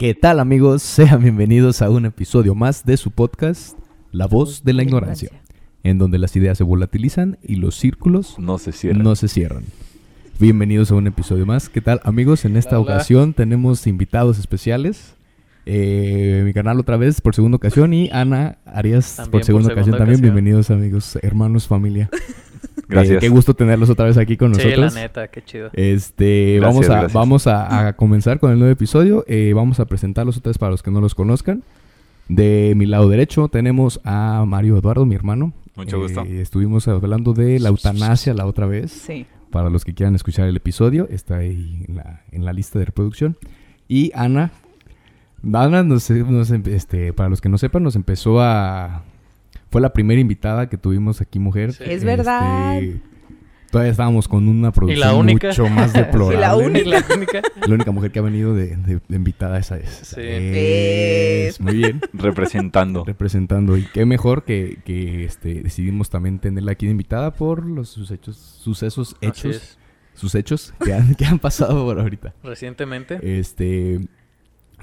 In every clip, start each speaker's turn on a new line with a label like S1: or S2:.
S1: ¿Qué tal amigos? Sean bienvenidos a un episodio más de su podcast, La voz de la ignorancia, en donde las ideas se volatilizan y los círculos
S2: No se cierra.
S1: no se cierran. Bienvenidos a un episodio más. ¿Qué tal amigos? En esta
S3: Hola.
S1: ocasión tenemos invitados especiales. Eh, mi canal otra vez por segunda ocasión y Ana Arias
S3: También
S1: por
S3: por
S1: segunda ocasión también.
S3: ocasión.
S1: Bienvenidos amigos, hermanos, familia.
S2: Gracias.
S1: Eh, qué gusto tenerlos otra vez aquí con
S3: Sí, la
S1: nosotros.
S3: neta, qué chido.
S1: Este,
S2: Gracias,
S1: vamos, a,
S2: gracias.
S1: vamos a, a comenzar con el nuevo episodio. Eh, vamos a presentarlos otra vez para los que no los conozcan. De mi lado derecho tenemos a Mario Eduardo, mi hermano.
S2: Mucho
S1: Eh,
S2: gusto.
S1: estuvimos hablando de la eutanasia la otra vez.
S4: Sí.
S1: Para los que quieran escuchar el episodio, está ahí en la, en la lista de reproducción. Y Ana, Ana, nos, nos este, para los que no sepan, nos empezó a... Fue la primera invitada que tuvimos aquí, mujer.
S3: Sí.
S4: Es verdad.
S1: Todavía estábamos con una producción
S3: única.
S1: mucho más deplorable.
S4: Y la única.
S3: La única.
S1: La única mujer que ha venido de, de- de invitada esa es.
S3: Sí.
S1: Es, muy bien.
S2: Representando.
S1: Representando. Y qué mejor que, que, este, decidimos también tenerla aquí de invitada por los sus hechos, sucesos
S3: Así
S1: hechos,
S3: es.
S1: sus hechos que han, que han pasado por ahorita.
S3: Recientemente.
S1: Este,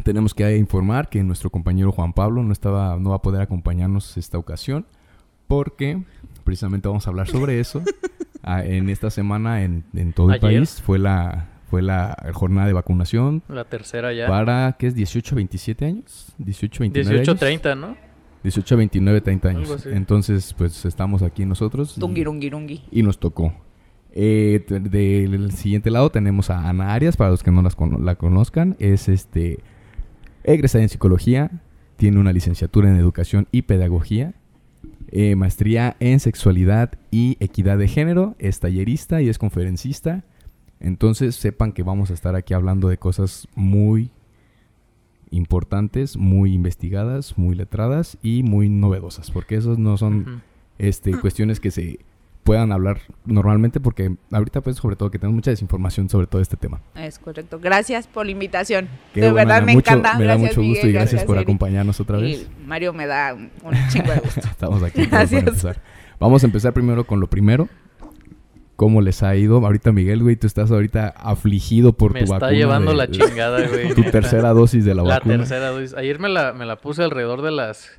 S1: tenemos que informar que nuestro compañero Juan Pablo no estaba, no va a poder acompañarnos esta ocasión porque precisamente vamos a hablar sobre eso. Ah, en esta semana en, en todo el
S3: Ayer.
S1: país fue la fue la jornada de vacunación
S3: La tercera ya.
S1: para ¿qué es 18 a 27 años? 18 a 29
S3: 18,
S1: años.
S3: 30, ¿no?
S1: 18 a 29, 30 años.
S3: Algo así.
S1: Entonces, pues estamos aquí nosotros. y-
S4: Tungirungirungi.
S1: y nos tocó. Eh, del siguiente lado tenemos a Ana Arias, para los que no las cono- la conozcan. Es este egresada en psicología, tiene una licenciatura en educación y pedagogía, eh, maestría en sexualidad y equidad de género, es tallerista y es conferencista. Entonces sepan que vamos a estar aquí hablando de cosas muy importantes, muy investigadas, muy letradas y muy novedosas, porque esos no son este, cuestiones que se puedan hablar normalmente porque ahorita pues sobre todo que tenemos mucha desinformación sobre todo este tema.
S4: Es correcto. Gracias por la invitación.
S1: Qué
S4: de
S1: buena,
S4: verdad me
S1: mucho-
S4: encanta.
S1: Me da mucho gusto
S4: Miguel,
S1: y gracias, por acompañarnos otra vez.
S4: Y Mario me da un, un chingo de gusto.
S1: Estamos aquí todos
S4: Gracias.
S1: para empezar. Vamos a empezar primero con lo primero. ¿Cómo les ha ido? Ahorita Miguel, güey, tú estás ahorita afligido por
S3: Me
S1: tu
S3: está
S1: vacuna.
S3: llevando
S1: de-
S3: la
S1: de-
S3: chingada, güey.
S1: Tu
S3: neta.
S1: tercera dosis de la,
S3: La
S1: vacuna.
S3: tercera dosis. Ayer me la, me la puse alrededor de las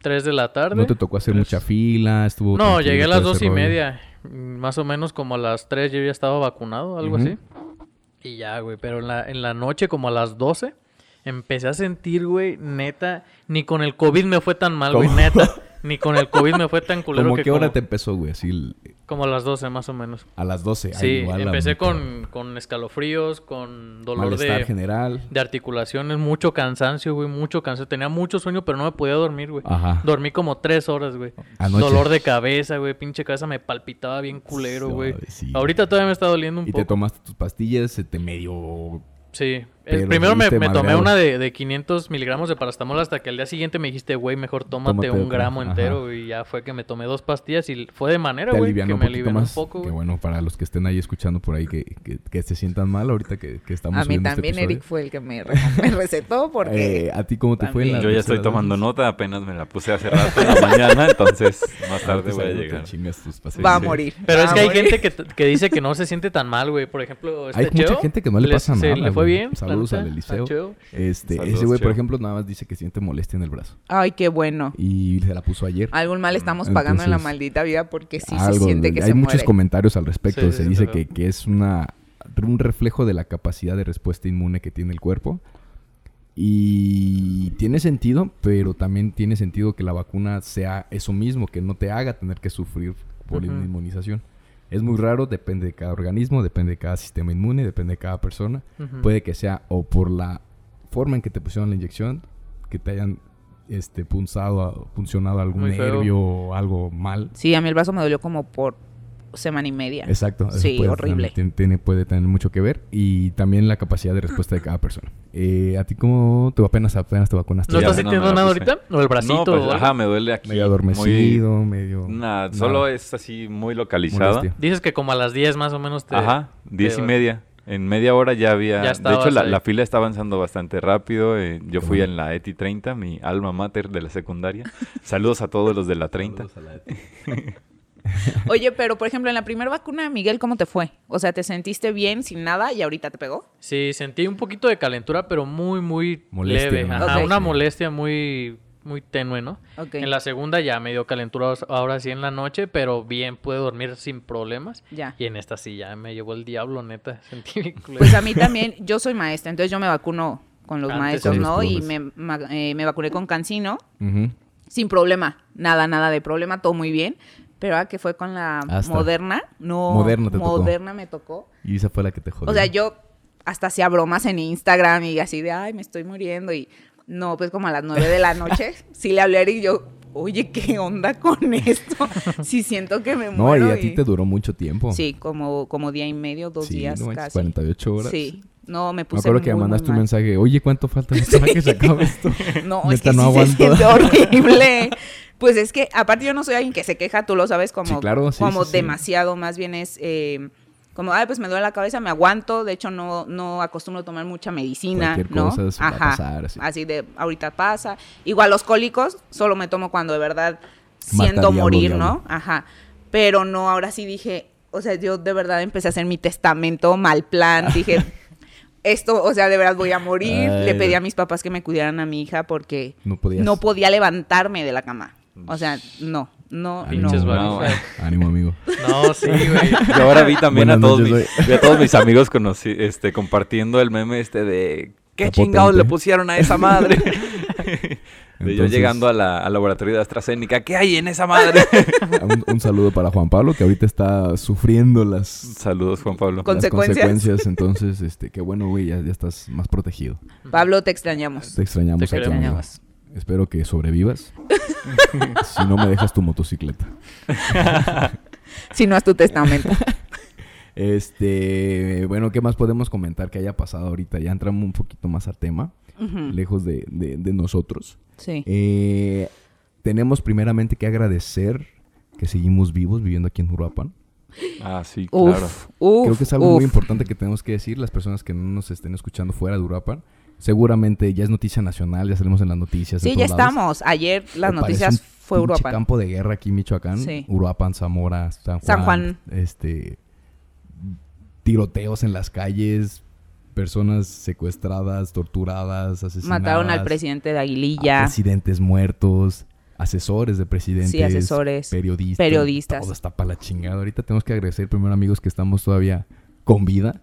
S3: 3 de la tarde.
S1: No te tocó hacer mucha fila, estuvo
S3: No, llegué a las dos y
S1: rollo.
S3: media. Más o menos como a las 3 yo ya estaba vacunado, algo así. Y ya, güey. Pero en la, en la noche, como a las 12, empecé a sentir, güey, neta, ni con el COVID me fue tan mal, güey,
S1: ¿Cómo?
S3: neta. Ni con el COVID me fue tan culero
S1: ¿Cómo
S3: que
S1: qué hora
S3: como,
S1: te empezó, güey? Así el-
S3: como a las 12 más o menos.
S1: a las 12. Ay,
S3: Sí,
S1: igual a
S3: empecé con, con escalofríos, con dolor
S1: malestar
S3: de,
S1: general.
S3: de articulaciones, mucho cansancio, güey, mucho cansancio. Tenía mucho sueño, pero no me podía dormir, güey.
S1: Ajá.
S3: Dormí como tres horas, güey.
S1: Anoche.
S3: Dolor de cabeza, güey. Pinche cabeza me palpitaba bien culero, güey. Ahorita todavía me está doliendo un
S1: Y
S3: poco.
S1: te tomaste tus pastillas, se te medio...
S3: Sí.
S1: Pero
S3: primero me, me tomé una de, de 500 miligramos de paracetamol hasta que al día siguiente me dijiste, güey, mejor tómate,
S1: Tómate
S3: un gramo
S1: ajá.
S3: entero. Y ya fue que me tomé dos pastillas y fue de manera, güey, que me alivianó un poco,
S1: que bueno, para los que estén ahí escuchando por ahí que, que, que se sientan mal ahorita que, que estamos
S4: A mí
S1: este
S4: también
S1: episodio.
S4: Eric fue el que me, re- me recetó porque...
S1: Eh, ¿A ti cómo te fue en la
S2: Yo ya estoy tomando nota, apenas me la puse hace rato en la mañana, entonces más tarde voy a llegar.
S1: tus
S4: va a morir.
S3: Pero
S4: va
S3: es que hay gente que, que dice que no se siente tan mal, güey. Por ejemplo, este
S1: Hay mucha gente que no le pasa nada,
S3: le fue bien.
S1: Saludos al Eliseo. Este,
S2: Saludos,
S1: ese güey, por ejemplo, nada más dice que siente molestia en el brazo.
S4: Ay, qué bueno.
S1: Y se la puso ayer.
S4: Algún mal estamos pagando en la maldita vida porque sí se siente que
S1: hay
S4: se
S1: muchos
S4: muere.
S1: comentarios al respecto.
S3: Sí,
S1: se
S3: sí,
S1: dice que, que es una un reflejo de la capacidad de respuesta inmune que tiene el cuerpo. Y tiene sentido, pero también tiene sentido que la vacuna sea eso mismo, que no te haga tener que sufrir por inmunización. Es muy raro, depende de cada organismo, depende de cada sistema inmune, depende de cada persona. Puede que sea o por la forma en que te pusieron la inyección, que te hayan este punzado, funcionado algún nervio o algo mal.
S4: Sí, a mí el brazo me dolió como por semana y media.
S1: Exacto. eso
S4: Sí,
S1: puede
S4: horrible.
S1: tener- tiene, tiene- puede tener mucho que ver. Y también la capacidad de respuesta de cada persona. Eh, ¿A ti cómo te apenas, apenas te vacunaste?
S3: ¿No estás sintiendo
S2: la
S3: nada
S2: puse.
S3: ahorita? ¿O el bracito?
S2: No, pues,
S3: o
S2: ajá, me duele aquí.
S1: Medio adormecido, medio...
S2: Nada,
S1: nada.
S2: solo es así muy localizada.
S1: Molestia.
S3: Dices que como a las 10 más o menos te...
S2: Ajá, diez y
S3: te-
S2: media. En media hora ya había...
S3: Ya
S2: de hecho, la, la fila está avanzando bastante rápido. eh, yo fui en la ETI 30, mi alma mater de la secundaria. Saludos a todos los de la 30.
S4: Oye, pero por ejemplo, en la primera vacuna, Miguel, ¿cómo te fue? O sea, ¿te sentiste bien sin nada y ahorita te pegó?
S3: Sí, sentí un poquito de calentura, pero muy, muy
S1: Molestia,
S3: leve.
S1: ¿no?
S3: Ajá, una molestia muy, muy tenue, ¿no? En la segunda ya me dio calentura ahora sí en la noche, pero bien pude dormir sin problemas.
S4: Ya.
S3: Y en esta sí ya me llevó el diablo, neta. Sentí.
S4: Pues a mí también, yo soy maestra, entonces yo me vacuno con los
S3: Antes
S4: maestros,
S1: con los
S4: ¿no? Y
S1: profes.
S4: me, ma- eh, me vacuné con Cancino sin problema, nada, nada de problema, todo muy bien. Pero ahora que fue con la
S1: Hasta.
S4: Moderna, no.
S1: Moderna te tocó.
S4: Moderna me tocó.
S1: Y esa fue la que te jodió.
S4: O sea, yo hasta hacía bromas en Instagram y así de, ay, me estoy muriendo. Y no, pues como a las nueve de la noche, sí le hablé a Eric y yo, oye, ¿qué onda con esto? Sí siento que me
S1: No,
S4: muero.
S1: y a ti te duró mucho tiempo.
S4: Sí, como, como día y medio, dos
S1: Sí,
S4: días
S1: no
S4: casi.
S1: 48 horas.
S4: Sí, no, me
S1: Me
S4: puse
S1: acuerdo que me
S4: muy, muy
S1: mandaste un mensaje, oye, ¿cuánto falta para que se acabe esto?
S4: No, es
S1: Neta,
S4: que
S1: no
S4: sí
S1: aguanto.
S4: se siente horrible. Pues es que, aparte yo no soy alguien que se queja, tú lo sabes, como,
S1: Sí, claro, sí,
S4: como demasiado, más bien es eh, como, ay, pues me duele la cabeza, me aguanto, de hecho no, no acostumbro a tomar mucha medicina,
S1: Cualquier
S4: ¿no?
S1: cosa se va a pasar, sí.
S4: así de, ahorita pasa. Igual los cólicos, solo me tomo cuando de verdad siento morir,
S1: diablo.
S4: ¿no? Ajá. Pero no, ahora sí dije, o sea, yo de verdad empecé a hacer mi testamento mal plan, dije... Esto, o sea, de verdad voy a morir.
S1: Ay,
S4: Le pedí a mis papás que me cuidaran a mi hija porque
S1: No
S4: podía levantarme de la cama. O sea, no, no,
S3: Pinches
S4: no.
S2: no.
S1: Ánimo, amigo.
S3: No, sí, güey.
S2: Yo ahora vi también
S1: Buenas
S2: a todos,
S1: noches,
S2: mis, vi a todos mis amigos conocí, este, compartiendo el meme este de ¿qué chingados le pusieron a esa madre? de yo
S1: Entonces-
S2: llegando a la- al laboratorio de AstraZeneca, ¿qué hay en esa madre?
S1: Un, un saludo para Juan Pablo, que ahorita está sufriendo las,
S2: Saludos, Juan Pablo.
S4: Con-
S1: las
S4: Consecuencias.
S1: consecuencias. Entonces, este, qué bueno, güey, ya, ya estás más protegido.
S4: Pablo, te extrañamos.
S1: Te extrañamos
S3: Te
S4: extrañamos.
S1: Espero que sobrevivas. si no me dejas tu motocicleta.
S4: Si no es tu testamento.
S1: Este, bueno, ¿qué más podemos comentar que haya pasado ahorita? Ya entramos un poquito más al tema, Lejos de, de- de nosotros.
S4: Sí.
S1: Eh, tenemos primeramente que agradecer que seguimos vivos viviendo aquí en Uruapan.
S2: Ah, sí, claro.
S4: Uf, uf,
S1: Creo que es algo muy importante que tenemos que decir las personas que no nos estén escuchando fuera de Uruapan. Seguramente ya es noticia nacional, ya salimos en las noticias.
S4: Sí, ya
S1: lados.
S4: estamos. Ayer las
S1: Me
S4: noticias
S1: un
S4: fue Uruapan.
S1: campo de guerra aquí en Michoacán.
S4: Sí.
S1: Uruapan, Zamora, San Juan.
S4: San Juan.
S1: Este, tiroteos en las calles, personas secuestradas, torturadas, asesinadas.
S4: Mataron al presidente de
S1: a
S4: Aguililla.
S1: presidentes muertos, asesores de presidentes.
S4: Sí, asesores,
S1: Periodistas.
S4: periodistas.
S1: Todo está para la chingada. Ahorita tenemos que agradecer primero amigos que estamos todavía con vida.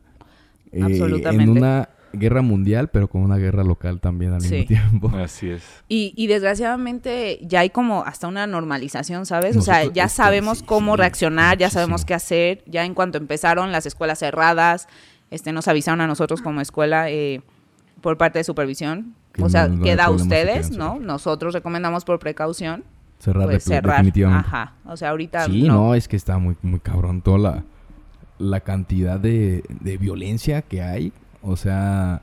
S1: eh,
S4: Absolutamente.
S1: En una guerra mundial, pero con una guerra local también al
S4: Sí.
S1: mismo tiempo.
S2: Así es.
S4: Y, y desgraciadamente ya hay como hasta una normalización, ¿sabes? o sea, ya
S1: es que
S4: sabemos
S1: sí,
S4: cómo
S1: sí,
S4: reaccionar, ya sabemos qué hacer. Ya en cuanto empezaron las escuelas cerradas, este, nos avisaron a nosotros como escuela eh, por parte de supervisión.
S1: Que
S4: o sea,
S1: no-
S4: queda a ustedes, ¿no? Nosotros recomendamos por precaución,
S1: Cerrar,
S4: pues
S1: de-
S4: cerrar.
S1: definitivamente.
S4: Ajá. O sea, ahorita
S1: Sí,
S4: no.
S1: no. es que está muy, muy cabrón toda la, la cantidad de, de violencia que hay. O sea,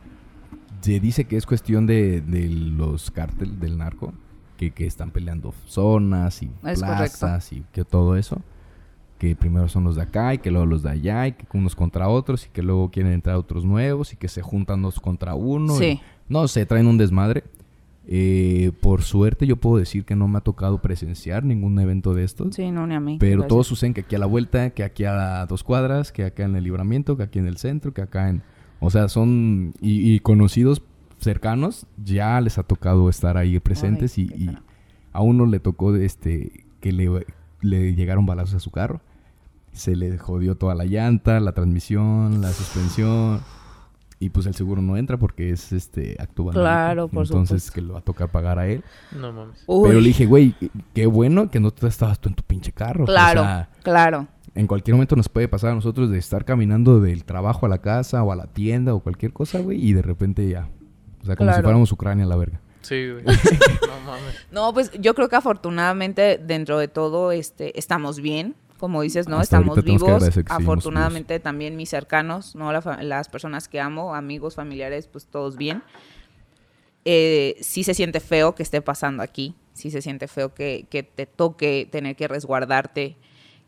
S1: se dice que es cuestión de, de los cárteles del narco, que, que están peleando zonas y
S4: Es
S1: plazas y que todo eso. Que primero son los de acá y que luego los de allá y que unos contra otros y que luego quieren entrar otros nuevos y que se juntan dos contra uno.
S4: Sí.
S1: y- no sé, traen un desmadre. Eh, por suerte yo puedo decir que no me ha tocado presenciar ningún evento de estos.
S4: Sí, no, ni a mí.
S1: Pero
S4: gracias.
S1: todos suceden que aquí a la vuelta, que aquí a dos cuadras, que acá en el libramiento, que aquí en el centro, que acá en... O sea, son... Y, y conocidos cercanos, ya les ha tocado estar ahí presentes
S4: Ay,
S1: y, y a uno le tocó este que le, le llegaron balazos a su carro. Se le jodió toda la llanta, la transmisión, la suspensión. Y pues el seguro no entra porque es este acto.
S4: Claro, por
S1: Entonces
S4: supuesto.
S1: que le va a tocar pagar a él.
S3: No mames.
S4: Uy,
S1: Pero le dije, güey, qué bueno que no te estabas tú en tu pinche carro. O
S4: claro,
S1: sea,
S4: claro.
S1: en cualquier momento nos puede pasar a nosotros de estar caminando del trabajo a la casa o a la tienda o cualquier cosa, güey, y de repente ya. O sea, como si fuéramos Ucrania a la verga.
S3: Sí, güey. no mames.
S4: No, pues yo creo que afortunadamente dentro de todo este estamos bien, como dices, ¿no?
S1: Hasta
S4: estamos vivos. Afortunadamente también mis cercanos, ¿no? La fa- las personas que amo, amigos, familiares, pues todos bien. Eh, sí se siente feo que esté pasando aquí, sí se siente feo que, que te toque tener que resguardarte,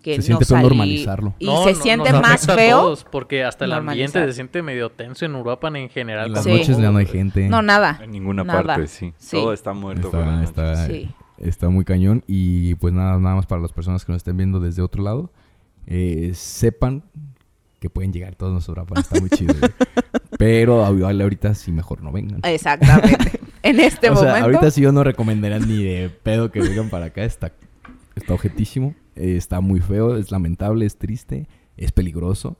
S4: que
S1: Se
S4: no
S1: siente feo
S4: salir.
S1: normalizarlo.
S4: Y
S3: No,
S4: se
S3: no,
S4: siente
S3: nos
S4: más feo.
S3: todos, porque hasta el ambiente se siente medio tenso en Uruapan en general.
S1: En las
S4: Sí.
S1: noches ya no hay gente.
S4: No, nada.
S2: En ninguna
S4: Nada.
S2: parte, sí.
S4: Sí.
S2: Todo está muerto.
S1: Está,
S2: las
S1: está-
S2: noches.
S4: Sí.
S1: Está muy cañón. Y pues nada, nada más para las personas que nos estén viendo desde otro lado, eh, sepan que pueden llegar todos nuestros rapas. Está muy chido. Pero ahorita sí mejor no vengan.
S4: Exactamente. en este
S1: o sea,
S4: momento.
S1: ahorita sí yo no recomendaría ni de pedo que vengan para acá. Está, está objetísimo. Eh, está muy feo, es lamentable, es triste, es peligroso.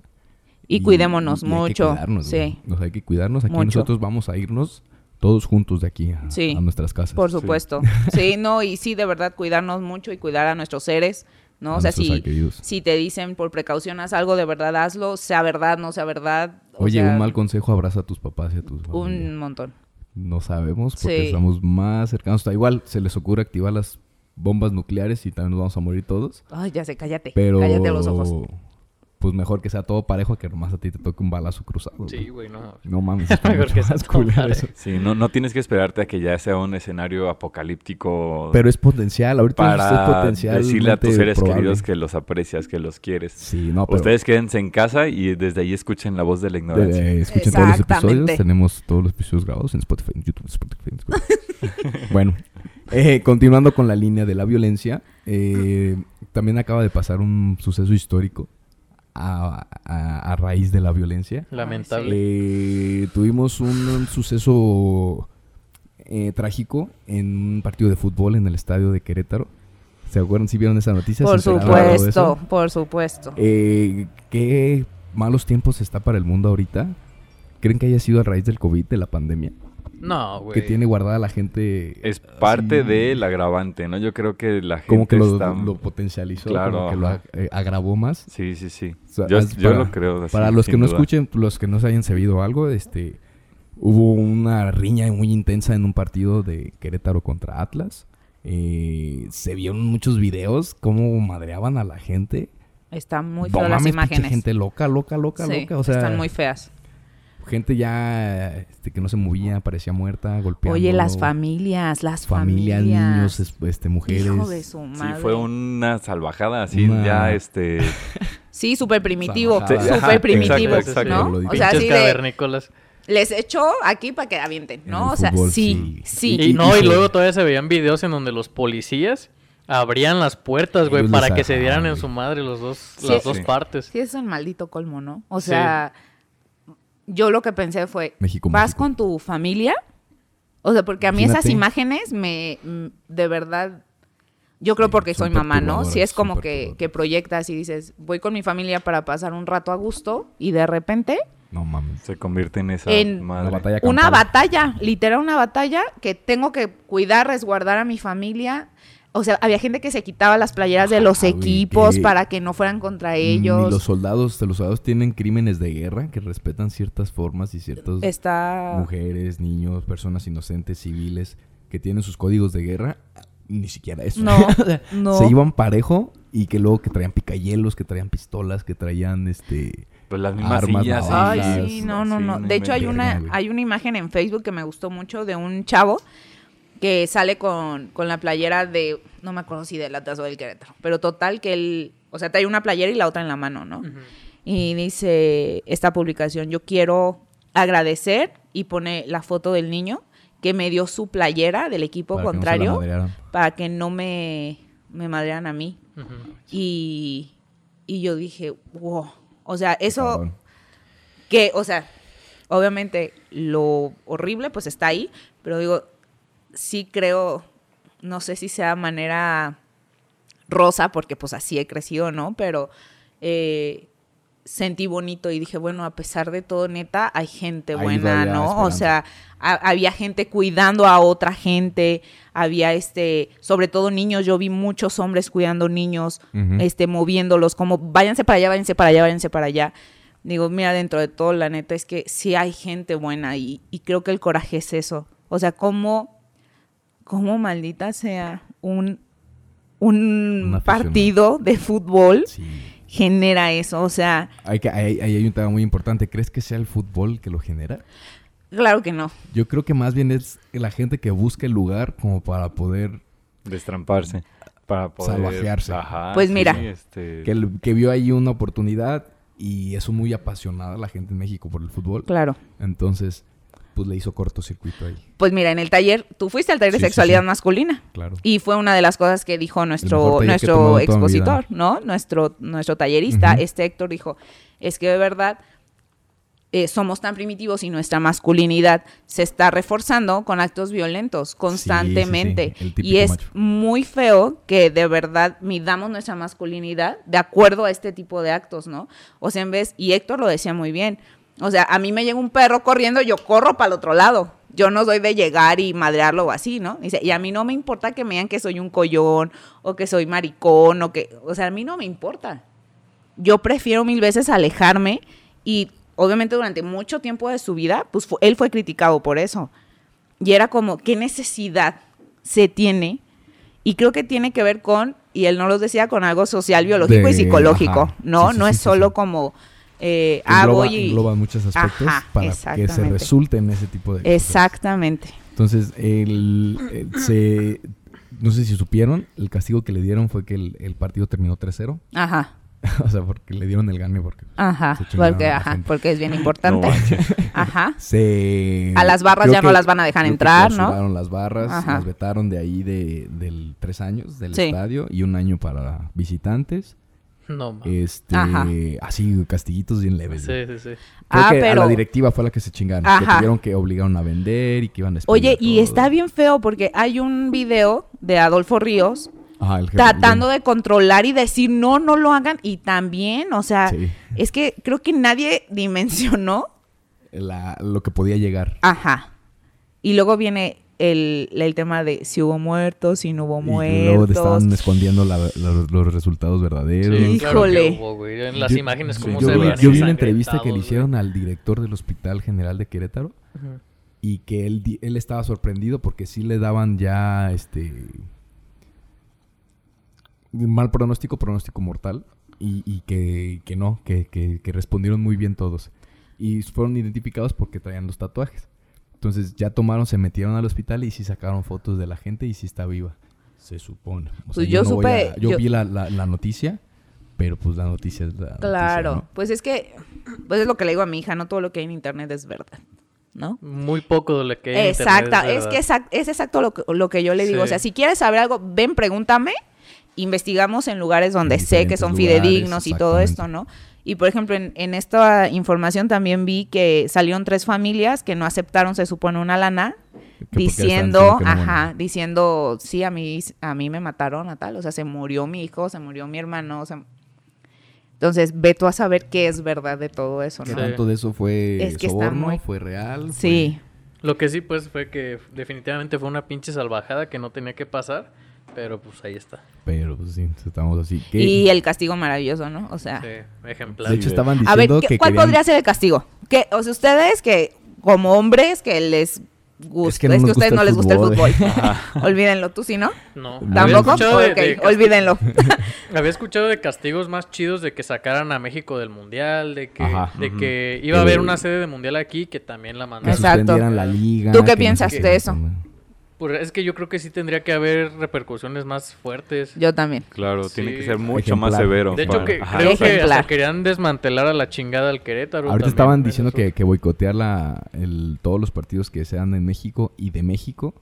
S4: Y cuidémonos
S1: y hay que
S4: mucho,
S1: cuidarnos,
S4: sí.
S1: O sea, hay que cuidarnos. Aquí
S4: Mucho.
S1: nosotros vamos a irnos todos juntos de aquí a,
S4: Sí,
S1: a nuestras casas.
S4: Por supuesto. Sí. no, y sí, de verdad, cuidarnos mucho y cuidar a nuestros seres, ¿no?
S1: A
S4: o sea, si, si te dicen por precaución haz algo, de verdad hazlo, sea verdad, no sea verdad. o
S1: Oye,
S4: sea,
S1: un mal consejo, abraza a tus papás y a tus familia.
S4: Un montón.
S1: No sabemos porque
S4: Sí.
S1: estamos más cercanos. Está igual, se les ocurre activar las bombas nucleares y también nos vamos a morir todos.
S4: Ay, ya sé, cállate.
S1: Pero,
S4: Cállate los ojos.
S1: pues mejor que sea todo parejo a que nomás a ti te toque un balazo cruzado.
S3: Sí, güey, no.
S1: No mames,
S3: Mejor que sea
S1: más
S3: todo
S1: culero
S3: parejo.
S1: eso.
S2: Sí, no, no tienes que esperarte a que ya sea un escenario apocalíptico
S1: Pero es potencial, ahorita es
S2: para
S1: potencial.
S2: decirle a tus seres queridos que los aprecias, que los quieres.
S1: Sí, no, pero
S2: Ustedes quédense en casa y desde ahí escuchen la voz de la ignorancia.
S1: de- escuchen todos los episodios. Tenemos todos los episodios grabados en Spotify, en YouTube, Spotify. en Spotify. bueno, eh, continuando con la línea de la violencia, eh, también acaba de pasar un suceso histórico a, a- a raíz de la violencia.
S3: Lamentable.
S1: Eh, tuvimos un, un suceso eh, trágico en un partido de fútbol en el estadio de Querétaro. ¿Se acuerdan si vieron esa noticia?
S4: Por
S1: ¿Se enteraron de
S4: supuesto, por supuesto.
S1: Eh, ¿Qué malos tiempos está para el mundo ahorita? ¿Creen que haya sido a raíz del COVID, de la pandemia?
S3: No, güey.
S1: Que tiene guardada la gente.
S2: Es parte
S1: así,
S2: del agravante, ¿no? Yo creo que la gente
S1: Como que lo,
S2: está...
S1: lo potencializó,
S2: Claro,
S1: como que lo eh, agravó más.
S2: Sí, sí, sí.
S1: O sea,
S2: yo
S1: es
S2: yo
S1: para-
S2: lo creo. así,
S1: Para los que no
S2: duda.
S1: escuchen, los que no se hayan sabido algo, este hubo una riña muy intensa en un partido de Querétaro contra Atlas. Eh, se vieron muchos videos cómo madreaban a la gente.
S4: Están muy feas las imágenes.
S1: gente loca, loca, loca,
S4: Sí,
S1: loca. O sea,
S4: están muy feas.
S1: Gente ya este, que no se movía, parecía muerta, golpeando.
S4: Oye, las familias, las
S1: familias,
S4: familias.
S1: niños, es- este, mujeres.
S4: Hijo de su
S2: Sí,
S4: madre.
S2: fue una salvajada así,
S1: Una-
S2: ya este...
S4: Sí, súper primitivo.
S1: Sí,
S4: Súper primitivo,
S2: exacto, exacto.
S4: ¿no? O sea, así de, les echó aquí para que avienten,
S1: En
S4: ¿no? O sea,
S1: fútbol,
S4: sí,
S1: sí.
S4: sí.
S3: Y no, y
S1: sí.
S3: luego todavía se veían videos en donde los policías abrían las puertas, güey, para que se
S1: ajá,
S3: dieran en su madre los dos,
S4: Sí.
S3: las dos
S2: Sí.
S3: partes.
S4: Sí, es un maldito colmo, ¿no? O
S3: Sí.
S4: Yo lo que pensé fue,
S1: México,
S4: ¿vas
S1: México.
S4: con tu familia? O sea, porque a mí esas imágenes me, mm, de verdad, yo creo
S1: Sí,
S4: porque soy mamá, ¿no? Si es como que, que proyectas y dices, voy con mi familia para pasar un rato a gusto y de repente
S1: No mames.
S2: Se convierte en esa
S4: En-
S2: madre.
S1: Una batalla
S4: una
S1: campal.
S4: batalla, literal una batalla que tengo que cuidar, resguardar a mi familia. O sea, había gente que se quitaba las playeras de los
S1: Ah,
S4: equipos
S1: que-
S4: para que no fueran contra
S1: Ni
S4: ellos.
S1: los soldados, los soldados tienen crímenes de guerra que respetan ciertas formas y ciertas
S4: Está
S1: mujeres, niños, personas inocentes, civiles que tienen sus códigos de guerra. Ni siquiera eso.
S4: No, no.
S1: Se iban parejo y que luego que traían picayelos, que traían pistolas, que traían este
S2: Pues las mismas
S1: Armas,
S2: sillas.
S4: Ay, sí, no, no,
S2: sí,
S4: no. De hecho, hay una, hay una imagen en Facebook que me gustó mucho de un chavo que sale con, con la playera de, no me acuerdo si del Atlas o del Querétaro, pero total que él, o sea, trae una playera y la otra en la mano, ¿no? Y dice esta publicación, yo quiero agradecer y pone la foto del niño que me dio su playera del equipo
S1: para que no
S4: contrario para que no me, me madrearan a mí. Y, y yo dije, wow. O sea, eso que, o sea, obviamente lo horrible pues está ahí, pero digo, sí creo, no sé si sea manera rosa, porque pues así he crecido, ¿no? Pero eh, sentí bonito y dije, bueno, a pesar de todo, neta, hay gente buena, ¿no? O sea, ha- había gente cuidando a otra gente, había este, sobre todo niños, yo vi muchos hombres cuidando niños, este, moviéndolos, como váyanse para allá, váyanse para allá, váyanse para allá. Digo, mira, dentro de todo, la neta es que sí hay gente buena y, y creo que el coraje es eso. O sea, como, como maldita sea un, un partido de fútbol
S1: Sí.
S4: genera eso. O sea,
S1: Hay, que, hay, hay- hay un tema muy importante. ¿Crees que sea el fútbol que lo genera?
S4: claro que no.
S1: Yo creo que más bien es la gente que busca el lugar como para poder...
S2: Destramparse. Para poder...
S1: Salvajearse.
S2: Ajá,
S4: Pues
S2: sí,
S4: mira.
S2: este,
S1: Que, el- que vio ahí una oportunidad y es muy apasionada la gente en México por el fútbol.
S4: Claro.
S1: Entonces, pues le hizo cortocircuito ahí,
S4: Pues mira, en el taller, tú fuiste al taller de
S1: Sí,
S4: sexualidad
S1: sí.
S4: masculina.
S1: claro.
S4: Y fue una de las cosas que dijo nuestro, nuestro expositor. ¿no? Nuestro, nuestro tallerista, este Héctor, dijo, es que de verdad eh, somos tan primitivos y nuestra masculinidad se está reforzando con actos violentos constantemente. y es
S1: macho.
S4: muy feo que de verdad midamos nuestra masculinidad de acuerdo a este tipo de actos, ¿no? O sea, en vez, y Héctor lo decía muy bien, o sea, a mí me llega un perro corriendo, yo corro para el otro lado. Yo no soy de llegar y madrearlo o así, ¿no? Dice, y a mí no me importa que me digan que soy un collón o que soy maricón o que, o sea, a mí no me importa. Yo prefiero mil veces alejarme y obviamente durante mucho tiempo de su vida, pues él fue criticado por eso. Y era como, ¿qué necesidad se tiene? Y creo que tiene que ver con, y él no los decía, con algo social, biológico y psicológico,
S1: ajá.
S4: ¿no?
S1: Sí, sí,
S4: no
S1: sí,
S4: es solo como, eh, ah,
S1: engloba,
S4: voy y...
S1: engloba muchos aspectos
S4: Ajá,
S1: para que se resulte en ese tipo de cosas.
S4: Exactamente.
S1: Entonces, el, el- se, no sé si supieron, el castigo que le dieron fue que el, el partido terminó 3-0.
S4: Ajá,
S1: o sea, porque le dieron el gane porque
S4: ajá, porque, ajá, porque es bien importante.
S2: No
S4: ajá.
S1: se...
S4: A las barras
S1: creo
S4: ya no las van a dejar entrar, ¿no?
S1: las barras,
S4: Ajá.
S1: las vetaron de ahí de, del tres años del
S4: Sí.
S1: estadio y un año para visitantes.
S3: No.
S1: Este,
S4: Ajá.
S1: así, castiguitos bien leves.
S3: Sí, sí, sí.
S1: Creo
S4: Ah,
S1: que a
S4: pero-
S1: la directiva fue la que se chingaron. Que tuvieron que obligaron a vender y que iban a
S4: Oye,
S1: a
S4: y está bien feo porque hay un video de Adolfo Ríos
S1: Ajá, el jefe-
S4: tratando de controlar y decir no, no lo hagan. Y también, o sea,
S1: Sí.
S4: es que creo que nadie dimensionó.
S1: la- lo que podía llegar.
S4: Ajá. Y luego viene el, el tema de si hubo muertos, si no hubo
S1: Y luego te
S4: muertos.
S1: estaban escondiendo la- la- los resultados verdaderos.
S3: Sí, claro que
S4: Híjole.
S3: hubo, güey. En las
S1: Yo-
S3: imágenes
S1: yo,
S3: se
S1: vi,
S3: veían
S1: yo vi una entrevista que le hicieron al director del Hospital General de Querétaro y que él, él estaba sorprendido porque sí le daban ya este mal pronóstico, pronóstico mortal y, y que, que no, que, que- que respondieron muy bien todos. Y fueron identificados porque traían los tatuajes. Entonces ya tomaron, se metieron al hospital y sí sacaron fotos de la gente y sí está viva. Se supone. O sea,
S4: Pues yo
S1: no voy
S4: supe-
S1: a- yo,
S4: yo-
S1: vi la, la- la noticia, pero pues la noticia es la noticia,
S4: Claro.
S1: ¿no?
S4: Pues es que, pues es lo que le digo a mi hija, no todo lo que hay en internet es verdad. ¿No?
S3: Muy poco de lo que hay en
S4: Exacto,
S3: internet,
S4: es,
S3: verdad.
S4: que exact- es exacto lo que, lo que yo le digo.
S3: Sí.
S4: O sea, si quieres saber algo, ven, pregúntame. Investigamos en lugares donde
S1: En
S4: sé que son
S1: lugares,
S4: fidedignos y todo esto. ¿no? Y por ejemplo, en, en esta información también vi que salieron tres familias que no aceptaron, se supone, una lana, diciendo,
S1: no,
S4: ajá,
S1: bueno.
S4: diciendo, sí, a mí, a mí me mataron a tal, o sea, se murió mi hijo, se murió mi hermano, o sea, entonces ve tú a saber qué es verdad de todo eso,
S1: ¿Qué
S4: ¿no?
S3: Sí.
S1: tanto de eso fue
S4: Es que está
S1: soborno?
S4: muy-
S1: ¿Fue real?
S4: Sí,
S3: Lo que sí, pues, fue que definitivamente fue una pinche salvajada que no tenía que pasar. Pero, pues, ahí está.
S1: Pero pues sí, estamos así. ¿Qué?
S4: y el castigo maravilloso, ¿no? O sea,
S3: Sí, ejemplar.
S1: de hecho, estaban
S4: A ver,
S1: diciendo
S4: ¿qué-
S1: que
S4: ¿cuál
S1: querían-
S4: podría ser el castigo? Que, o sea, ustedes que como hombres que les gusta, es
S1: que
S4: que,
S1: no nos
S4: a ustedes no
S1: el
S4: les gusta el
S1: fútbol.
S4: fútbol. Olvídenlo, tú sí, ¿no?
S3: No.
S1: Había
S4: ¿Tampoco?
S3: escuchado de-
S4: Ok,
S3: de
S4: olvídenlo.
S3: Había escuchado de castigos más chidos de que sacaran a México del mundial, de que,
S1: Ajá.
S3: de
S2: Ujú.
S3: que iba a haber una sede de mundial aquí que también la
S1: que
S3: mandaron.
S4: Exacto.
S1: la liga.
S4: ¿Tú qué
S1: que no
S4: piensas
S1: sé
S4: de eso?
S3: Pues es que yo creo que sí tendría que haber repercusiones más fuertes.
S4: Yo también.
S2: Claro, tiene que ser mucho más severo.
S3: De hecho,
S2: para-
S3: que
S2: Ajá,
S3: creo que hasta querían desmantelar a la chingada al Querétaro.
S1: Ahorita
S3: también,
S1: estaban diciendo que, que boicotear la, el- todos los partidos que sean en México y de México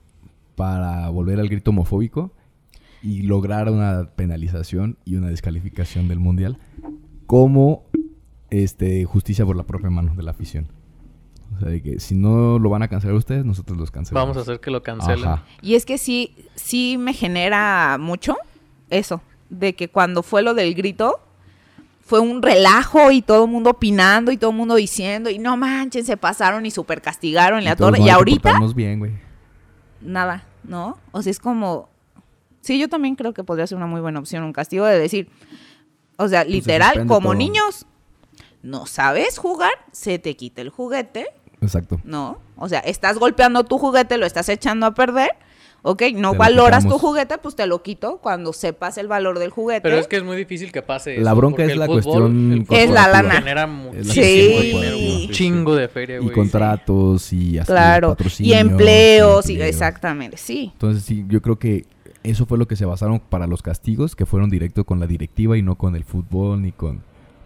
S1: para volver al grito homofóbico y lograr una penalización y una descalificación del mundial como este justicia por la propia mano de la afición. O sea, de que si no lo van a cancelar ustedes, nosotros los cancelamos.
S3: Vamos a hacer que lo cancelen.
S1: Ajá.
S4: Y es que sí, sí me genera mucho eso, de que cuando fue lo del grito, fue un relajo y todo el mundo opinando y todo el mundo diciendo, y no manchen, se pasaron y super castigaron en la torre. Y ahorita,
S1: bien, güey.
S4: nada, ¿no? O sea, es como... Sí, yo también creo que podría ser una muy buena opción, un castigo de decir, o sea, literal, como
S1: todo.
S4: niños, no sabes jugar, se te quita el juguete,
S1: Exacto.
S4: ¿no? O sea, estás golpeando tu juguete, lo estás echando a perder, ¿ok? No
S1: Te
S4: valoras tu juguete, pues te lo quito cuando sepas el valor del juguete.
S3: Pero es que es muy difícil que pase
S1: La
S3: eso,
S1: bronca
S3: porque
S1: es la cuestión
S4: Es la lana.
S3: Genera muchísimo
S4: Sí.
S3: dinero, un chingo de feria,
S1: Y
S3: güey.
S1: contratos y así,
S4: claro, y empleos, y
S1: empleos.
S4: exactamente, sí.
S1: Entonces sí, yo creo que eso fue lo que se basaron para los castigos, que fueron directo con la directiva y no con el fútbol ni con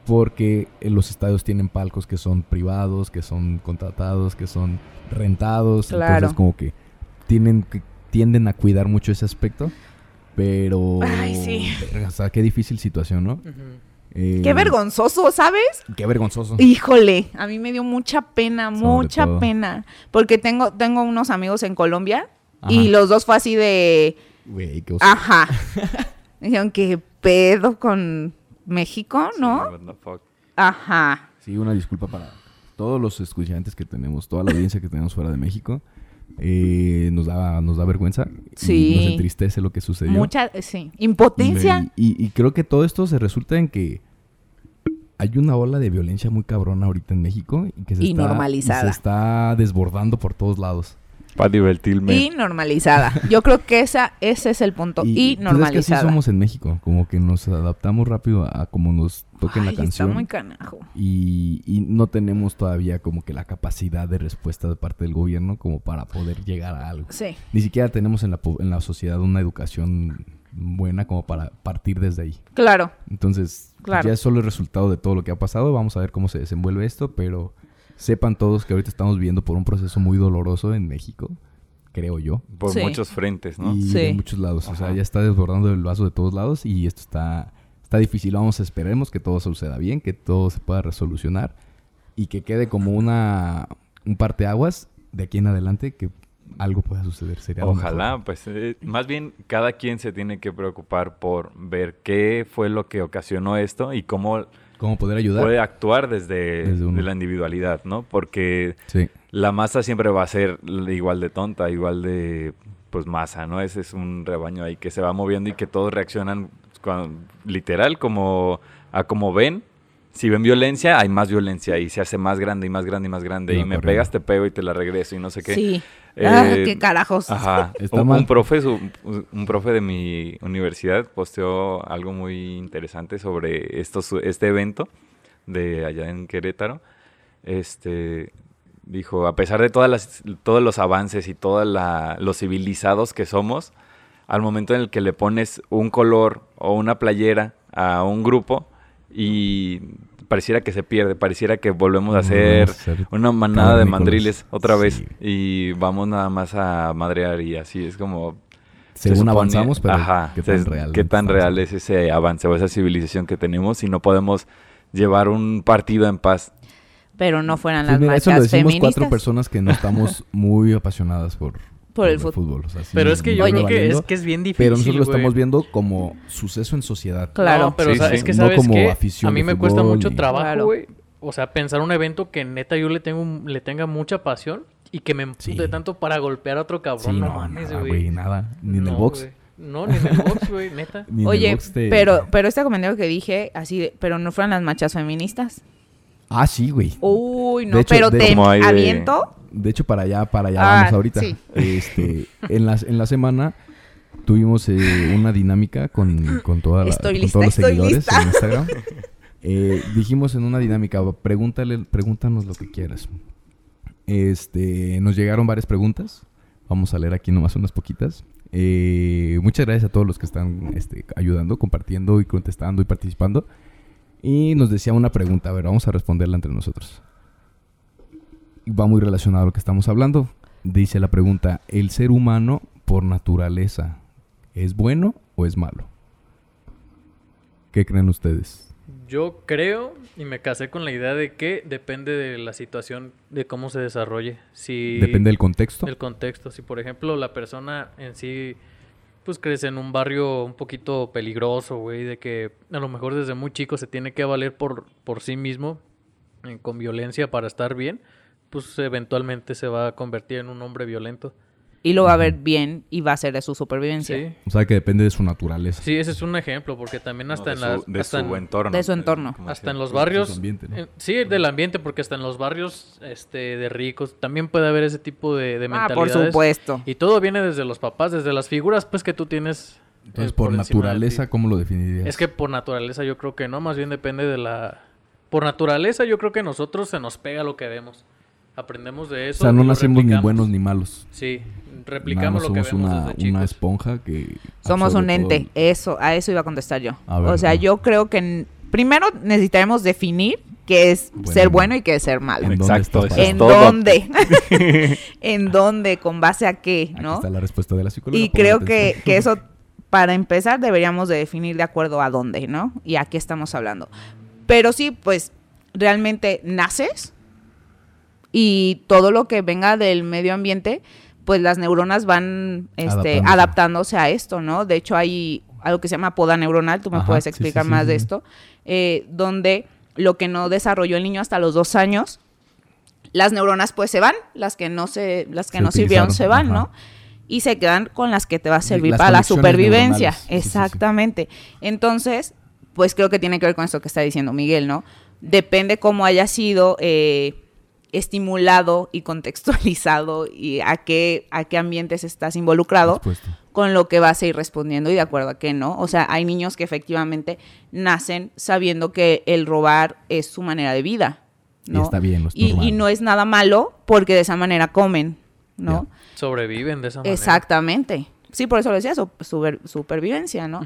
S1: porque los estadios tienen palcos que son privados, que son contratados, que son rentados.
S4: Claro.
S1: Entonces como que tienen que tienden a cuidar mucho ese aspecto. Pero...
S4: Ay, sí.
S1: o sea, qué difícil situación, ¿no? Eh,
S4: Qué vergonzoso, ¿sabes?
S1: Qué vergonzoso.
S4: Híjole, a mí me dio mucha pena,
S1: Sobre
S4: mucha
S1: todo.
S4: pena. Porque tengo, tengo unos amigos en Colombia
S1: Ajá.
S4: y los dos fue así de,
S1: Güey, qué oso.
S4: ajá. Dijeron, ¿qué pedo con México,
S2: Sí,
S4: no?
S2: what the fuck.
S4: Ajá.
S1: Sí, una disculpa para todos los escuchantes que tenemos, toda la audiencia que tenemos fuera de México. Eh, nos da nos da vergüenza y
S4: Sí.
S1: nos entristece lo que sucedió.
S4: Mucha, sí. Impotencia.
S1: Y, y creo que todo esto se resulta en que hay una ola de violencia muy cabrona ahorita en México y que se,
S4: Y
S1: está,
S4: normalizada.
S1: se está desbordando por todos lados.
S2: Para divertirme.
S4: Y normalizada. Yo creo que esa, ese es el punto. Y,
S1: pues, es que así
S4: normalizada.
S1: somos en México, como que nos adaptamos rápido a, como nos toquen la canción.
S4: Está muy canajo.
S1: y, y no tenemos todavía como que la capacidad de respuesta de parte del gobierno como para poder llegar a algo.
S4: Sí.
S1: Ni siquiera tenemos en la, po- en la sociedad una educación buena como para partir desde ahí.
S4: Claro.
S1: Entonces,
S4: Claro.
S1: ya es solo el resultado de todo lo que ha pasado. Vamos a ver cómo se desenvuelve esto, pero sepan todos que ahorita estamos viviendo por un proceso muy doloroso en México, creo yo.
S2: Por
S4: Sí.
S2: muchos frentes, ¿no?
S1: Y
S4: Sí.
S1: de muchos lados. O sea,
S2: Ajá.
S1: ya está desbordando el vaso de todos lados y esto está, está difícil. Vamos a esperemos que todo suceda bien, que todo se pueda resolucionar y que quede como una un parteaguas de aquí en adelante que algo pueda suceder. Sería
S2: Ojalá,
S1: mejor.
S2: pues eh, más bien cada quien se tiene que preocupar por ver qué fue lo que ocasionó esto y cómo
S1: ¿Cómo poder ayudar?
S2: puede actuar desde,
S1: Desde uno.
S2: de la individualidad, ¿no? Porque
S1: Sí.
S2: la masa siempre va a ser igual de tonta, igual de pues masa, ¿no? Ese es un rebaño ahí que se va moviendo y que todos reaccionan cuan- literal como a como ven. Si ven violencia, hay más violencia y se hace más grande y más grande y más grande.
S1: Y
S2: me pegas, te pego y te la regreso y no sé qué.
S4: Sí.
S2: Eh,
S4: ah, qué carajos.
S2: Ajá.
S1: Está
S2: un,
S1: mal.
S2: un profe, su- un profe de mi universidad posteó algo muy interesante sobre esto, su- este evento de allá en Querétaro. Este dijo, a pesar de todas las, todos los avances y todos los civilizados que somos, al momento en el que le pones un color o una playera a un grupo y pareciera que se pierde, pareciera que volvemos a ser una manada de mandriles otra vez
S1: Sí.
S2: y vamos nada más a madrear y así es como se
S1: Según
S2: supone-
S1: avanzamos, pero
S2: ajá,
S1: qué
S2: se-
S1: tan real.
S2: qué tan real es ese avance o esa civilización que tenemos si no podemos llevar un partido en paz
S4: Pero no fueran
S1: Pues
S4: las
S1: mira, eso lo decimos
S4: feministas.
S1: cuatro personas que no estamos muy apasionadas por,
S4: Por el fútbol.
S1: o sea, sí,
S3: Pero es que yo creo que es, que es bien difícil.
S1: Pero nosotros lo estamos viendo como suceso en sociedad.
S4: Claro.
S3: No, pero
S2: Sí,
S3: o sea,
S2: sí.
S3: es que
S1: No
S3: sabes
S1: como
S3: qué?
S1: afición
S3: a mí me cuesta mucho
S1: y-
S3: trabajo,
S4: Claro.
S3: O sea, pensar un evento que neta yo le tengo le tenga mucha pasión y que me empute
S1: Sí.
S3: tanto para golpear a otro cabrón.
S1: Sí,
S3: no,
S1: no,
S3: mames, güey.
S1: nada. Ni en el
S3: No,
S1: box.
S3: No, ni en el box, güey, neta.
S4: Oye,
S1: box te-
S4: pero, pero este comentario que dije, así de, pero no fueran las marchas feministas.
S1: Ah, sí, güey.
S4: Uy, no,
S1: hecho,
S4: pero
S1: de-
S4: te
S2: de-
S4: aviento.
S1: De hecho, para allá, para allá
S4: Ah,
S1: vamos ahorita.
S4: sí.
S1: Este, en, la, en la semana tuvimos eh, una dinámica con, con, toda la-
S4: Estoy
S1: con
S4: lista,
S1: todos los
S4: estoy
S1: seguidores
S4: lista.
S1: en Instagram. Eh, dijimos en una dinámica, pregúntale, pregúntanos lo que quieras. Este, nos llegaron varias preguntas. Vamos a leer aquí nomás unas poquitas. Eh, muchas gracias a todos los que están este, ayudando, compartiendo y contestando y participando. Y nos decía una pregunta, a ver, vamos a responderla entre nosotros. Va muy relacionado a lo que estamos hablando. Dice la pregunta, ¿el ser humano por naturaleza es bueno o es malo? ¿Qué creen ustedes?
S3: Yo creo y me casé con la idea de que depende de la situación, de cómo se desarrolle. Si
S1: ¿Depende del contexto?
S3: del contexto. Si, por ejemplo, la persona en sí, pues crece en un barrio un poquito peligroso, güey, de que a lo mejor desde muy chico se tiene que valer por, por sí mismo, eh, con violencia para estar bien, pues eventualmente se va a convertir en un hombre violento.
S4: Y lo va a ver bien y va a ser de su supervivencia.
S3: Sí.
S1: O sea, que depende de su naturaleza.
S3: Sí, ese es un ejemplo, porque también hasta
S2: No,
S3: en las...
S2: su, de
S3: hasta
S2: su
S3: en-
S2: entorno.
S4: de su entorno.
S3: Hasta en los barrios.
S1: su ambiente, ¿no?
S3: eh, sí, del ambiente, porque hasta en los barrios este, de ricos también puede haber ese tipo de, de
S4: Ah, por
S3: mentalidades.
S4: supuesto.
S3: Y todo viene desde los papás, desde las figuras pues que tú tienes.
S1: Entonces,
S3: eh,
S1: por,
S3: de
S1: naturaleza. ¿cómo lo definirías?
S3: Es que por naturaleza yo creo que no, más bien depende de la... Por naturaleza yo creo que nosotros se nos pega lo que vemos. Aprendemos de
S1: o
S3: eso.
S1: sea,
S3: y
S1: no
S3: lo
S1: nacemos ni buenos ni malos.
S3: Sí,
S1: Nada
S3: replicamos
S1: más
S3: lo que
S1: somos
S3: vemos
S1: una,
S3: desde
S1: una esponja que...
S4: Somos un ente.
S1: todo.
S4: Eso, a eso iba a contestar yo.
S1: A ver,
S4: o sea, yo creo que primero necesitaremos definir qué es
S1: Bueno.
S4: ser bueno y qué es ser malo.
S1: ¿En dónde
S2: Exacto,
S1: estás
S2: eso es
S4: ¿En
S2: todo.
S4: dónde? ¿En dónde? ¿Con base a qué?
S1: Aquí
S4: ¿No?
S1: está la respuesta de la psicóloga.
S4: Y creo que, que eso, para empezar, deberíamos de definir de acuerdo a dónde, ¿no? Y a qué estamos hablando. Pero sí, pues, realmente naces y todo lo que venga del medio ambiente, pues las neuronas van este,
S1: Adaptándose.
S4: adaptándose a esto, ¿no? De hecho, hay algo que se llama poda neuronal, tú me
S1: Ajá,
S4: puedes explicar
S1: sí, sí,
S4: más
S1: sí,
S4: de esto, eh, donde lo que no desarrolló el niño hasta los dos años, las neuronas pues se van, las que no se, las que
S1: Se
S4: no sirvieron se van,
S1: ajá.
S4: ¿no? Y se quedan con las que te va a servir
S1: las
S4: para la supervivencia.
S1: neuronales.
S4: Exactamente. Entonces, pues creo que tiene que ver con esto que está diciendo Miguel, ¿no? Depende cómo haya sido eh, estimulado y contextualizado y a qué, a qué ambientes estás involucrado con lo que vas a ir respondiendo y de acuerdo a qué no. O sea, hay niños que efectivamente nacen sabiendo que el robar es su manera de vida,
S1: Y
S4: ¿no?
S1: está bien, no es
S4: y, y no es nada malo porque de esa manera comen, ¿no?
S3: Sobreviven de esa manera.
S4: Exactamente. Sí, por eso lo decía, su- super- supervivencia, ¿no?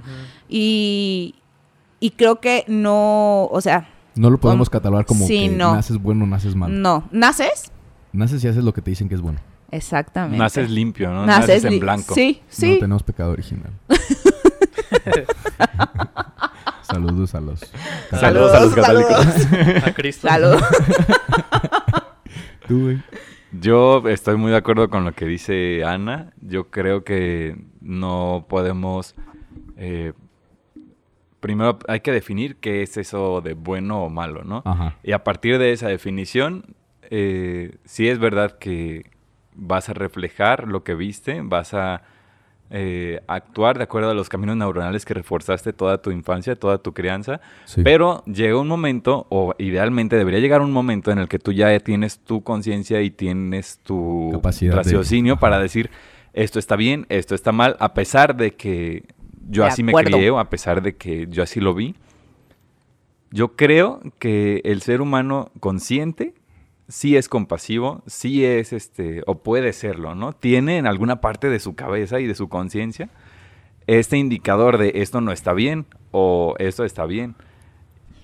S4: Y, y creo que no, o sea,
S1: No lo podemos catalogar como
S4: Sí,
S1: que
S4: no.
S1: naces bueno o naces malo.
S4: no. ¿Naces?
S1: Naces y haces lo que te dicen que es bueno.
S4: Exactamente.
S2: Naces limpio, ¿no? Naces, en blanco.
S4: Sí,
S1: No
S4: sí.
S1: tenemos pecado original. Saludos a los...
S2: Saludos a los católicos.
S3: A Cristo.
S4: Salud.
S1: Tú, güey.
S2: Yo estoy muy de acuerdo con lo que dice Ana. Yo creo que no podemos... eh, primero hay que definir qué es eso de bueno o malo, ¿no?
S1: Ajá.
S2: Y a partir de esa definición, eh, sí es verdad que vas a reflejar lo que viste, vas a eh, actuar de acuerdo a los caminos neuronales que reforzaste toda tu infancia, toda tu crianza,
S1: Sí.
S2: pero llega un momento, o idealmente debería llegar un momento en el que tú ya tienes tu conciencia y tienes tu
S1: Capacidad
S2: raciocinio para decir, esto está bien, esto está mal, a pesar de que yo
S4: De
S2: así me crié, a pesar de que yo así lo vi. Yo creo que el ser humano consciente sí es compasivo, sí es este, o puede serlo, ¿no? Tiene en alguna parte de su cabeza y de su conciencia este indicador de esto no está bien o esto está bien.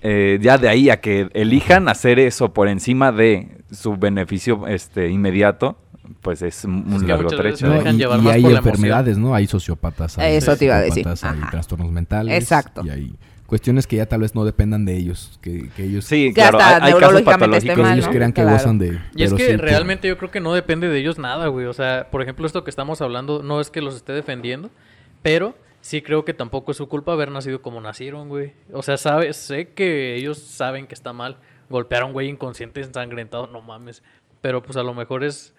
S2: Eh, ya de ahí a que elijan hacer eso por encima de su beneficio este, inmediato, pues es un
S3: Es que
S2: largo trecho.
S3: se
S2: ¿no?
S1: y, y hay enfermedades, ¿no? Hay sociópatas, hay
S4: Eso te iba a decir.
S1: hay
S4: Ajá.
S1: trastornos mentales.
S4: Exacto.
S1: Y hay cuestiones que ya tal vez no dependan de ellos. Que, que ellos,
S2: Sí,
S4: Que
S2: claro,
S4: hasta
S2: hay, hay casos patológicos.
S4: mal,
S1: ellos
S4: ¿no?
S1: crean que
S4: Claro.
S1: gozan de...
S3: Y es que
S1: sí,
S3: realmente yo creo que no depende de ellos nada, güey. O sea, por ejemplo, esto que estamos hablando no es que los esté defendiendo, pero sí creo que tampoco es su culpa haber nacido como nacieron, güey. O sea, sabe, sé que ellos saben que está mal. Golpear a un güey inconsciente, ensangrentado, no mames. Pero pues a lo mejor es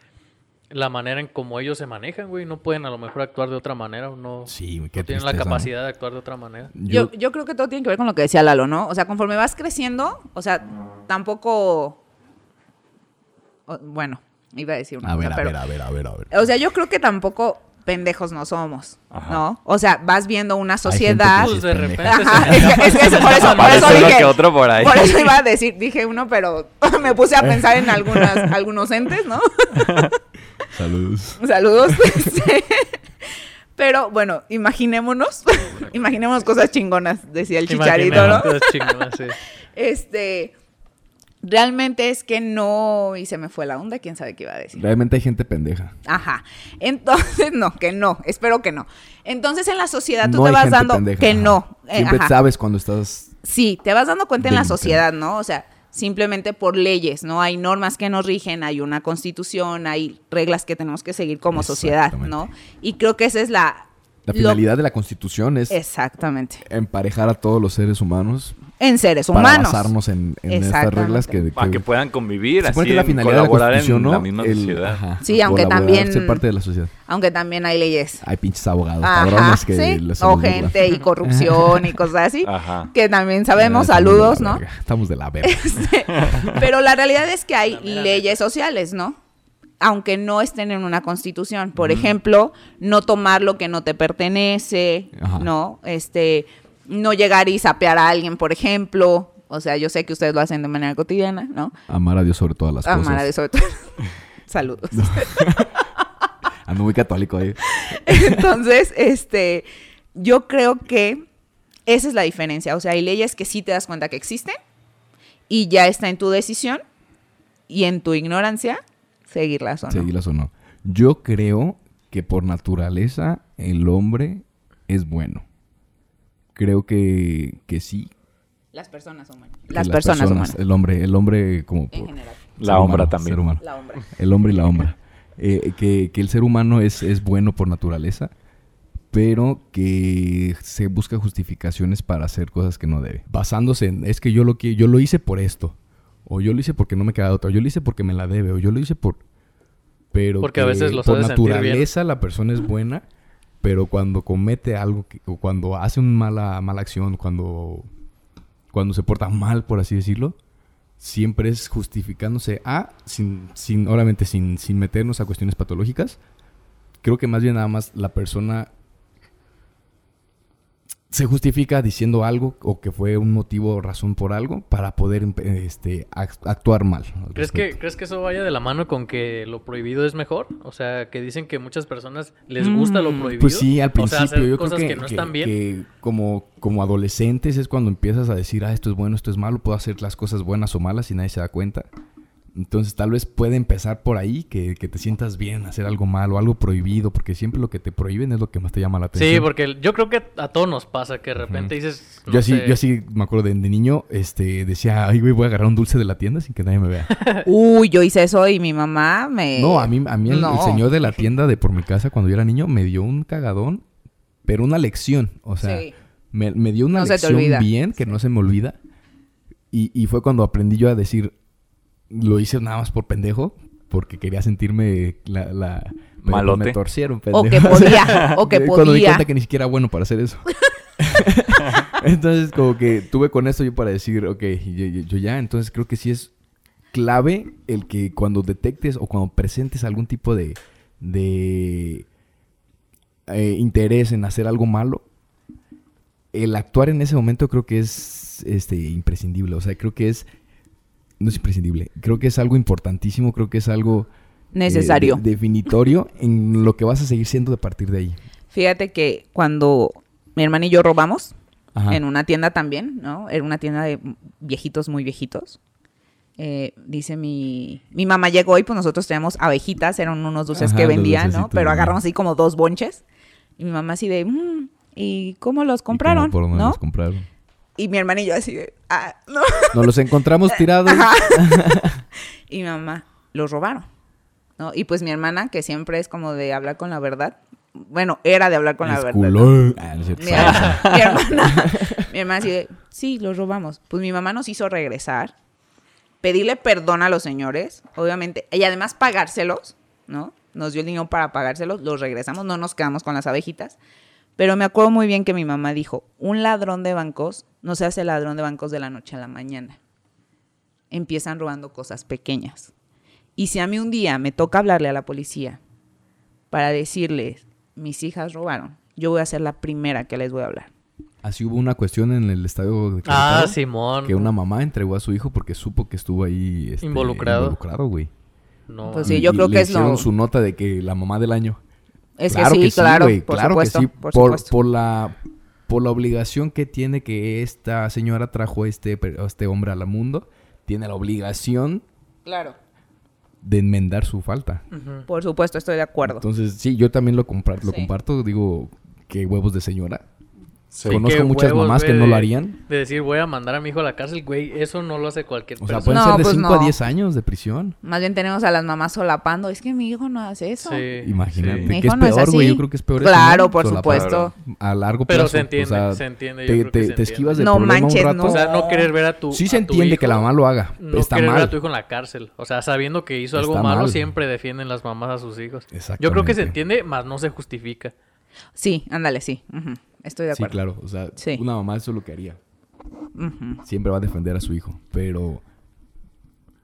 S3: la manera en cómo ellos se manejan, güey. No pueden a lo mejor actuar de otra manera o no,
S1: Sí,
S3: no tienen la capacidad de actuar de otra manera.
S4: Yo, yo creo que todo tiene que ver con lo que decía Lalo, ¿no? O sea, conforme vas creciendo, o sea, tampoco... o- bueno, iba a decir una
S1: A ver,
S4: cosa,
S1: a
S4: pero...
S1: ver, a ver, a ver, a ver.
S4: O sea, yo creo que tampoco pendejos no somos,
S2: Ajá.
S4: ¿no? O sea, vas viendo una sociedad...
S3: Pues de repente
S1: pendeja.
S3: se
S4: Ajá, es que, es que por eso, por eso dije...
S2: que otro por ahí.
S4: Por eso iba a decir, dije uno, pero me puse a pensar en algunas, algunos entes, ¿no?
S1: Saludos.
S4: Saludos. Este, Pero bueno, imaginémonos, imaginemos cosas chingonas, decía el chicharito, ¿no?
S3: cosas chingonas, sí.
S4: Este, realmente es que no, y se me fue la onda, quién sabe qué iba a decir.
S1: Realmente hay gente pendeja.
S4: Ajá. Entonces, no, que no, espero que no. Entonces en la sociedad tú
S1: No
S4: te
S1: hay
S4: vas
S1: gente
S4: dando
S1: pendeja,
S4: que
S1: ajá.
S4: no. eh,
S1: Siempre
S4: ajá.
S1: sabes cuando estás...
S4: Sí, te vas dando cuenta en la sociedad, ¿no? O sea, simplemente por leyes, ¿no? Hay normas que nos rigen, hay una constitución, hay reglas que tenemos que seguir como sociedad. ¿no? Y creo que esa es la...
S1: La
S4: lo-
S1: finalidad de la Constitución es
S4: Exactamente.
S1: emparejar a todos los seres humanos
S4: En seres
S1: para
S4: humanos.
S1: basarnos en, en estas reglas que...
S2: Para que puedan convivir, así
S1: supone que la finalidad de la
S2: en
S1: ¿no?
S2: la misma
S1: El-
S2: sociedad.
S1: ajá,
S4: Sí, aunque también-
S1: Ser parte de la sociedad.
S4: Aunque también hay leyes.
S1: Hay pinches abogados,
S4: Ajá,
S1: cabrones que
S4: sí.
S1: les
S4: O gente y corrupción y cosas así.
S2: Ajá.
S4: Que también sabemos,
S1: la
S4: saludos, ¿no?
S1: verga, Estamos de la verga.
S4: Pero la realidad es que hay leyes sociales, ¿no? Aunque no estén en una constitución. Por ejemplo, no tomar lo que no te pertenece,
S1: Ajá.
S4: ¿no? Este, no llegar y sapear a alguien, por ejemplo. O sea, yo sé que ustedes lo hacen de manera cotidiana, ¿no?
S1: Amar a Dios sobre todas las
S4: Amar a
S1: cosas.
S4: Dios sobre todo. Saludos.
S1: Ando muy católico ahí.
S4: Entonces, este, yo creo que Esa es la diferencia. O sea, hay leyes que sí te das cuenta que existen y ya está en tu decisión y en tu ignorancia seguirlas o no.
S1: Seguirlas o no. Yo creo que por naturaleza el hombre es bueno. Creo que, que sí.
S4: Las personas
S1: que
S4: Las, personas, humanas.
S1: El hombre, el hombre como
S4: En
S1: por-
S4: general.
S2: La hombra
S1: humano,
S2: también.
S1: ser humano.
S4: La hombre.
S1: El hombre y la hombra. Eh, que, que el ser humano es, es bueno por naturaleza, pero que se busca justificaciones para hacer cosas que no debe. Basándose en, es que yo lo, que, yo lo hice por esto, o yo lo hice porque no me queda otra, o yo lo hice porque me la debe, o yo lo hice por... Pero
S3: Porque a veces lo
S1: por
S3: bien.
S1: naturaleza la persona es buena, pero cuando comete algo, que- o cuando hace una mala, mala acción, cuando, cuando se porta mal, por así decirlo, siempre es justificándose a, sin, sin, obviamente sin, sin meternos a cuestiones patológicas. Creo que más bien nada más la persona se justifica diciendo algo o que fue un motivo o razón por algo para poder este, ac- actuar mal. al
S3: ¿Crees que. ¿Crees que eso vaya de la mano con que lo prohibido es mejor? O sea, que dicen que muchas personas les gusta lo
S4: Mm,
S3: prohibido.
S1: Pues sí, al
S3: O sea,
S1: principio
S3: hacer
S1: yo creo que,
S3: que no
S1: que-
S3: bien.
S1: que como, como adolescentes es cuando empiezas a decir, ah, esto es bueno, esto es malo, puedo hacer las cosas buenas o malas y nadie se da cuenta. Entonces tal vez puede empezar por ahí, que, que te sientas bien, hacer algo malo, algo prohibido, porque siempre lo que te prohíben es lo que más te llama la atención.
S3: Sí, porque yo creo que a todos nos pasa que de repente dices. no
S1: Yo así,
S3: sé,
S1: yo así me acuerdo de, de niño, este, decía, ay, güey, voy a agarrar un dulce de la tienda sin que nadie me vea.
S4: Uy, yo hice eso y mi mamá me...
S1: No, a mí, a mí el, señor de la tienda de por mi casa cuando yo era niño me dio un cagadón, pero una lección. O sea,
S4: Sí.
S1: me, me dio una
S4: No
S1: lección bien, que no se me olvida. Y, y fue cuando aprendí yo a decir, lo hice nada más por pendejo, porque quería sentirme la... la me-
S2: Malote.
S1: Me torcieron,
S4: O
S1: pendejo.
S4: que podía, o que
S1: Cuando me di cuenta que ni siquiera era bueno para hacer eso. entonces, como que tuve con esto yo para decir, ok, yo, yo- yo ya, entonces creo que sí es clave el que cuando detectes o cuando presentes algún tipo de, de eh, interés en hacer algo malo, el actuar en ese momento creo que es este imprescindible. O sea, creo que es. No es imprescindible. Creo que es algo importantísimo. Creo que es algo. eh,
S4: Necesario.
S1: de- definitorio en lo que vas a seguir siendo de partir de ahí.
S4: Fíjate que cuando mi hermana y yo robamos,
S1: Ajá.
S4: en una tienda también, ¿no? Era una tienda de viejitos muy viejitos. Eh, dice mi, mi mamá llegó y pues nosotros teníamos abejitas, eran unos dulces
S1: Ajá,
S4: que vendían, ¿no? Pero agarramos así como dos bonches. Y mi mamá así de, "Mm, ¿y cómo los
S1: ¿Y
S4: compraron?
S1: cómo, por dónde
S4: ¿No?
S1: los compraron?
S4: Y mi hermana y yo así de, ah, no.
S1: Nos los encontramos tirados.
S4: Y mi mamá, los robaron. ¿no? Y pues mi hermana, que siempre es como de hablar con la verdad, bueno, era de hablar con la verdad.
S1: Ah, no.
S4: Mi, hermana, mi hermana, mi hermana así de, sí, los robamos. Pues mi mamá nos hizo regresar, pedirle perdón a los señores, obviamente, y además pagárselos, ¿no? Nos dio el dinero para pagárselos, los regresamos, no nos quedamos con las abejitas. Pero me acuerdo muy bien que mi mamá dijo, un ladrón de bancos no se hace ladrón de bancos de la noche a la mañana. Empiezan robando cosas pequeñas. Y si a mí un día me toca hablarle a la policía para decirles, mis hijas robaron, yo voy a ser la primera que les voy a hablar.
S1: Así hubo una cuestión en el estadio de
S3: Ah,
S1: Querétaro
S3: Simón.
S1: Que una mamá entregó a su hijo porque supo que estuvo ahí este,
S3: Involucrado.
S1: Involucrado, güey.
S3: No.
S4: Pues sí,
S1: Y-
S4: yo
S1: y
S4: creo
S1: le
S4: que es
S1: hicieron
S4: lo-
S1: su nota de que la mamá del año.
S4: Es
S1: claro
S4: que sí, claro, por
S1: claro
S4: supuesto,
S1: que sí.
S4: por
S1: Por,
S4: supuesto.
S1: por la, por la obligación que tiene que esta señora trajo a este, a este hombre al mundo, tiene la obligación
S4: Claro.
S1: de enmendar su falta.
S4: Por supuesto, estoy de acuerdo.
S1: Entonces, sí, yo también lo, compar- lo comparto. Digo, que huevos de señora.
S2: Sí.
S1: Conozco muchas
S3: huevos,
S1: mamás que no lo harían.
S3: De decir, voy a mandar a mi hijo a la cárcel, güey, eso no lo hace cualquier
S1: O sea,
S3: persona.
S1: pueden
S4: No,
S1: ser de
S4: pues
S1: 5 a
S4: no.
S1: 10 años de prisión.
S4: Más bien tenemos a las mamás solapando. Es que mi hijo no hace eso.
S3: Sí,
S1: Imagínate.
S3: sí.
S4: Mi
S1: Que
S4: hijo
S1: es
S4: no
S1: peor, güey. Yo creo que es peor eso,
S4: Claro,
S1: ¿no?
S4: por
S1: Solapar
S4: supuesto.
S1: A largo
S3: Pero
S1: plazo.
S3: se entiende,
S1: o sea,
S3: se entiende, yo
S1: Te,
S3: creo que
S1: te-
S3: se
S1: te esquivas del
S4: No
S1: problema un
S4: manches,
S1: rato.
S4: no.
S3: O sea, no querer ver a tu
S1: Sí se
S3: a tu
S1: entiende que la mamá lo haga.
S3: No
S1: está
S3: querer ver a tu hijo en la cárcel. O sea, sabiendo que hizo algo
S1: Está
S3: malo,
S1: mal.
S3: siempre defienden las mamás a sus hijos. Yo creo que se entiende, más no se justifica.
S4: Sí, ándale, sí. Estoy de
S1: Sí,
S4: acuerdo.
S1: claro. O sea,
S4: Sí.
S1: una mamá eso es lo que haría. Siempre va a defender a su hijo. Pero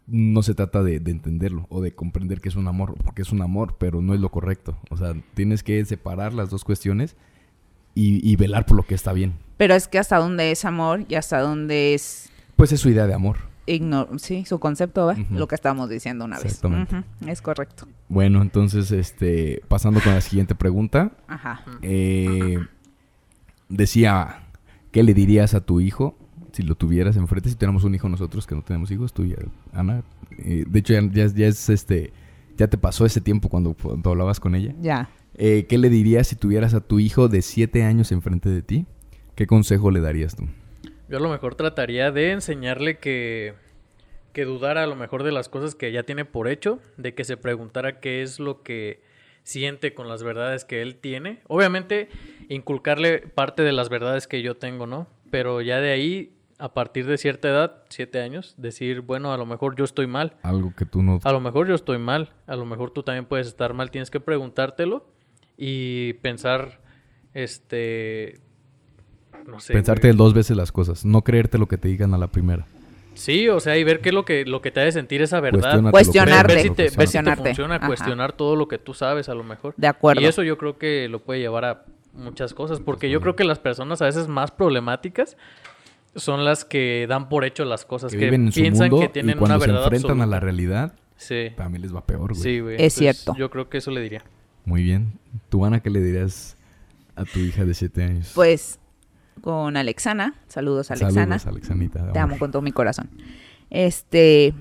S1: no se trata de, de entenderlo o de comprender que es un amor. Porque es un amor, pero no es lo correcto. O sea, tienes que separar las dos cuestiones y, y velar por lo que está bien.
S4: Pero es que hasta dónde es amor y hasta dónde es
S1: Pues es su idea de amor.
S4: ignor sí, su concepto. Lo que estábamos diciendo una vez.
S1: Exactamente.
S4: Es correcto.
S1: Bueno, entonces, este, pasando con la siguiente pregunta.
S4: Ajá.
S1: Eh, decía, ¿qué ¿qué le dirías a tu hijo si lo tuvieras enfrente? Si tuviéramos un hijo nosotros que no tenemos hijos, tú y Ana. eh, de hecho, ya, ya, es- ya es este. Ya te pasó ese tiempo cuando, cuando hablabas con ella.
S4: Ya.
S1: Eh, ¿Qué le dirías si tuvieras a tu hijo de 7 años enfrente de ti? ¿Qué consejo le darías tú?
S3: Yo a lo mejor trataría de enseñarle que, que dudara a lo mejor de las cosas que ya tiene por hecho, de que se preguntara qué es lo que siente con las verdades que él tiene. Obviamente, inculcarle parte de las verdades que yo tengo, ¿no? Pero ya de ahí, a partir de cierta edad, siete años, decir, bueno, a lo mejor yo estoy mal.
S1: Algo que tú no...
S3: A lo mejor yo estoy mal, a lo mejor tú también puedes estar mal, tienes que preguntártelo y pensar, este, no sé.
S1: Pensarte
S3: güey.
S1: dos veces las cosas. No creerte lo que te digan a la primera.
S3: Sí, o sea, y ver qué es lo que, lo que te hace sentir esa verdad.
S4: Cuestionarte.
S3: Ver si te, ver si te funciona,
S4: Ajá.
S3: cuestionar todo lo que tú sabes a lo mejor.
S4: De acuerdo.
S3: Y eso yo creo que lo puede llevar a muchas cosas, porque yo creo que las personas a veces más problemáticas son las que dan por hecho las cosas,
S1: Que
S3: que,
S1: viven en su
S3: piensan
S1: mundo
S3: que
S1: y
S3: tienen
S1: cuando
S3: una
S1: se
S3: verdad
S1: enfrentan a la realidad,
S3: Sí,
S1: mí les va peor, güey.
S3: sí, güey.
S4: Es cierto.
S3: Yo creo que eso le diría.
S1: Muy bien. ¿Tú, Ana, qué le dirías a tu hija de 7 años?
S4: Pues con Alexana, saludos Alexana.
S1: Saludos, Alexanita.
S4: Te amo con todo mi corazón. Este,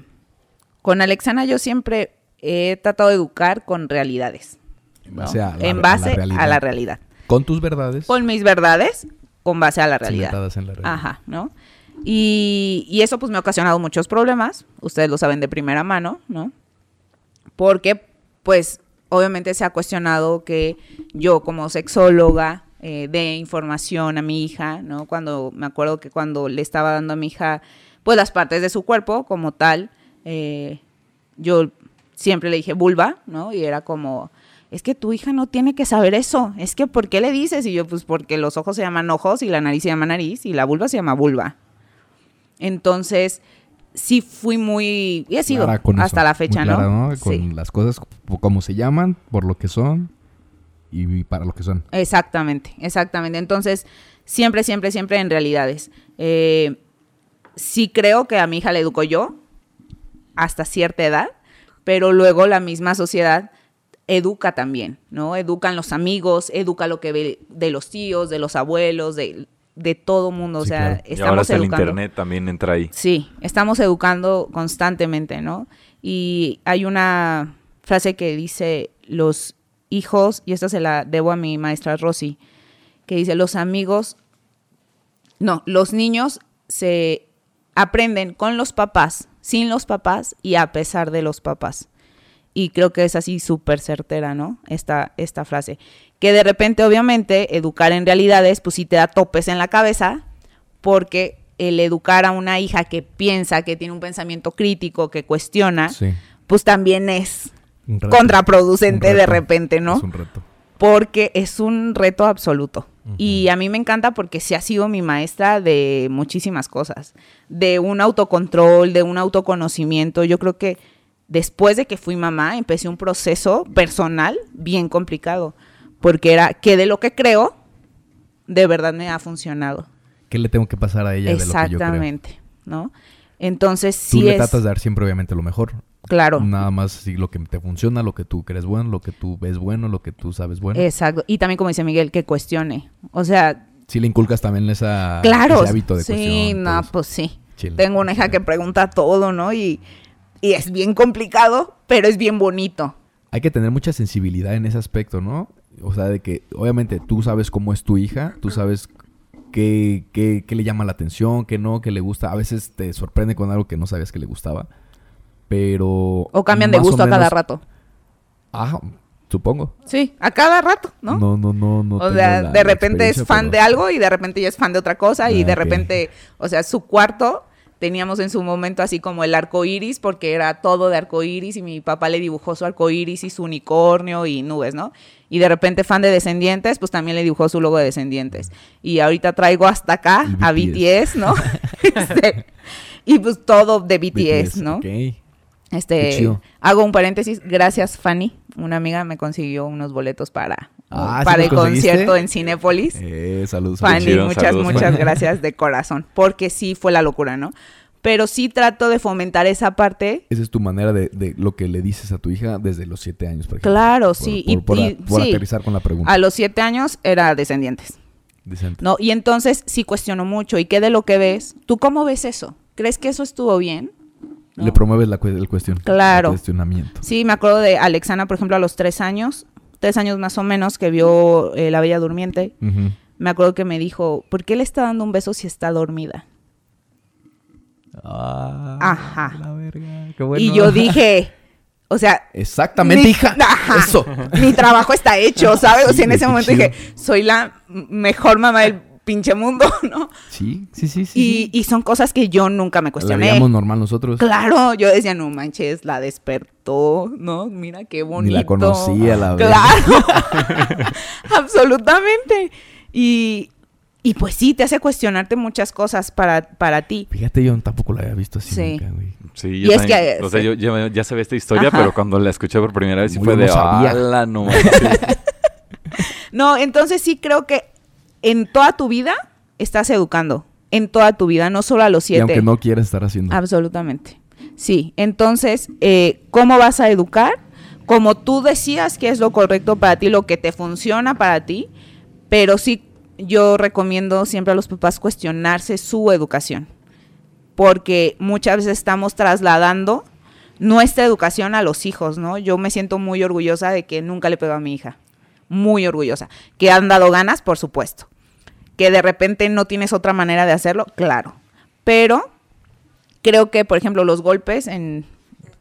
S4: con Alexana yo siempre he tratado de educar con realidades.
S1: En
S4: ¿no?
S1: base a la-
S4: en
S1: a la
S4: base a
S1: realidad.
S4: la realidad.
S1: Con tus verdades.
S4: Con mis verdades, con base a la realidad.
S1: en la realidad.
S4: Ajá, ¿no? Y, y eso pues me ha ocasionado muchos problemas, ustedes lo saben de primera mano, ¿no? Porque pues obviamente se ha cuestionado que yo como sexóloga eh, dé información a mi hija, ¿no? Cuando me acuerdo que cuando le estaba dando a mi hija pues las partes de su cuerpo como tal, eh, yo siempre le dije vulva, ¿no? Y era como, es que tu hija no tiene que saber eso, es que ¿por qué le dices? Y yo, pues porque los ojos se llaman ojos y la nariz se llama nariz y la vulva se llama vulva. Entonces, sí fui muy, y he sido hasta
S1: eso,
S4: la fecha,
S1: muy clara,
S4: ¿no?
S1: Con
S4: Sí.
S1: las cosas como se llaman, por lo que son y para lo que son.
S4: Exactamente, exactamente. Entonces, siempre, siempre, siempre en realidades. Eh, sí creo que a mi hija le educo yo hasta cierta edad, pero luego la misma sociedad educa también, ¿no? Educan los amigos, educa lo que ve de los tíos, de los abuelos, de, de todo mundo. o sea,
S1: claro.
S2: Y ahora
S4: estamos
S2: hasta el internet también entra ahí.
S4: Sí, estamos educando constantemente, ¿no? Y hay una frase que dice, los hijos, y esta se la debo a mi maestra Rosy, que dice, los amigos, no, los niños se aprenden con los papás, sin los papás y a pesar de los papás. Y creo que es así súper certera, ¿no? Esta, esta frase. Que de repente, obviamente, educar en realidades, pues sí te da topes en la cabeza, porque el educar a una hija que piensa, que tiene un pensamiento crítico, que cuestiona,
S1: Sí.
S4: pues también es. Contraproducente de repente, ¿no?
S1: Es un reto.
S4: porque es un reto absoluto. Y a mí me encanta porque sí ha sido mi maestra de muchísimas cosas, de un autocontrol, de un autoconocimiento. Yo creo que después de que fui mamá, empecé un proceso personal bien complicado, porque era que de lo que creo, de verdad me ha funcionado.
S1: ¿Qué le tengo que pasar a ella de lo que yo creo?
S4: Exactamente, ¿no? Entonces
S1: Tú
S4: sí
S1: le
S4: es,
S1: tratas de dar siempre obviamente lo mejor.
S4: Claro,
S1: Nada más así lo que te funciona, lo que tú crees bueno, lo que tú ves bueno, lo que tú sabes bueno.
S4: exacto. Y también como dice Miguel, que cuestione. O sea,
S1: Si le inculcas también esa,
S4: Claro.
S1: ese hábito de
S4: sí,
S1: cuestión.
S4: no,
S1: todo eso.
S4: pues sí.
S1: Chill.
S4: Tengo una hija que pregunta todo, ¿no? Y, y es bien complicado, pero es bien bonito.
S1: Hay que tener mucha sensibilidad en ese aspecto, ¿no? O sea, de que obviamente tú sabes cómo es tu hija, tú sabes qué, qué, qué le llama la atención, qué no, qué le gusta. A veces te sorprende con algo que no sabías que le gustaba. Pero...
S4: O cambian de gusto a cada rato.
S1: Ah, supongo.
S4: Sí, a cada rato, ¿no?
S1: No, no, no, no.
S4: o sea,
S1: la-
S4: de repente es fan
S1: pero-
S4: de algo y de repente ya es fan de otra cosa y
S1: Ah,
S4: de repente, o sea, su cuarto teníamos en su momento así como el arco iris porque era todo de arco iris y mi papá le dibujó su arco iris y su unicornio y nubes, ¿no? Y de repente fan de Descendientes, pues también le dibujó su logo de Descendientes. Y ahorita traigo hasta acá a
S1: BTS.
S4: ¿no? Este, y pues todo de BTS, ¿no?
S1: Qué
S4: Este,
S1: chido.
S4: hago un paréntesis, gracias Fanny, una amiga me consiguió unos boletos para,
S1: Ah, ¿sí
S4: para el
S1: conseguiste?
S4: concierto en Cinépolis.
S1: Eh, saludos.
S4: Fanny,
S2: chido,
S4: muchas,
S2: saludos,
S4: muchas
S2: Fanny.
S4: gracias de corazón, porque sí fue la locura, ¿no? Pero sí trato de fomentar esa parte.
S1: Esa es tu manera de, de lo que le dices a tu hija desde los siete años, por ejemplo.
S4: Claro,
S1: Por-
S4: sí.
S1: Por,
S4: y,
S1: por,
S4: y-
S1: por
S4: sí,
S1: aterrizar con la pregunta.
S4: a los siete años era descendientes.
S1: Decente.
S4: ¿no? Y entonces sí cuestiono mucho. ¿Y qué de lo que ves? ¿Tú cómo ves eso? ¿Crees que eso estuvo bien?
S1: Le promueves la, cue- el cuestión.
S4: Claro.
S1: El cuestionamiento.
S4: Sí, me acuerdo de Alexana, por ejemplo, a los tres años, tres años más o menos, que vio eh, La Bella Durmiente.
S1: Ujú.
S4: Me acuerdo que me dijo, ¿por qué le está dando un beso si está dormida?
S1: Ah,
S4: Ajá.
S1: la verga, qué bueno.
S4: Y yo dije, o sea...
S1: Exactamente,
S4: mi-
S1: hija.
S4: Ajá.
S1: Eso.
S4: Mi trabajo está hecho, ¿sabes? o sea, en ese momento
S1: chido.
S4: dije, soy la mejor mamá del pinche mundo, ¿no?
S1: Sí, sí, sí, sí.
S4: Y, y son cosas que yo nunca me
S1: La
S4: cuestioné.
S1: veíamos normal nosotros.
S4: Claro, yo decía, no manches, la despertó, ¿no? Mira qué bonito.
S1: Ni la conocía, la
S4: Claro, absolutamente. Y, y pues sí, te hace cuestionarte muchas cosas para, para ti.
S1: Fíjate, yo tampoco la había visto así
S4: Sí.
S1: nunca, güey.
S2: Sí,
S4: Y
S2: yo
S4: es
S2: también-
S4: que-
S2: o sea,
S4: sí.
S2: yo ya, ya sabía esta historia,
S4: Ajá.
S2: pero cuando la escuché por primera vez sí fue de,
S1: sabía.
S2: "Ala, no manches".
S4: No, entonces sí creo que en toda tu vida estás educando. En toda tu vida, no solo a los
S1: Y
S4: siete.
S1: aunque no quieras estar haciendo.
S4: Absolutamente. Sí, entonces, eh, ¿cómo vas a educar? Como tú decías que es lo correcto para ti, lo que te funciona para ti, pero sí yo recomiendo siempre a los papás cuestionarse su educación, porque muchas veces estamos trasladando nuestra educación a los hijos, ¿no? Yo me siento muy orgullosa de que nunca le pego a mi hija, muy orgullosa. Que han dado ganas, por supuesto. Que de repente no tienes otra manera de hacerlo, claro. Pero creo que, por ejemplo, los golpes en,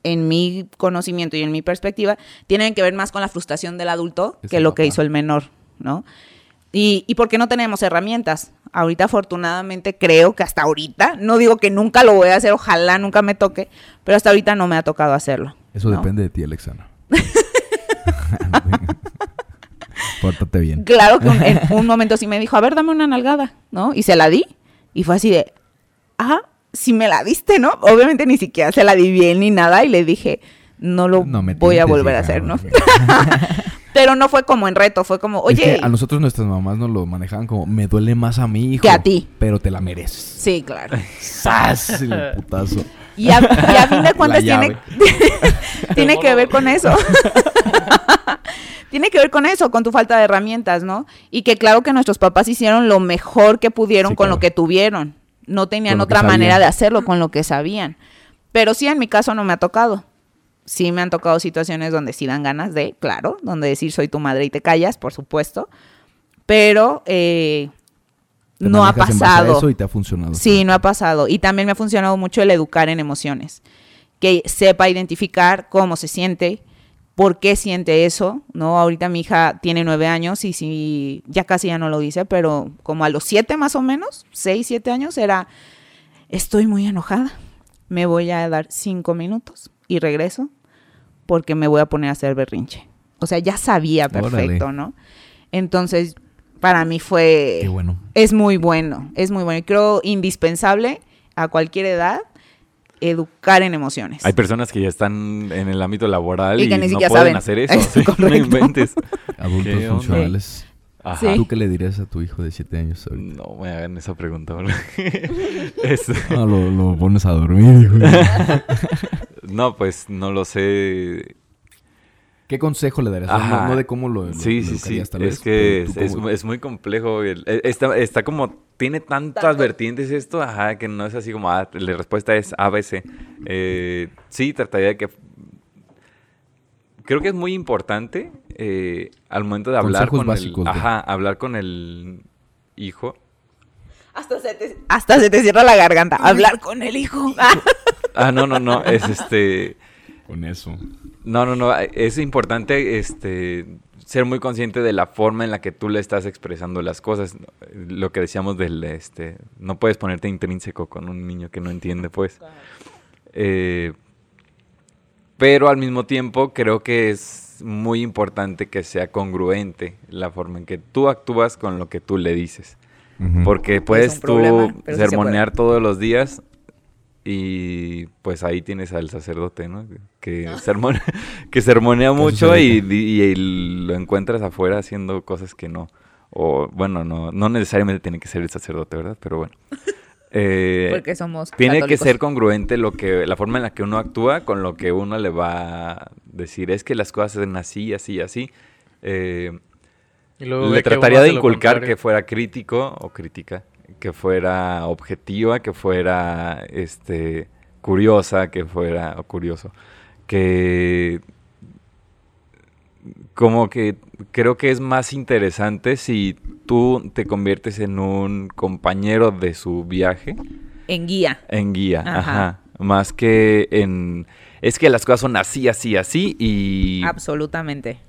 S4: en mi conocimiento y en mi perspectiva tienen que ver más con la frustración del adulto
S1: Es
S4: que lo que hizo el menor, ¿no? Y, y porque no tenemos herramientas. Ahorita, afortunadamente, creo que hasta ahorita, no digo que nunca lo voy a hacer, ojalá nunca me toque, pero hasta ahorita no me ha tocado hacerlo.
S1: Eso
S4: ¿no?
S1: depende de ti, Alexana. Pórtate bien.
S4: Claro que un- en un momento sí me dijo, a ver, dame una nalgada, ¿no? Y se la di. Y fue así de, ah, si me la diste, ¿no? Obviamente ni siquiera se la di bien ni nada. Y le dije, no lo
S1: No me
S4: voy a volver a hacer, ¿no? Pero no fue como en reto, fue como,
S1: Es
S4: oye,
S1: que a nosotros nuestras mamás nos lo manejaban como, me duele más a mi hijo.
S4: Que a ti.
S1: Pero te la mereces.
S4: sí, claro.
S1: ¡Sas! El putazo.
S4: Y a, y a fin de cuentas tiene, tiene que ver con eso. Tiene que ver con eso, con tu falta de herramientas, ¿no? Y que claro que nuestros papás hicieron lo mejor que pudieron
S1: Sí,
S4: con
S1: claro.
S4: lo que tuvieron. No tenían otra manera de hacerlo con lo que sabían. Pero sí, en mi caso no me ha tocado. Sí me han tocado situaciones donde sí dan ganas de, claro, donde decir soy tu madre y te callas, por supuesto. Pero eh, no ha pasado.
S1: eso y te ha funcionado.
S4: Sí, no ha pasado. Y también me ha funcionado mucho el educar en emociones. Que sepa identificar cómo se siente, por qué siente eso, ¿no? Ahorita mi hija tiene nueve años y si ya casi ya no lo dice, pero como a los siete más o menos, seis, siete años, era, estoy muy enojada, me voy a dar cinco minutos y regreso porque me voy a poner a hacer berrinche. O sea, ya sabía
S1: Órale.
S4: perfecto, ¿no? Entonces, para mí fue...
S1: Qué bueno.
S4: Es muy bueno, es muy bueno. Y creo indispensable a cualquier edad educar en emociones.
S2: Hay personas que ya están en el ámbito laboral
S4: Y
S2: y,
S4: que ni
S2: no
S4: siquiera
S2: pueden
S4: saben.
S2: hacer eso.
S4: Es
S2: sí, no inventes.
S1: Adultos funcionales.
S2: Ajá.
S4: Sí.
S1: ¿Tú qué le dirías a tu hijo de 7 años ahorita?
S2: No me hagan esa pregunta. Este,
S1: No, lo, lo pones a dormir,
S2: no, pues no lo sé.
S1: ¿Qué consejo le darías? No-
S2: Ajá.
S1: No, de cómo lo, lo-
S2: Sí,
S1: lo
S2: sí, sí.
S1: tal
S2: Es
S1: vez,
S2: que es,
S1: tú
S2: es-
S1: cómo-
S2: es muy complejo. está, está como, tiene tantas
S4: Tanto.
S2: vertientes esto, ajá, que no es así como, ah, la respuesta es ABC. Eh, sí, trataría de que... Creo que es muy importante eh, al momento de hablar
S1: Consejos
S2: con
S1: básicos
S2: el...
S1: de-
S2: Ajá, hablar con el hijo.
S4: Hasta se te, hasta se te cierra la garganta. Hablar con el hijo.
S2: Ah, no, no, no, es este...
S1: Con eso.
S2: No, no, no. Es importante este, ser muy consciente de la forma en la que tú le estás expresando las cosas. Lo que decíamos del, este, no puedes ponerte intrínseco con un niño que no entiende, pues. Eh, pero al mismo tiempo creo que es muy importante que sea congruente la forma en que tú actúas con lo que tú le dices. Porque puedes tú
S4: problema, se
S2: sermonear todos los días y pues ahí tienes al sacerdote, ¿no? Que, sermon- que sermonea mucho y,
S1: sucede?
S2: y- y lo encuentras afuera haciendo cosas que no. O bueno, no, no necesariamente tiene que ser el sacerdote, ¿verdad? Pero bueno. Eh,
S4: Porque somos
S2: tiene que ser congruente lo que, la forma en la que uno actúa con lo que uno le va a decir. Es que las cosas se hacen así, así, así. Eh,
S3: Y luego
S2: Le trataría de inculcar que fuera crítico o crítica, que fuera objetiva, que fuera este curiosa, que fuera curioso, que como que creo que es más interesante si tú te conviertes en un compañero de su viaje,
S4: En guía.
S2: en guía,
S4: Ajá.
S2: ajá, más que en es que las cosas son así, así, así y
S4: Absolutamente.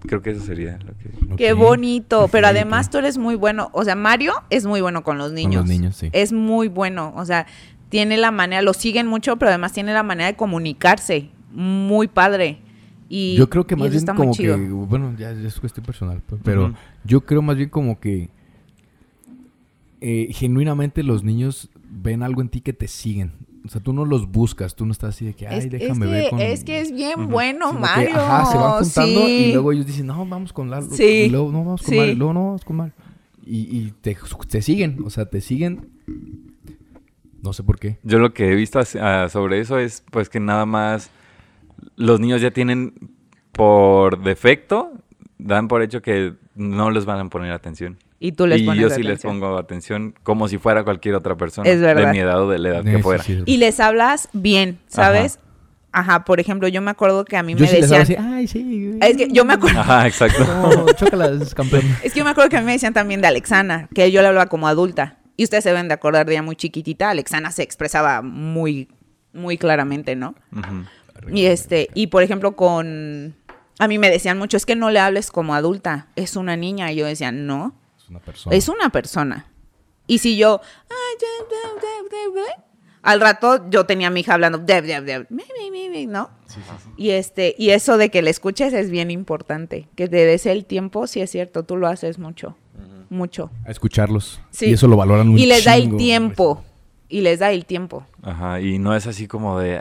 S2: Creo que eso sería lo que
S4: Qué bonito. Pero además tú eres muy bueno. O sea, Mario es muy bueno con los niños.
S1: los niños, sí.
S4: Es muy bueno. O sea, tiene la manera, lo siguen mucho, pero además tiene la manera de comunicarse. Muy padre. Y,
S1: Yo creo que más bien como que, bueno, ya ya es cuestión personal, pero yo creo más bien como que eh, genuinamente los niños ven algo en ti que te siguen. O sea, tú no los buscas, tú no estás así de que, ay,
S4: Es, es
S1: déjame
S4: que,
S1: ver con...
S4: es que es bien bueno,
S1: que,
S4: Mario.
S1: ajá, se van juntando
S4: sí.
S1: y luego ellos dicen, no, vamos con Lalo.
S4: Sí.
S1: Y luego, no, vamos con
S4: Sí.
S1: Mario. Y luego, no, vamos con Mario. Y, y te, te siguen, o sea, te siguen. No sé por qué.
S2: Yo lo que he visto ah, sobre eso es pues que nada más los niños ya tienen por defecto, dan por hecho que no les van a poner atención.
S4: Y tú les
S2: y
S4: pones
S2: yo sí les pongo atención como si fuera cualquier otra persona.
S4: Es verdad.
S2: De mi edad o de la edad que fuera.
S1: sí
S4: Y les hablas bien, ¿sabes? Ajá, por ejemplo, yo me acuerdo que a mí
S1: Yo
S4: me
S1: sí les hago
S4: decían...
S1: así, ay, sí.
S4: Es que yo me acuerdo...
S2: Ajá, exacto.
S1: Chócalas, campeón.
S4: Es que yo me acuerdo que a mí me decían también de Alexana, que yo le hablaba como adulta. Y ustedes se deben de acordar de ella muy chiquitita. Alexana se expresaba muy, muy claramente, ¿no?
S2: Ujú.
S4: Y este, y por ejemplo, con. A mí me decían mucho, es que no le hables como adulta, es una niña. Y yo decía, no,
S1: una persona.
S4: es una persona. Y si yo. "Ay, ya, ya, ya, ya, ya", Al rato yo tenía a mi hija hablando, "Deb, deb, deb", mi, mi, mi, mi", ¿no? Y este, y eso de que le escuches es bien importante. Que te des el tiempo, sí es cierto, tú lo haces mucho. Mucho.
S1: A escucharlos.
S4: Sí.
S1: Y eso lo valoran un
S4: Y les da el tiempo. Y les da el tiempo.
S2: Ajá, y no es así como de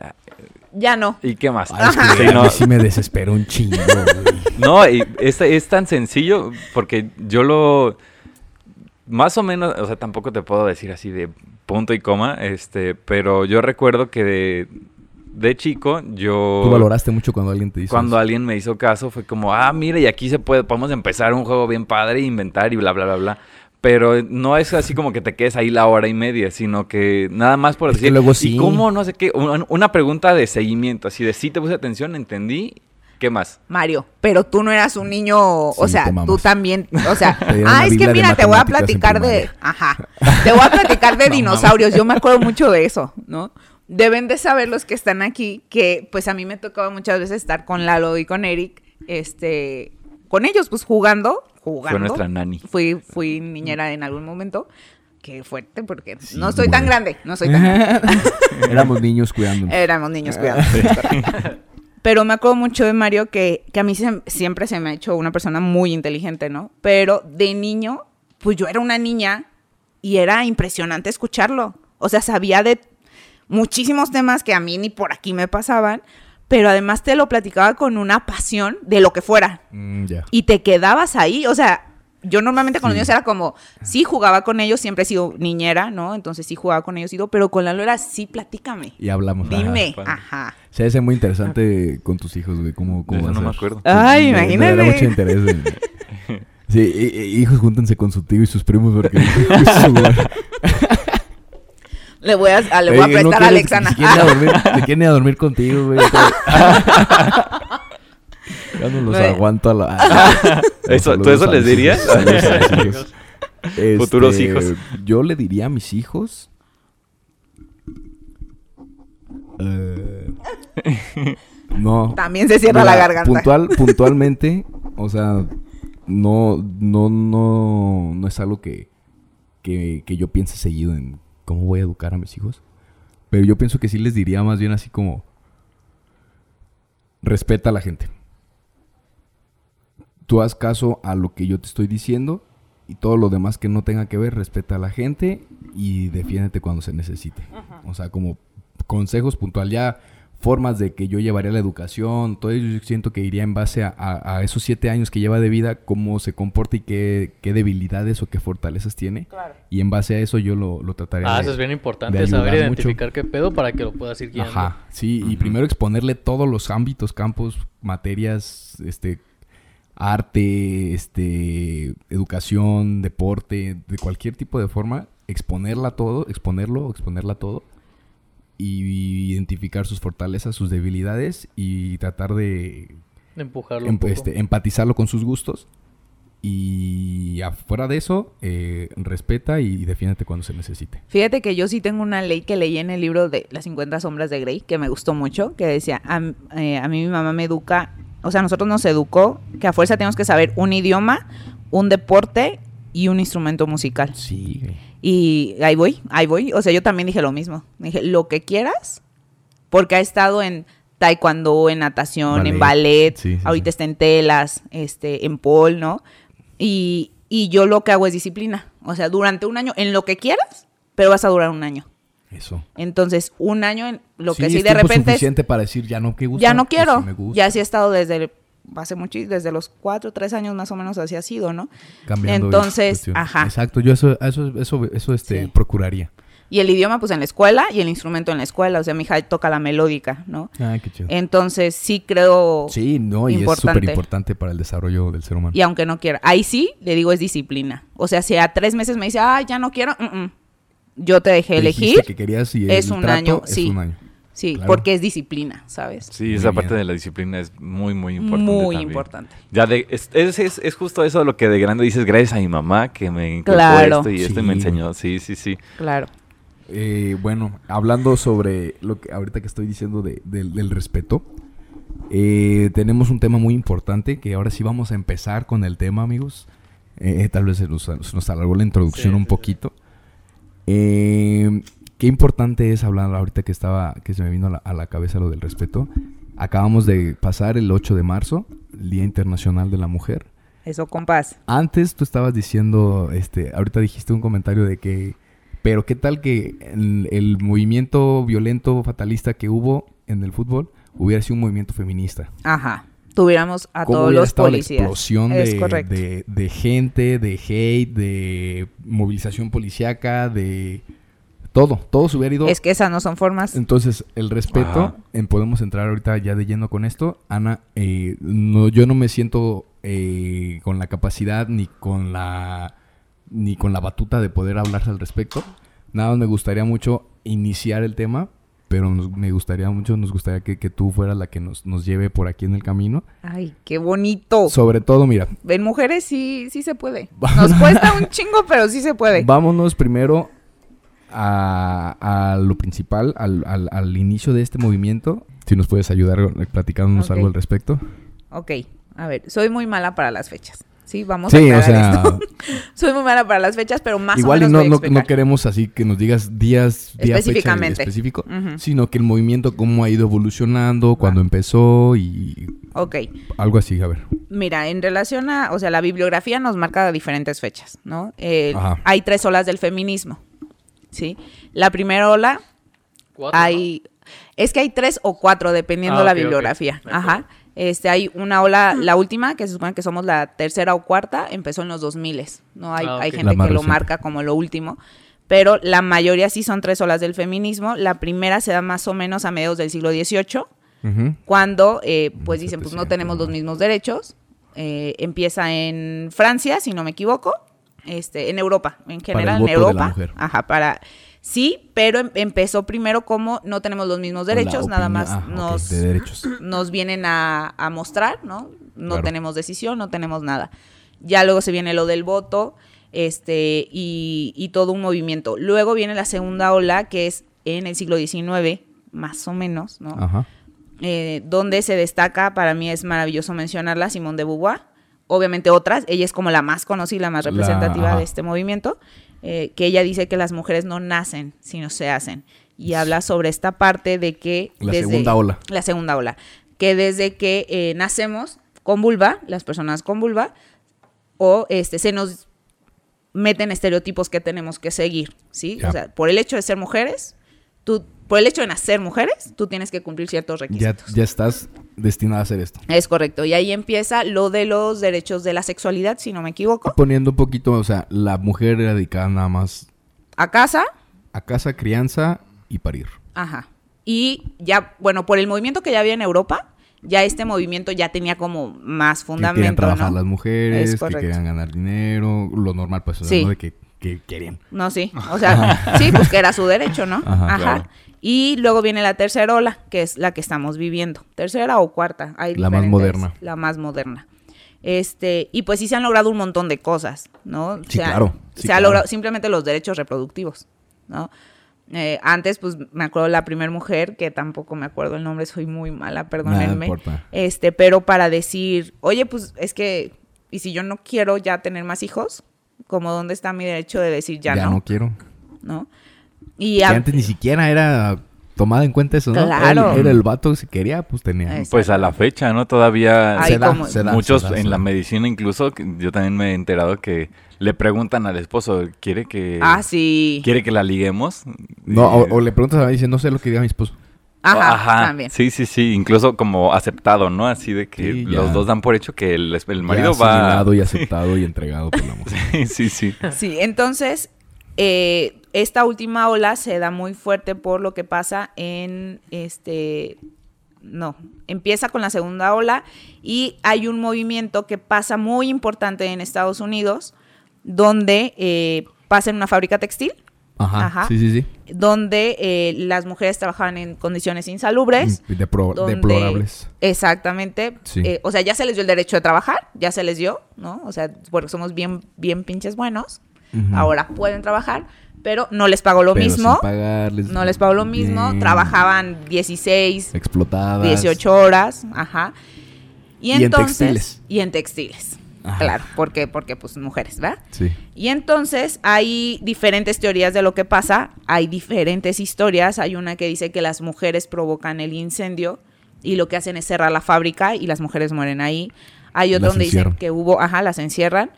S4: Ya no.
S2: ¿y qué más?
S1: Ay, es que
S2: Sí, no,
S1: sí me desesperó un chingo, güey.
S2: No, y es, es tan sencillo porque yo lo... Más o menos, o sea, tampoco te puedo decir así de punto y coma, este, pero yo recuerdo que de, de chico yo...
S1: Tú valoraste mucho cuando alguien te dice
S2: Cuando
S1: eso.
S2: alguien me hizo caso fue como, ah, mira, y aquí se puede, podemos empezar un juego bien padre, inventar y bla, bla, bla, bla. Pero no es así como que te quedes ahí la hora y media, sino que nada más por
S1: Es que
S2: decir,
S1: luego
S2: ¿y
S1: sí.
S2: cómo? No sé qué, un- una pregunta de seguimiento, así de, sí te puse atención, entendí, ¿qué más?
S4: Mario, pero tú no eras un niño, o
S1: Sí,
S4: sea, tú también, o sea, ah, es que mira, te voy a platicar de, ajá, te voy a platicar de
S1: No
S4: dinosaurios, yo me acuerdo mucho de eso, ¿no? Deben de saber los que están aquí que, pues a mí me tocaba muchas veces estar con Lalo y con Eric, este, con ellos, pues jugando, jugando.
S2: Fue nuestra nani.
S4: Fui, fui niñera en algún momento. Qué fuerte, porque
S1: Sí,
S4: no soy tan grande, no soy tan grande.
S1: Éramos niños cuidándonos.
S4: Éramos niños cuidando. Pero me acuerdo mucho de Mario que, que a mí se- siempre se me ha hecho una persona muy inteligente, ¿no? Pero de niño, pues yo era una niña y era impresionante escucharlo. O sea, sabía de muchísimos temas que a mí ni por aquí me pasaban, pero además te lo platicaba con una pasión de lo que fuera.
S1: Mm.
S4: Y te quedabas ahí, o sea, yo normalmente con los niños era como, sí jugaba con ellos, siempre he sido niñera, ¿no? Entonces sí jugaba con ellos y todo, pero con Lalo era, sí, platícame.
S1: Y hablamos.
S4: Dime, ajá.
S1: Se hace muy interesante con tus hijos, güey. ¿Cómo, cómo
S2: Eso no me acuerdo.
S4: Ay,
S1: Me- me
S4: imagínate.
S1: da mucho interés. güey. Sí, hi- hi- hijos, júntense con su tío y sus primos porque...
S4: Le voy a, a- le voy a
S1: no
S4: prestar a Alexana.
S1: Se quieren a dormir, se quieren ir a dormir contigo, güey. Ya no los aguanto a la...
S2: Eso- ¿tú eso les dirías?
S1: hijos, hijos. Este,
S2: Futuros hijos.
S1: Yo le diría a mis hijos... eh, no.
S4: También se cierra
S1: Mira,
S4: la garganta.
S1: Puntual, puntualmente, o sea, no, no, no, no es algo que, que, que yo piense seguido en cómo voy a educar a mis hijos. Pero yo pienso que sí les diría más bien así como respeta a la gente. Tú haz caso a lo que yo te estoy diciendo y todo lo demás que no tenga que ver, respeta a la gente y defiéndete cuando se necesite. O sea, como consejos puntual ya formas de que yo llevaría la educación, todo ello yo siento que iría en base a, a- a esos siete años que lleva de vida, cómo se comporta y qué, qué debilidades o qué fortalezas tiene. Y en base a eso yo lo, lo trataría
S3: Ah,
S1: de-
S3: eso es bien importante, saber
S1: mucho.
S3: identificar qué pedo para que lo puedas ir guiando.
S1: Ajá, sí, y primero exponerle todos los ámbitos, campos, materias, este, arte, este, educación, deporte, de cualquier tipo de forma, exponerla todo, exponerlo, exponerla todo y identificar sus fortalezas, sus debilidades y tratar de
S3: De empujarlo
S1: em-
S3: un poco.
S1: este, empatizarlo con sus gustos. Y afuera de eso, eh, respeta y defiéndete cuando se necesite.
S4: Fíjate que yo sí tengo una ley que leí en el libro de Las 50 sombras de Grey, que me gustó mucho, que decía, a, eh, a mí mi mamá me educa, o sea, nosotros nos educó que a fuerza tenemos que saber un idioma, un deporte y un instrumento musical.
S1: Sí.
S4: Y ahí voy, ahí voy. O sea, yo también dije lo mismo. Dije, lo que quieras, porque ha estado en taekwondo, en natación, en
S1: Ballet. Sí, sí,
S4: ahorita
S1: sí.
S4: está en telas, este, en pole, ¿no? Y, y yo lo que hago es disciplina. O sea, durante un año, en lo que quieras, pero vas a durar un año.
S1: Eso.
S4: Entonces, un año en lo que
S1: Sí,
S4: de repente es,
S1: suficiente para decir ya no que gusta.
S4: ya no quiero.
S1: sí me gusta.
S4: Ya sí he estado desde el- hace mucho, desde los cuatro, tres años más o menos así ha sido, ¿no?
S1: Cambiando
S4: Entonces, ajá.
S1: Exacto, yo eso, eso, eso, eso este,
S4: Sí.
S1: procuraría.
S4: Y el idioma, pues en la escuela, y el instrumento en la escuela. O sea, mi hija toca la melódica, ¿no?
S1: Ay, qué chido.
S4: Entonces, sí creo.
S1: sí, no, y es súper importante para el desarrollo del ser humano.
S4: Y aunque no quiera. Ahí sí, le digo, es disciplina. O sea, si a tres meses me dice, ay, ya no quiero, mm, mm. Yo te dejé
S1: Te
S4: elegir.
S1: que querías y
S4: es un
S1: trato
S4: año,
S1: es
S4: sí.
S1: un año.
S4: Sí,
S1: Claro.
S4: porque es disciplina, ¿sabes?
S2: Sí,
S1: Muy
S2: esa parte de la disciplina es muy, muy importante.
S4: Muy
S2: también.
S4: importante.
S2: Ya de, es, es, es- es justo eso lo que de grande dices, gracias a mi mamá que me inculcó
S4: Claro.
S2: esto y esto
S1: Sí.
S2: me enseñó. Sí, sí, sí.
S4: Claro.
S1: Eh, bueno, hablando sobre lo que ahorita que estoy diciendo de- del- del respeto, eh, tenemos un tema muy importante que ahora sí vamos a empezar con el tema, amigos. Eh, tal vez se nos, se nos alargó la introducción
S3: Sí,
S1: un poquito. Eh, qué importante es hablar ahorita que estaba, que se me vino a la, a la cabeza lo del respeto. Acabamos de pasar el 8 de marzo, el Día Internacional de la Mujer.
S4: Eso, compás.
S1: Antes tú estabas diciendo, este, ahorita dijiste un comentario de que, pero qué tal que el, el movimiento violento fatalista que hubo en el fútbol hubiera sido un movimiento feminista.
S4: Ajá. Tuviéramos a
S1: ¿Cómo
S4: todos los policías.
S1: la explosión
S4: es
S1: de,
S4: correcto.
S1: de, de gente, de hate, de movilización policíaca, de todo, todo se hubiera ido.
S4: Es que esas no son formas.
S1: Entonces, el respeto, en, podemos entrar ahorita ya de lleno con esto. Ana, eh, no, yo no me siento eh, con la capacidad ni con la ni con la batuta de poder hablarse al respecto. Nada más me gustaría mucho iniciar el tema, pero nos- me gustaría mucho, nos gustaría que, que tú fueras la que nos, nos lleve por aquí en el camino.
S4: Ay, qué bonito.
S1: Sobre todo, mira,
S4: En mujeres sí, sí se puede. Nos cuesta un chingo, pero sí se puede.
S1: vámonos primero a, a lo principal, al, al- al inicio de este movimiento. Si nos puedes ayudar eh, platicándonos algo al respecto.
S4: Ok, a ver, soy muy mala para las fechas. Sí, vamos
S1: Sí,
S4: a
S1: o sea,
S4: esto. soy muy mala para las fechas, pero más
S1: igual
S4: o
S1: y
S4: menos
S1: no,
S4: a
S1: no,
S4: explicar.
S1: no queremos así que nos digas días, día, fecha
S4: Específicamente.
S1: específico, sino que el movimiento cómo ha ido evolucionando, cuándo empezó y
S4: Ok,
S1: algo así, a ver.
S4: mira, en relación a, o sea, la bibliografía nos marca diferentes fechas, ¿no? Eh,
S1: Ajá.
S4: hay tres olas del feminismo, ¿sí? La primera ola
S3: Cuatro,
S4: hay, es que hay tres o cuatro dependiendo
S3: Ah,
S4: la bibliografía. Ajá. Este, hay una ola, la última, que se supone que somos la tercera o cuarta, empezó en los 2000 ¿no? Hay,
S3: Ah,
S4: hay gente que lo marca como lo último, pero la mayoría sí son tres olas del feminismo. La primera se da más o menos a mediados del siglo XVIII, cuando pues pues dicen, pues no
S1: 1700,
S4: tenemos los mismos derechos. Eh, empieza en Francia, si no me equivoco, este, en Europa, en
S1: Para el
S4: general en
S1: de la
S4: Europa.
S1: mujer.
S4: Ajá, para sí, pero em- empezó primero como no tenemos los mismos derechos, nada más
S1: ah,
S4: nos,
S1: de derechos.
S4: nos vienen a, a mostrar, ¿no? No
S1: Claro.
S4: tenemos decisión, no tenemos nada. Ya luego se viene lo del voto, este, y, y todo un movimiento. Luego viene la segunda ola, que es en el siglo XIX, más o menos, ¿no?
S1: Ajá.
S4: eh, donde se destaca, para mí es maravilloso mencionarla, Simone de Beauvoir. Obviamente otras, ella es como la más conocida, la más representativa de este movimiento, eh, que ella dice que las mujeres no nacen, sino se hacen. Y habla sobre esta parte de que...
S1: La segunda ola.
S4: La segunda ola. Que desde que eh, nacemos con vulva, las personas con vulva, o este, se nos meten estereotipos que tenemos que seguir, ¿sí?
S1: Ya.
S4: O sea, por el hecho de ser mujeres, tú, por el hecho de nacer mujeres, tú tienes que cumplir ciertos requisitos.
S1: ya estás destinada a hacer esto.
S4: Es correcto. Y ahí empieza lo de los derechos de la sexualidad, si no me equivoco.
S1: Poniendo un poquito, o sea, la mujer era dedicada nada más
S4: A casa,
S1: a casa, crianza y parir.
S4: ajá. Y ya, bueno, por el movimiento que ya había en Europa, ya este movimiento ya tenía como más
S1: Que
S4: fundamento,
S1: querían trabajar
S4: ¿no?
S1: las mujeres,
S4: Es
S1: que querían ganar dinero, lo normal, pues, o sea,
S4: Sí.
S1: ¿no? de que, que querían.
S4: No, sí. O sea, sí, pues que era su derecho, ¿no?
S1: Ajá.
S4: Ajá.
S2: Claro.
S4: Y luego viene la tercera ola, que es la que estamos viviendo. Tercera o cuarta. Hay
S1: La más moderna.
S4: La más moderna. Este, y pues sí se han logrado un montón de cosas, ¿no?
S1: Sí,
S4: se ha-
S1: claro. Sí,
S4: se ha logrado simplemente los derechos reproductivos, ¿no? Eh, antes, pues me acuerdo la primera mujer, que tampoco me acuerdo el nombre, soy muy mala, perdónenme.
S1: importa.
S4: Este, pero para decir, oye, pues es que, y si yo no quiero ya tener más hijos, como dónde está mi derecho de decir ya,
S1: Ya,
S4: no,
S1: no quiero.
S4: ¿no? Y
S1: Que
S4: a-
S1: antes ni siquiera era tomada en cuenta eso, ¿no?
S4: Claro.
S1: Era, era el vato, si quería, pues tenía.
S4: Exacto.
S2: Pues a la fecha, ¿no? Todavía
S4: Ay,
S1: se da,
S4: como-
S1: se da,
S2: muchos
S1: se da,
S2: en
S1: se
S2: la medicina incluso, yo también me he enterado que le preguntan al esposo, ¿quiere que,
S4: ah, sí.
S2: ¿quiere que la liguemos?
S1: No, o, o le preguntas a mí, dice, no sé lo que diga mi esposo.
S4: Ajá, también.
S2: Sí, sí, sí. Incluso como aceptado, ¿no? Así de que
S1: Sí,
S2: los dos dan por hecho que el, el marido
S1: Ya
S2: va...
S1: y aceptado y entregado por la mujer.
S2: sí, sí.
S4: Sí, entonces, eh, esta última ola se da muy fuerte por lo que pasa en este. No, empieza con la segunda ola y hay un movimiento que pasa muy importante en Estados Unidos, donde eh, pasa en una fábrica textil,
S1: Ajá,
S4: Ajá.
S1: sí, sí, sí.
S4: donde eh, las mujeres trabajaban en condiciones insalubres.
S1: Depro-
S4: donde-
S1: Deplorables.
S4: Exactamente.
S1: Sí.
S4: Eh, o sea, ya se les dio el derecho de trabajar, ya se les dio, ¿no? O sea, porque somos bien, bien pinches buenos. Ahora pueden trabajar, pero no les pagó lo
S1: Pero
S4: mismo.
S1: sin pagarles
S4: No les pagó lo mismo.
S1: bien,
S4: Trabajaban 16,
S1: Explotadas.
S4: 18 horas. Ajá. Y,
S1: Y en
S4: entonces.
S1: textiles.
S4: Y en textiles.
S1: Ajá.
S4: Claro, porque, porque pues mujeres, ¿verdad?
S1: Sí.
S4: Y entonces hay diferentes teorías de lo que pasa, hay diferentes historias, hay una que dice que las mujeres provocan el incendio y lo que hacen es cerrar la fábrica y las mujeres mueren ahí. Hay otra
S1: Las
S4: donde dicen que hubo, ajá, las encierran.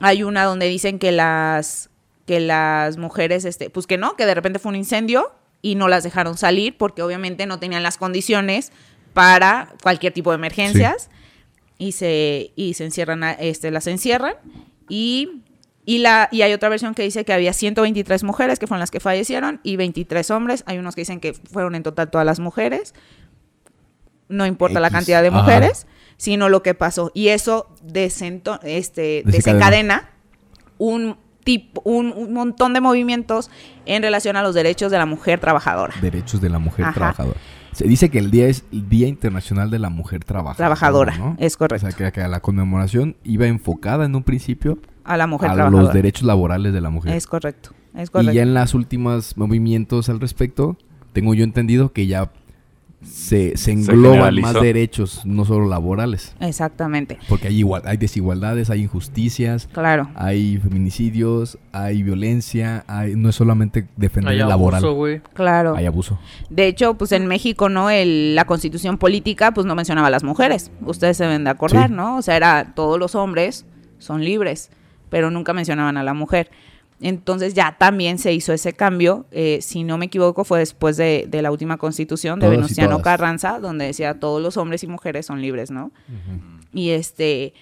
S4: Hay una donde dicen que las que las mujeres este, pues que no, que de repente fue un incendio y no las dejaron salir porque obviamente no tenían las condiciones para cualquier tipo de emergencias y se y se encierran a- este las encierran y y la y hay otra versión que dice que había 123 mujeres que fueron las que fallecieron y 23 hombres. Hay unos que dicen que fueron en total todas las mujeres. No importa la cantidad de
S1: Ajá.
S4: mujeres sino lo que pasó. Y eso desento- este,
S1: Desencadena.
S4: desencadena un tipo un, un montón de movimientos en relación a los derechos de la mujer trabajadora
S1: Derechos de la mujer
S4: Ajá.
S1: trabajadora. Se dice que el día es el Día Internacional de la Mujer Trabajadora.
S4: Trabajadora,
S1: ¿no?
S4: es correcto.
S1: O sea, que, que la conmemoración iba enfocada en un principio
S4: a la mujer
S1: a
S4: trabajadora
S1: los derechos laborales de la mujer.
S4: es correcto es
S1: Y
S4: correcto
S1: ya en las últimas movimientos al respecto, tengo yo entendido que ya se, se engloban más derechos, no solo laborales.
S4: exactamente
S1: Porque hay, igual, hay desigualdades, hay injusticias,
S4: claro
S1: hay feminicidios, hay violencia, hay, no es solamente defender
S3: Hay
S1: el laboral,
S3: abuso, güey.
S4: claro
S1: hay abuso.
S4: De hecho, pues en México, ¿no? El- la constitución política, pues no mencionaba a las mujeres. Ustedes se deben de acordar,
S1: Sí.
S4: ¿no? O sea, era todos los hombres son libres, pero nunca mencionaban a la mujer. Entonces ya también se hizo ese cambio, eh, si no me equivoco, fue después de, de la última constitución de
S1: Todos
S4: Venustiano. Carranza, donde decía todos los hombres y mujeres son libres, ¿no? Y este,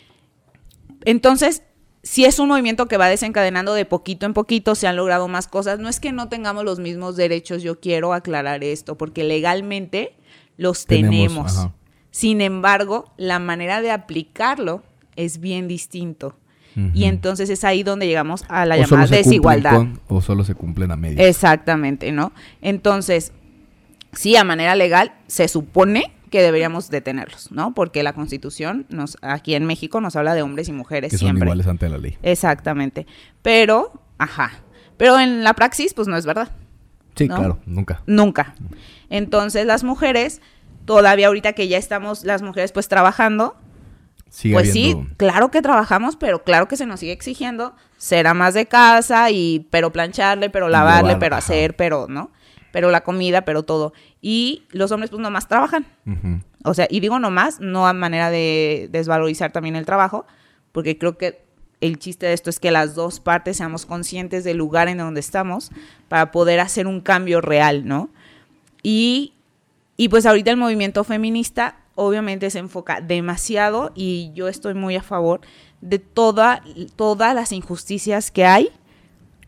S4: entonces, si es un movimiento que va desencadenando de poquito en poquito, se han logrado más cosas. No es que no tengamos los mismos derechos, yo quiero aclarar esto, porque legalmente los
S1: Tenemos.
S4: Sin embargo, la manera de aplicarlo es bien distinto. Y entonces es ahí donde llegamos a la
S1: O
S4: llamada desigualdad.
S1: con- o solo se cumplen a medias.
S4: Exactamente, ¿no? Entonces, sí, a manera legal se supone que deberíamos detenerlos, ¿no? Porque la Constitución nos aquí en México nos habla de hombres y mujeres
S1: que son
S4: siempre.
S1: iguales ante la ley.
S4: Exactamente. Pero, ajá. Pero en la praxis pues no es verdad.
S1: Sí,
S4: ¿no?
S1: claro, nunca.
S4: Nunca. Entonces, las mujeres todavía ahorita que ya estamos las mujeres pues trabajando,
S1: Sigue
S4: pues
S1: habiendo-
S4: sí, claro que trabajamos, pero claro que se nos sigue exigiendo ser amas de casa y pero plancharle, pero lavarle,
S1: Lavar,
S4: pero
S1: ajá.
S4: hacer, pero, ¿no? Pero la comida, pero todo. Y los hombres pues nomás trabajan. O sea, y digo nomás, no a manera de desvalorizar también el trabajo, porque creo que el chiste de esto es que las dos partes seamos conscientes del lugar en donde estamos para poder hacer un cambio real, ¿no? Y, y pues ahorita el movimiento feminista obviamente se enfoca demasiado y yo estoy muy a favor de toda, todas las injusticias que hay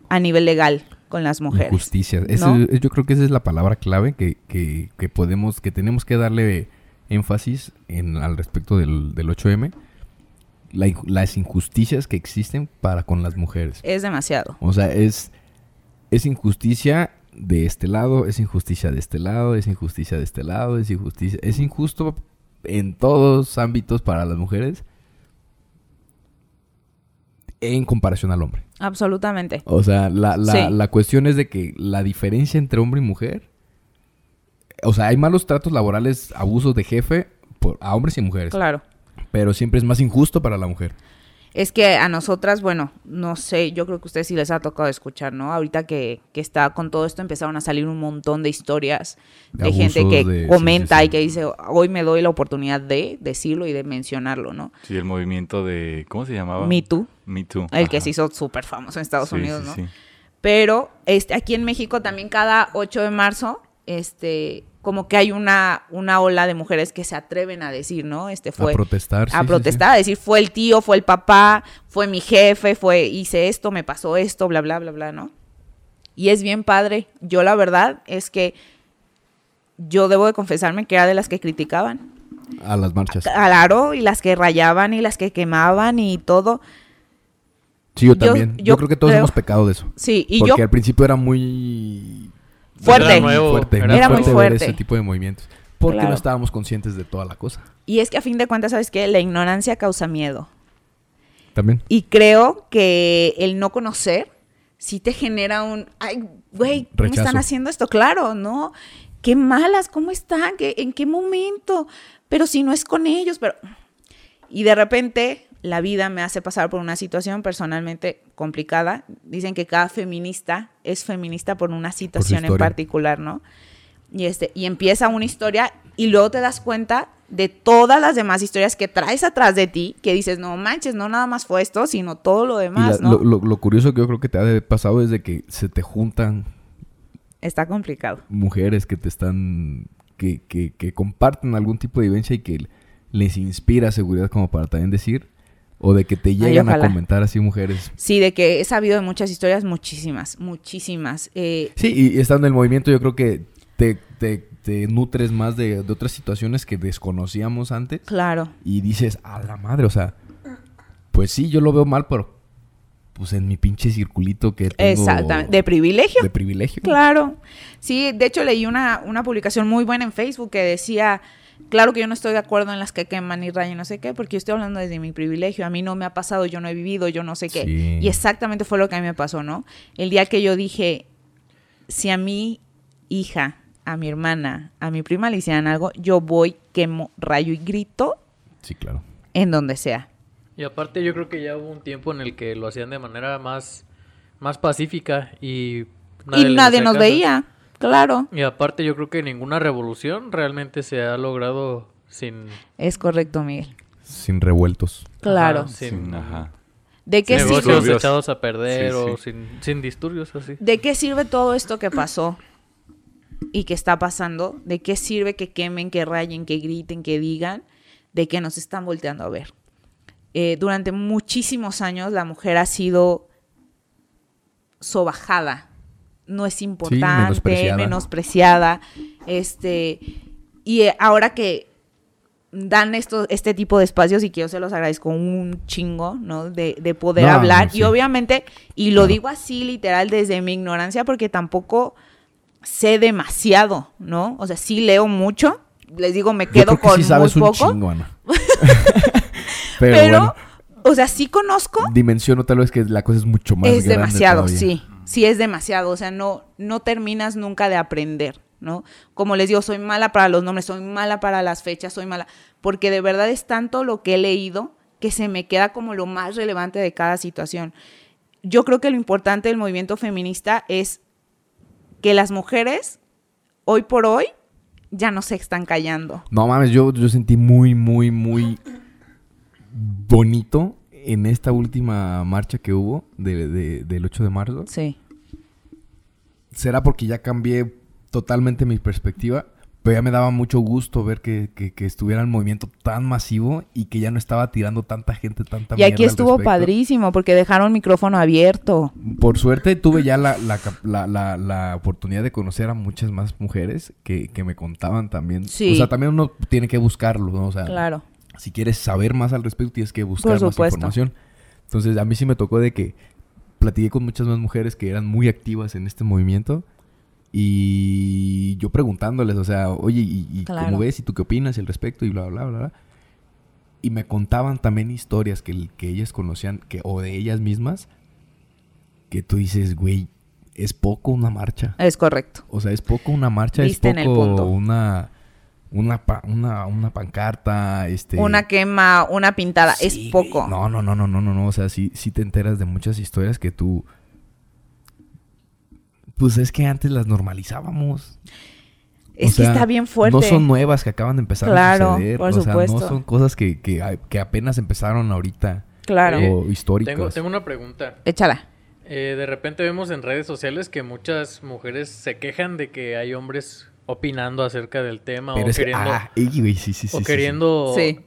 S4: a nivel legal con las mujeres.
S1: Injusticia. Ese-
S4: ¿no?
S1: Yo creo que esa es la palabra clave que, que, que podemos, que tenemos que darle énfasis en, al respecto del, del 8M, la las injusticias que existen para con las mujeres.
S4: Es demasiado.
S1: O sea, es, es injusticia de este lado, es injusticia de este lado, es injusticia de este lado, es injusticia. Es injusto en todos ámbitos para las mujeres en comparación al hombre.
S4: Absolutamente.
S1: O sea, la, la,
S4: Sí.
S1: la cuestión es de que la diferencia entre hombre y mujer. O sea, hay malos tratos laborales, abusos de jefe por, a hombres y mujeres.
S4: Claro.
S1: Pero siempre es más injusto para la mujer.
S4: Es que a nosotras, bueno, no sé, yo creo que a ustedes sí les ha tocado escuchar, ¿no? Ahorita que, que está con todo esto empezaron a salir un montón de historias
S1: De
S4: de, gente que
S1: de-
S4: comenta
S1: sí, sí.
S4: y que dice, hoy me doy la oportunidad de decirlo y de mencionarlo, ¿no?
S2: Sí, el movimiento de... ¿Cómo se llamaba?
S4: Me Too,
S2: Me Too.
S4: el que se hizo súper famoso en Estados
S2: Sí,
S4: Unidos,
S2: sí,
S4: ¿no?
S2: sí.
S4: Pero este, aquí en México también cada 8 de marzo, este, como que hay una, una ola de mujeres que se atreven a decir, ¿no? Este fue
S1: a protestar. sí,
S4: a
S1: sí,
S4: protestar, a decir, fue el tío, fue el papá, fue mi jefe, fue, hice esto, me pasó esto, bla, bla, bla, bla, ¿no? Y es bien padre. Yo la verdad es que yo debo de confesarme que era de las que criticaban.
S1: A las marchas.
S4: Claro, y las que rayaban y las que quemaban y todo.
S1: Sí, yo también. Yo,
S4: yo
S1: creo que todos
S4: creo-
S1: hemos pecado de eso.
S4: Sí, y
S1: Porque
S4: yo
S1: al principio era muy
S4: Fuerte.
S3: Era nuevo,
S1: fuerte,
S3: era
S1: muy
S4: Era muy
S1: fuerte ver
S4: fuerte.
S1: ese tipo de movimientos. Porque
S4: Claro.
S1: no estábamos conscientes de toda la cosa.
S4: y es que a fin de cuentas, ¿sabes qué? La ignorancia causa miedo.
S1: También.
S4: Y creo que el no conocer sí te genera un, ay, güey, ¿cómo
S1: Rechazo.
S4: están haciendo esto? Claro, ¿no? Qué malas, ¿cómo están? ¿Qué, ¿En qué momento? Pero si no es con ellos, pero... Y de repente la vida me hace pasar por una situación personalmente complicada. Dicen que cada feminista es feminista por una situación en
S1: historia.
S4: particular, ¿no? Y, este, y empieza una historia y luego te das cuenta de todas las demás historias que traes atrás de ti, que dices, no manches, no nada más fue esto, sino todo lo demás,
S1: la-
S4: ¿no?
S1: lo, lo- lo curioso que yo creo que te ha pasado es de que se te juntan
S4: Está complicado.
S1: mujeres que te están. que, que, que comparten algún tipo de vivencia y que les inspira seguridad como para también decir. O de que te llegan a comentar así mujeres.
S4: Sí, de que he sabido de muchas historias, muchísimas, muchísimas. Eh,
S1: Sí, y estando en el movimiento yo creo que te, te, te nutres más de, de otras situaciones que desconocíamos antes.
S4: claro.
S1: Y dices, a la madre, o sea, pues sí, yo lo veo mal, pero pues en mi pinche circulito que tengo
S4: Exactamente. De privilegio.
S1: de privilegio.
S4: Claro. Sí, de hecho leí una, una publicación muy buena en Facebook que decía, claro que yo no estoy de acuerdo en las que queman y rayan, no sé qué, porque yo estoy hablando desde mi privilegio. A mí no me ha pasado, yo no he vivido, yo no sé qué.
S1: Sí.
S4: Y exactamente fue lo que a mí me pasó, ¿no? El día que yo dije, si a mi hija, a mi hermana, a mi prima le hicieran algo, yo voy, quemo, rayo y grito
S1: Sí, claro.
S4: en donde sea.
S3: Y aparte yo creo que ya hubo un tiempo en el que lo hacían de manera más, más pacífica y
S4: y
S3: les
S4: nadie nos
S3: caso.
S4: veía, claro.
S3: Y aparte yo creo que ninguna revolución realmente se ha logrado sin...
S4: Es correcto, Miguel.
S1: Sin revueltos.
S4: Claro.
S3: Ajá, sin
S2: Sin- ajá.
S4: ¿De qué
S2: Sí,
S4: sirve?
S3: negocios echados a perder
S2: Sí,
S3: o
S2: sí.
S3: sin, sin disturbios así.
S4: ¿De qué sirve todo esto que pasó y que está pasando? ¿De qué sirve que quemen, que rayen, que griten, que digan? De que nos están volteando a ver. Eh, durante muchísimos años la mujer ha sido sobajada. No es importante,
S1: menospreciada.
S4: menospreciada. Este, y eh, ahora que dan esto, este tipo de espacios y que yo se los agradezco un chingo, ¿no? De, de poder
S1: No,
S4: hablar.
S1: sí.
S4: Y obviamente, y lo digo así literal desde mi ignorancia porque tampoco sé demasiado, ¿no? O sea, sí leo mucho. Les digo, me
S1: Yo
S4: quedo
S1: creo que
S4: con
S1: sí sabes
S4: muy
S1: un
S4: poco.
S1: chingo, Ana. pero,
S4: pero,
S1: bueno,
S4: o sea, sí conozco.
S1: dimensiono tal vez que la cosa es mucho más
S4: es
S1: grande
S4: demasiado,
S1: todavía.
S4: sí. Sí, es demasiado. O sea, no, no terminas nunca de aprender, ¿no? Como les digo, soy mala para los nombres, soy mala para las fechas, soy mala. Porque de verdad es tanto lo que he leído que se me queda como lo más relevante de cada situación. Yo creo que lo importante del movimiento feminista es que las mujeres, hoy por hoy, ya no se están callando.
S1: No mames, yo, yo sentí muy, muy, muy bonito en esta última marcha que hubo de- de- del 8 de marzo.
S4: Sí.
S1: será porque ya cambié totalmente mi perspectiva, Pero ya me daba mucho gusto ver que, que, que estuviera el movimiento tan masivo y que ya no estaba tirando tanta gente, tanta
S4: Y aquí
S1: al
S4: estuvo padrísimo porque dejaron micrófono abierto.
S1: Por suerte tuve ya la, la, la, la- la oportunidad de conocer a muchas más mujeres que, que me contaban también.
S4: Sí.
S1: O sea, también uno tiene que buscarlo, ¿no? O sea,
S4: Claro.
S1: Si quieres saber más al respecto, tienes que buscar más información. Entonces, a mí sí me tocó de que platiqué con muchas más mujeres que eran muy activas en este movimiento. Y yo preguntándoles, o sea, oye, ¿y, y
S4: Claro.
S1: cómo ves? ¿Y tú qué opinas al respecto? Y bla, bla, bla, bla. Y me contaban también historias que, que ellas conocían, que, o de ellas mismas, que tú dices, güey, es poco una marcha.
S4: Es correcto.
S1: O sea, es poco una marcha,
S4: Diste en
S1: es
S4: el
S1: poco
S4: punto.
S1: una, una, pa- una, una pancarta, este...
S4: Una quema, una pintada,
S1: Sí,
S4: es poco.
S1: No, no, no, no, no, no, no. O sea, sí, sí te enteras de muchas historias que tú. Pues es que antes las normalizábamos.
S4: Es
S1: O sea,
S4: que está bien fuerte.
S1: No son nuevas que acaban de empezar
S4: Claro,
S1: a suceder.
S4: por
S1: o sea,
S4: supuesto.
S1: no son cosas que, que, que apenas empezaron ahorita.
S4: Claro.
S3: Eh,
S1: O históricas.
S3: Tengo, tengo una pregunta.
S4: Échala.
S3: Eh, de repente vemos en redes sociales que muchas mujeres se quejan de que hay hombres opinando acerca del tema
S1: Pero
S3: o
S1: es que-
S3: queriendo,
S1: ah, ey, güey, sí, sí, sí,
S3: o
S1: sí,
S3: queriendo
S4: Sí.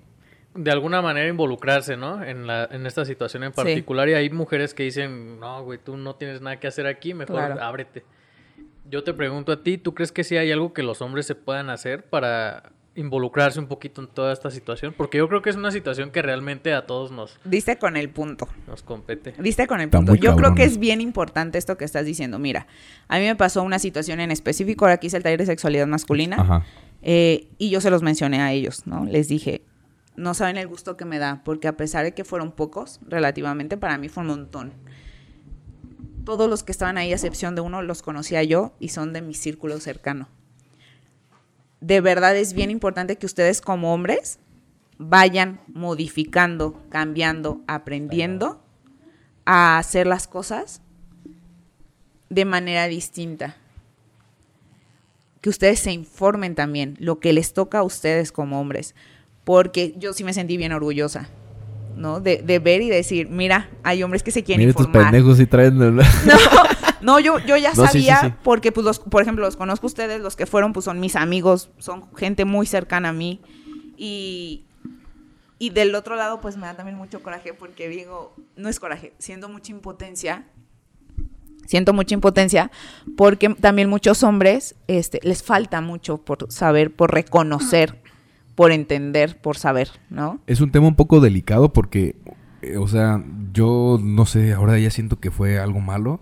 S3: de alguna manera involucrarse, ¿no? En, la, en esta situación en
S4: Sí.
S3: particular. Y hay mujeres que dicen, no, güey, tú no tienes nada que hacer aquí, mejor
S4: Claro.
S3: ábrete. Yo te pregunto a ti, ¿tú crees que sí hay algo que los hombres se puedan hacer para involucrarse un poquito en toda esta situación? Porque yo creo que es una situación que realmente a todos nos,
S4: Diste con el punto.
S3: nos compete.
S4: Diste con el punto. Yo creo que es bien importante esto que estás diciendo. Mira, a mí me pasó una situación en específico. Ahora aquí hice el taller de sexualidad masculina.
S1: Ajá.
S4: Eh, y yo se los mencioné a ellos, ¿no? Les dije, no saben el gusto que me da, porque a pesar de que fueron pocos, relativamente, para mí fue un montón. Todos los que estaban ahí, a excepción de uno, los conocía yo y son de mi círculo cercano. De verdad es bien importante que ustedes como hombres vayan modificando, cambiando, aprendiendo a hacer las cosas de manera distinta que ustedes se informen también lo que les toca a ustedes como hombres, porque yo sí me sentí bien orgullosa, ¿no? De, de ver y decir, mira, hay hombres que se quieren
S1: Mira estos
S4: informar.
S1: pendejos y traen... el-
S4: No, no, yo, yo ya
S1: No, sí, sí,
S4: sabía,
S1: sí.
S4: porque pues los, por ejemplo, los conozco ustedes, los que fueron pues son mis amigos, son gente muy cercana a mí y, y del otro lado pues me da también mucho coraje porque digo, no es coraje, siento mucha impotencia, siento mucha impotencia porque también muchos hombres este, les falta mucho por saber, por reconocer, por entender, por saber, ¿no?
S1: Es un tema un poco delicado porque, eh, o sea, yo no sé, ahora ya siento que fue algo malo,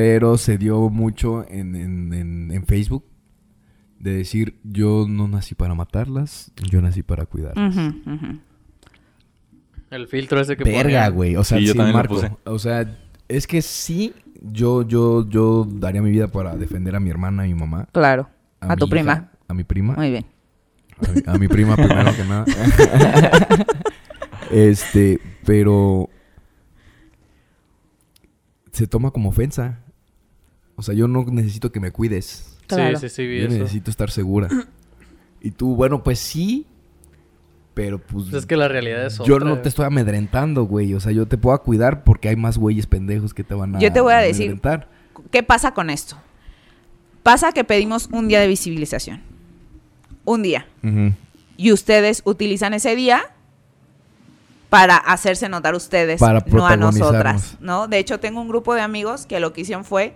S1: pero se dio mucho en, en- en- en Facebook de decir, yo no nací para matarlas, yo nací para cuidarlas.
S3: El filtro ese que
S1: Verga, güey, o sea,
S2: Sí, yo
S1: sí,
S2: lo
S1: Marco,
S2: puse.
S1: o sea, es que sí, yo, yo, yo daría mi vida para defender a mi hermana y mi mamá.
S4: Claro, a, tu prima.
S1: a mi prima.
S4: Muy bien.
S1: A mi, a mi prima primero que nada. este, pero se toma como ofensa. O sea, yo no necesito que me cuides.
S4: Claro.
S3: Sí, sí, sí, vi
S1: Yo
S3: eso.
S1: necesito estar segura. Y tú, bueno, pues sí, pero pues,
S3: Pues es que la realidad es
S1: yo
S3: otra.
S1: no te estoy amedrentando, güey. O sea, yo te puedo cuidar porque hay más güeyes pendejos que te van a
S4: Yo te voy a decir-
S1: amedrentar.
S4: ¿Qué pasa con esto? Pasa que pedimos un día de visibilización. Un día.
S1: Ujú.
S4: Y ustedes utilizan ese día para hacerse notar ustedes,
S1: Para
S4: no a nosotras. ¿no? De hecho, tengo un grupo de amigos que lo que hicieron fue,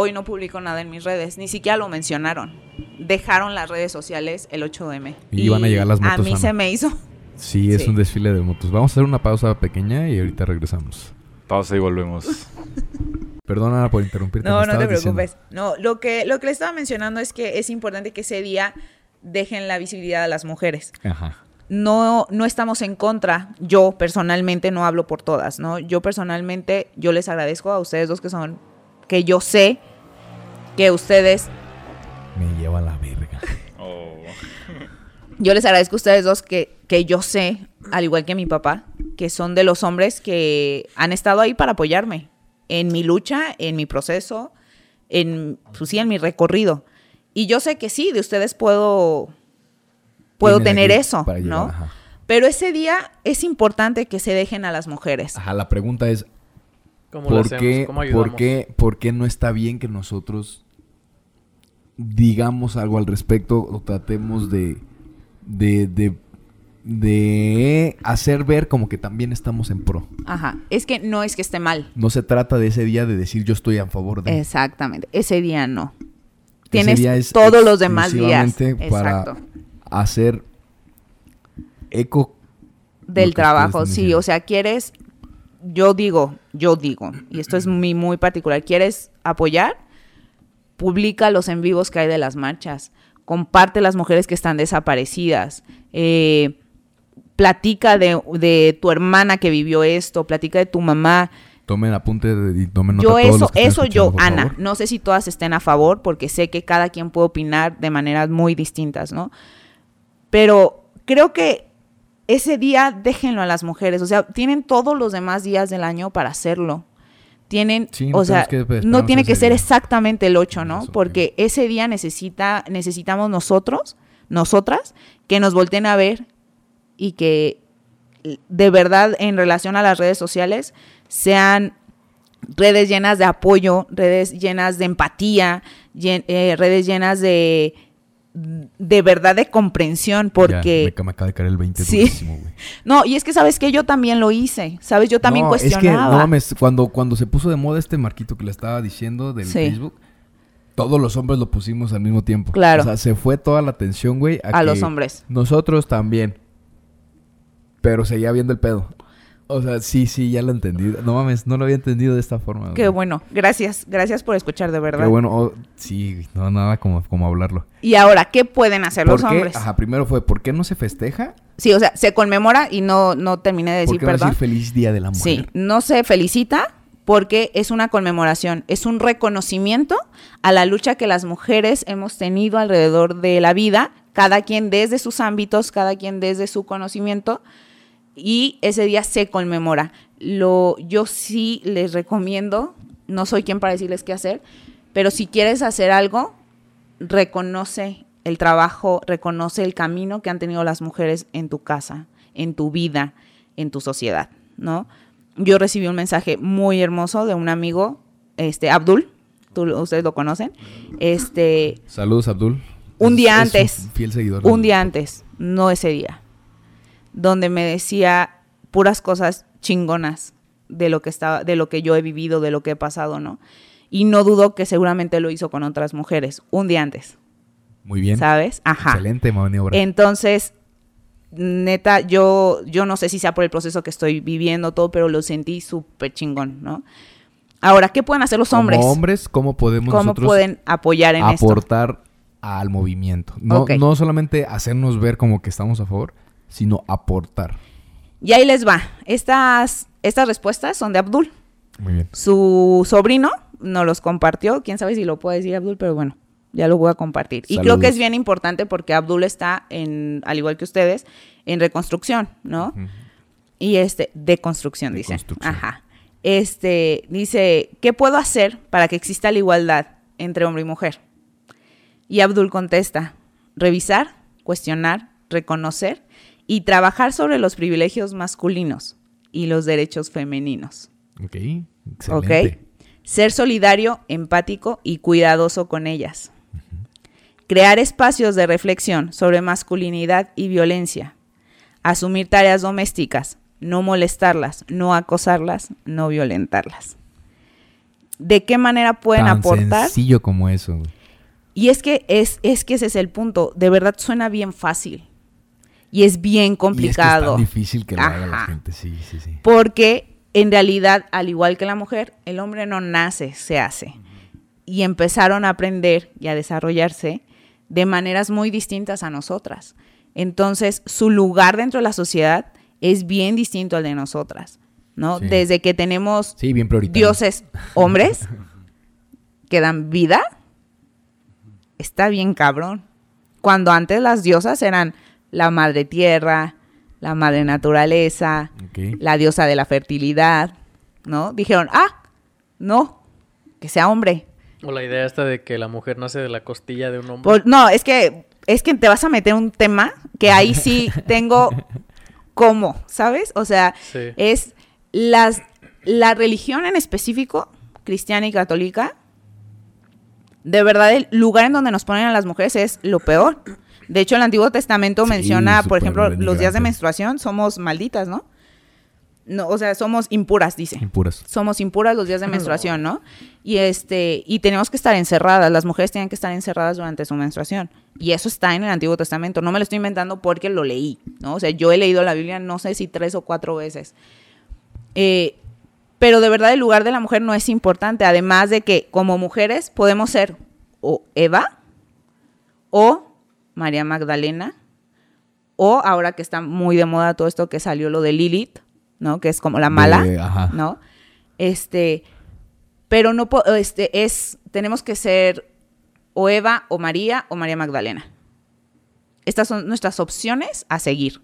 S4: hoy no publico nada en mis redes, ni siquiera lo mencionaron. Dejaron las redes sociales el 8M.
S1: Y iban a llegar las motos,
S4: A mí
S1: Ana.
S4: se me hizo...
S1: Sí, es
S4: Sí.
S1: un desfile de motos. Vamos a hacer una pausa pequeña y ahorita regresamos.
S2: Pausa y volvemos.
S1: Perdona Ana, por interrumpirte.
S4: No, no te
S1: diciendo.
S4: preocupes. No, lo que, lo que le estaba mencionando es que es importante que ese día dejen la visibilidad a las mujeres.
S1: Ajá.
S4: no, no estamos en contra. Yo personalmente no hablo por todas, ¿no? Yo personalmente, yo les agradezco a ustedes dos que son, que yo sé que ustedes,
S1: Me lleva a la verga.
S2: Oh.
S4: yo les agradezco a ustedes dos que, que yo sé, al igual que mi papá, que son de los hombres que han estado ahí para apoyarme en mi lucha, en mi proceso, en, pues sí, en mi recorrido. Y yo sé que sí, de ustedes puedo, puedo tener eso,
S1: llegar,
S4: ¿no?
S1: ajá.
S4: Pero ese día es importante que se dejen a las mujeres.
S1: Ajá, la pregunta es,
S3: ¿Cómo lo
S1: ¿por
S3: hacemos?
S1: qué,
S3: ¿Cómo ayudamos?
S1: ¿por, qué, ¿por qué no está bien que nosotros digamos algo al respecto o tratemos de, de, de, de hacer ver como que también estamos en pro.
S4: Ajá. Es que no es que esté mal.
S1: No se trata de ese día de decir yo estoy a favor de...
S4: Exactamente. Ese día no.
S1: Ese
S4: Tienes
S1: día es
S4: todos los demás días.
S1: para
S4: Exacto.
S1: hacer eco
S4: Del trabajo, sí. O sea, quieres, yo digo, yo digo, y esto es muy, muy particular, ¿quieres apoyar? Publica los en vivos que hay de las marchas. Comparte las mujeres que están desaparecidas. Eh, platica de, de tu hermana que vivió esto. Platica de tu mamá.
S1: Tomen apunte de- y tomen nota
S4: Yo
S1: todos
S4: eso,
S1: los que estén
S4: eso yo, Ana,
S1: favor.
S4: no sé si todas estén a favor, porque sé que cada quien puede opinar de maneras muy distintas, ¿no? Pero creo que ese día déjenlo a las mujeres, o sea, tienen todos los demás días del año para hacerlo. Tienen,
S1: Sí,
S4: o sea,
S1: que
S4: no tiene que ser
S1: día.
S4: exactamente el 8, ¿no?
S1: Eso,
S4: Porque ese día necesita, necesitamos nosotros, nosotras, que nos volteen a ver y que de verdad en relación a las redes sociales sean redes llenas de apoyo, redes llenas de empatía, llen- eh, redes llenas de de verdad de comprensión
S1: Ya,
S4: porque
S1: me, me acaba de caer el 20
S4: Sí.
S1: durísimo, güey.
S4: no y es que sabes que yo también lo hice sabes yo también
S1: No,
S4: cuestionaba
S1: Es que, no mames, cuando, cuando se puso de moda este marquito que le estaba diciendo del
S4: Sí.
S1: Facebook, todos los hombres lo pusimos al mismo tiempo.
S4: Claro.
S1: O sea, se fue toda la atención, güey.
S4: a
S1: que
S4: los hombres
S1: Nosotros también. Pero seguía viendo el pedo. O sea, sí, sí, ya lo entendí. No mames, no lo había entendido de esta forma.
S4: qué bueno gracias gracias por escuchar de verdad
S1: Qué bueno. oh, sí, no, nada como, como hablarlo.
S4: y ahora qué pueden hacer los
S1: ¿Por qué?
S4: hombres
S1: Ajá, primero fue, ¿por qué no se festeja?
S4: sí o sea se conmemora y no no terminé de
S1: ¿Por
S4: decir
S1: qué no
S4: perdón
S1: decir feliz día de la mujer?
S4: Sí, no se felicita porque es una conmemoración, es un reconocimiento a la lucha que las mujeres hemos tenido alrededor de la vida, cada quien desde sus ámbitos, cada quien desde su conocimiento, y ese día se conmemora. Lo, yo sí les recomiendo, no soy quien para decirles qué hacer, pero si quieres hacer algo, reconoce el trabajo, reconoce el camino que han tenido las mujeres en tu casa, en tu vida, en tu sociedad, ¿no? Yo recibí un mensaje muy hermoso de un amigo, este Abdul, tú, ustedes lo conocen, este,
S1: Saludos, Abdul.
S4: Un día
S1: es
S4: antes.
S1: fiel seguidor.
S4: un día antes, no ese día, donde me decía puras cosas chingonas de lo que estaba, de lo que yo he vivido, de lo que he pasado, ¿no? Y no dudo que seguramente lo hizo con otras mujeres, un día antes,
S1: Muy bien.
S4: ¿sabes? Ajá.
S1: Excelente maniobra.
S4: Entonces, neta, yo, yo no sé si sea por el proceso que estoy viviendo todo, pero lo sentí súper chingón, ¿no? Ahora, ¿qué pueden hacer los hombres?
S1: Como hombres, ¿cómo podemos
S4: ¿Cómo
S1: nosotros
S4: pueden apoyar en esto?
S1: aportar al movimiento? No,
S4: Ok.
S1: no solamente hacernos ver como que estamos a favor, sino aportar.
S4: Y ahí les va. Estas, estas respuestas son de Abdul.
S1: Muy bien.
S4: Su sobrino nos los compartió. Quién sabe si lo puede decir Abdul, pero bueno, ya lo voy a compartir. Y creo que es bien importante porque Abdul está en, al igual que ustedes, en reconstrucción, ¿no?
S1: Ujú.
S4: Y este, de construcción,
S1: De
S4: dice.
S1: construcción.
S4: Ajá. Este, dice, ¿qué puedo hacer para que exista la igualdad entre hombre y mujer? Y Abdul contesta, revisar, cuestionar, reconocer y trabajar sobre los privilegios masculinos y los derechos femeninos.
S1: Ok.
S4: ¿Ok?
S1: Excelente.
S4: Ser solidario, empático y cuidadoso con ellas. Crear espacios de reflexión sobre masculinidad y violencia. Asumir tareas domésticas. No molestarlas, no acosarlas, no violentarlas. ¿De qué manera pueden
S1: Tan
S4: aportar?
S1: sencillo como eso.
S4: Y es que, es, es que ese es el punto. De verdad suena bien fácil. Y es bien
S1: Y
S4: complicado.
S1: es que es tan difícil que lo haga la gente. Sí, sí, sí.
S4: Porque en realidad, al igual que la mujer, el hombre no nace, se hace. Y empezaron a aprender y a desarrollarse de maneras muy distintas a nosotras. Entonces, su lugar dentro de la sociedad es bien distinto al de nosotras, ¿no?
S1: Sí.
S4: Desde que tenemos
S1: Sí, bien
S4: dioses hombres que dan vida, está bien cabrón. Cuando antes las diosas eran la madre tierra, la madre naturaleza, la diosa de la fertilidad, ¿no? Dijeron, ah, no, que sea hombre.
S3: O la idea esta de que la mujer nace de la costilla de un hombre.
S4: Por- no, es que, es que te vas a meter un tema que ahí sí tengo cómo, ¿sabes? O sea,
S3: Sí.
S4: es las, la religión en específico, cristiana y católica, de verdad el lugar en donde nos ponen a las mujeres es lo peor. De hecho, el Antiguo Testamento
S1: Sí,
S4: menciona, por ejemplo, los días de menstruación somos malditas, ¿no? No, o sea, somos impuras, dice
S1: Impuras.
S4: somos impuras los días de menstruación, ¿no? Y este, y tenemos que estar encerradas, las mujeres tienen que estar encerradas durante su menstruación. Y eso está en el Antiguo Testamento. No me lo estoy inventando porque lo leí, ¿no? O sea, yo he leído la Biblia no sé si tres o cuatro veces. Eh, pero de verdad el lugar de la mujer no es importante. Además de que como mujeres podemos ser o Eva o María Magdalena o ahora que está muy de moda todo esto que salió lo de Lilith, ¿no? Que es como la mala.
S1: De-.
S4: ¿no? Este, pero no, este, es, tenemos que ser o Eva, o María, o María Magdalena. Estas son nuestras opciones a seguir.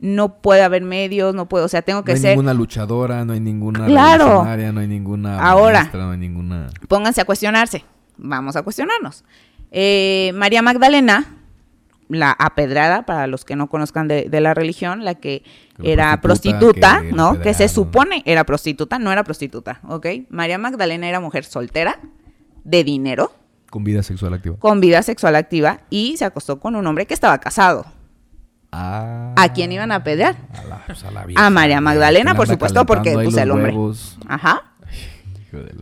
S4: No puede haber medios, no puedo, o sea, tengo que
S1: no hay
S4: ser,
S1: ninguna luchadora, no hay ninguna
S4: Claro.
S1: no hay ninguna
S4: Ahora.
S1: maestra, no hay ninguna...
S4: pónganse a cuestionarse, vamos a cuestionarnos. Eh, María Magdalena, la apedrada, para los que no conozcan de, de la religión, la que
S1: La
S4: era
S1: prostituta,
S4: prostituta,
S1: que la
S4: ¿no? Que se supone era prostituta, no era prostituta, ¿ok? María Magdalena era mujer soltera, de dinero,
S1: Con vida sexual activa.
S4: con vida sexual activa y se acostó con un hombre que estaba casado.
S1: Ah,
S4: ¿A quién iban a apedrear?
S1: A, la, pues, a la
S4: A
S1: vieja,
S4: María Magdalena, por supuesto, porque, pues, el hombre.
S1: huevos.
S4: Ajá.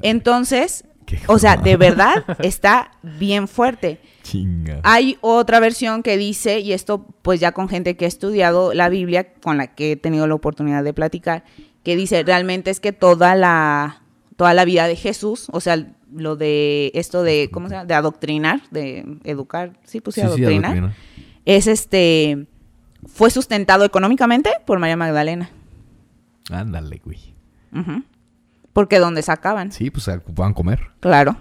S4: Entonces, o sea, de verdad está bien fuerte.
S1: chinga.
S4: Hay otra versión que dice, y esto pues ya con gente que ha estudiado la Biblia, con la que he tenido la oportunidad de platicar, que dice realmente es que toda la, toda la vida de Jesús, o sea, lo de esto de, ¿cómo se llama? De adoctrinar, de educar, sí, pues sí, adoctrinar,
S1: adoctrina.
S4: es este, fue sustentado económicamente por María Magdalena.
S1: Ándale, güey.
S4: Ujú. Porque donde sacaban.
S1: Sí, pues se ocupaban comer.
S4: Claro.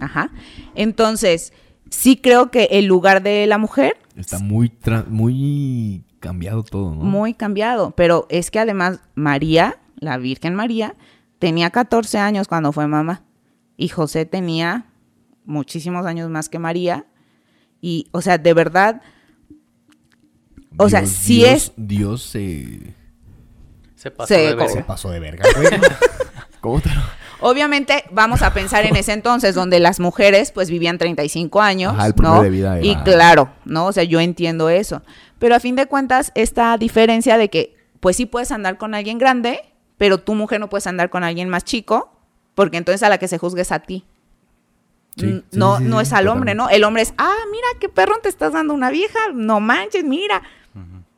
S4: Ajá. Entonces, sí creo que el lugar de la mujer
S1: Está muy, muy cambiado todo, ¿no?
S4: muy cambiado, pero es que además María, la Virgen María, tenía 14 años cuando fue mamá y José tenía muchísimos años más que María y, o sea, de verdad, o sea,
S1: Dios-
S4: es-
S1: Dios se,
S3: Se pasó
S4: Se-
S3: de verga.
S1: se pasó de verga, güey. ¿Cómo te lo-
S4: obviamente vamos a pensar en ese entonces donde las mujeres pues vivían 35 años,
S1: Ajá, el
S4: ¿no?
S1: de vida
S4: y claro, ¿no? O sea, yo entiendo eso, pero a fin de cuentas esta diferencia de que pues sí puedes andar con alguien grande, pero tu mujer no puedes andar con alguien más chico, porque entonces a la que se juzgue es a ti.
S1: Sí, sí,
S4: no,
S1: sí,
S4: no es al hombre. ¿no? El hombre es, ah, mira qué perro te estás dando una vieja, no manches, mira.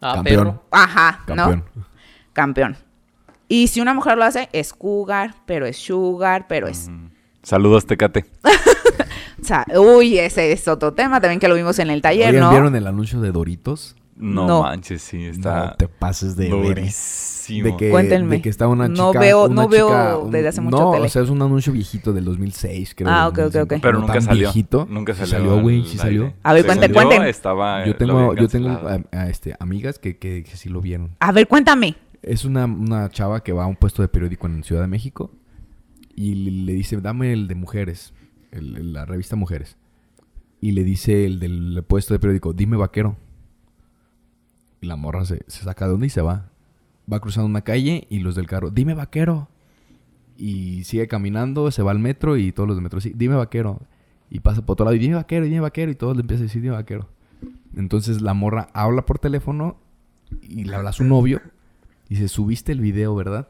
S3: Ah,
S1: Campeón.
S3: perro.
S4: Ajá,
S1: Campeón.
S4: ¿no? Campeón. Y si una mujer lo hace, es cougar, pero es sugar, pero es...
S2: Saludos, Tecate.
S4: O sea, uy, ese es otro tema también que lo vimos en el taller, ¿no?
S1: ¿vieron el anuncio de Doritos?
S2: No,
S4: No.
S2: manches, sí, está
S1: No te pases de ver.
S2: durísimo.
S1: De que,
S4: Cuéntenme.
S1: de que está una chica.
S4: No veo-
S1: una
S4: no veo
S1: un-
S4: desde hace mucho
S1: No,
S4: tele.
S1: o sea, es un anuncio viejito del 2006, creo.
S4: Ah, ok, ok,
S1: 2005.
S4: ok.
S2: Pero nunca salió.
S1: viejito.
S2: Nunca salió.
S1: salió, güey, sí salió.
S4: A ver,
S2: Según
S4: cuenten,
S2: yo. Estaba,
S1: tengo, yo tengo
S2: cancelado.
S1: a- a, este, amigas que, que, que sí lo vieron.
S4: A ver, cuéntame.
S1: Es una, una chava que va a un puesto de periódico en Ciudad de México y le, dice, dame el de mujeres, la revista Mujeres. Y le dice el del puesto de periódico, dime vaquero. Y la morra se, se saca de onda y se va. Va cruzando una calle y los del carro, dime vaquero. Y sigue caminando, se va al metro y todos los del metro, sí, dime vaquero. Y pasa por otro lado y dime vaquero, dime vaquero. Y todos le empiezan a decir, dime vaquero. Entonces la morra habla por teléfono y le habla a su novio. Dice, subiste el video, ¿verdad?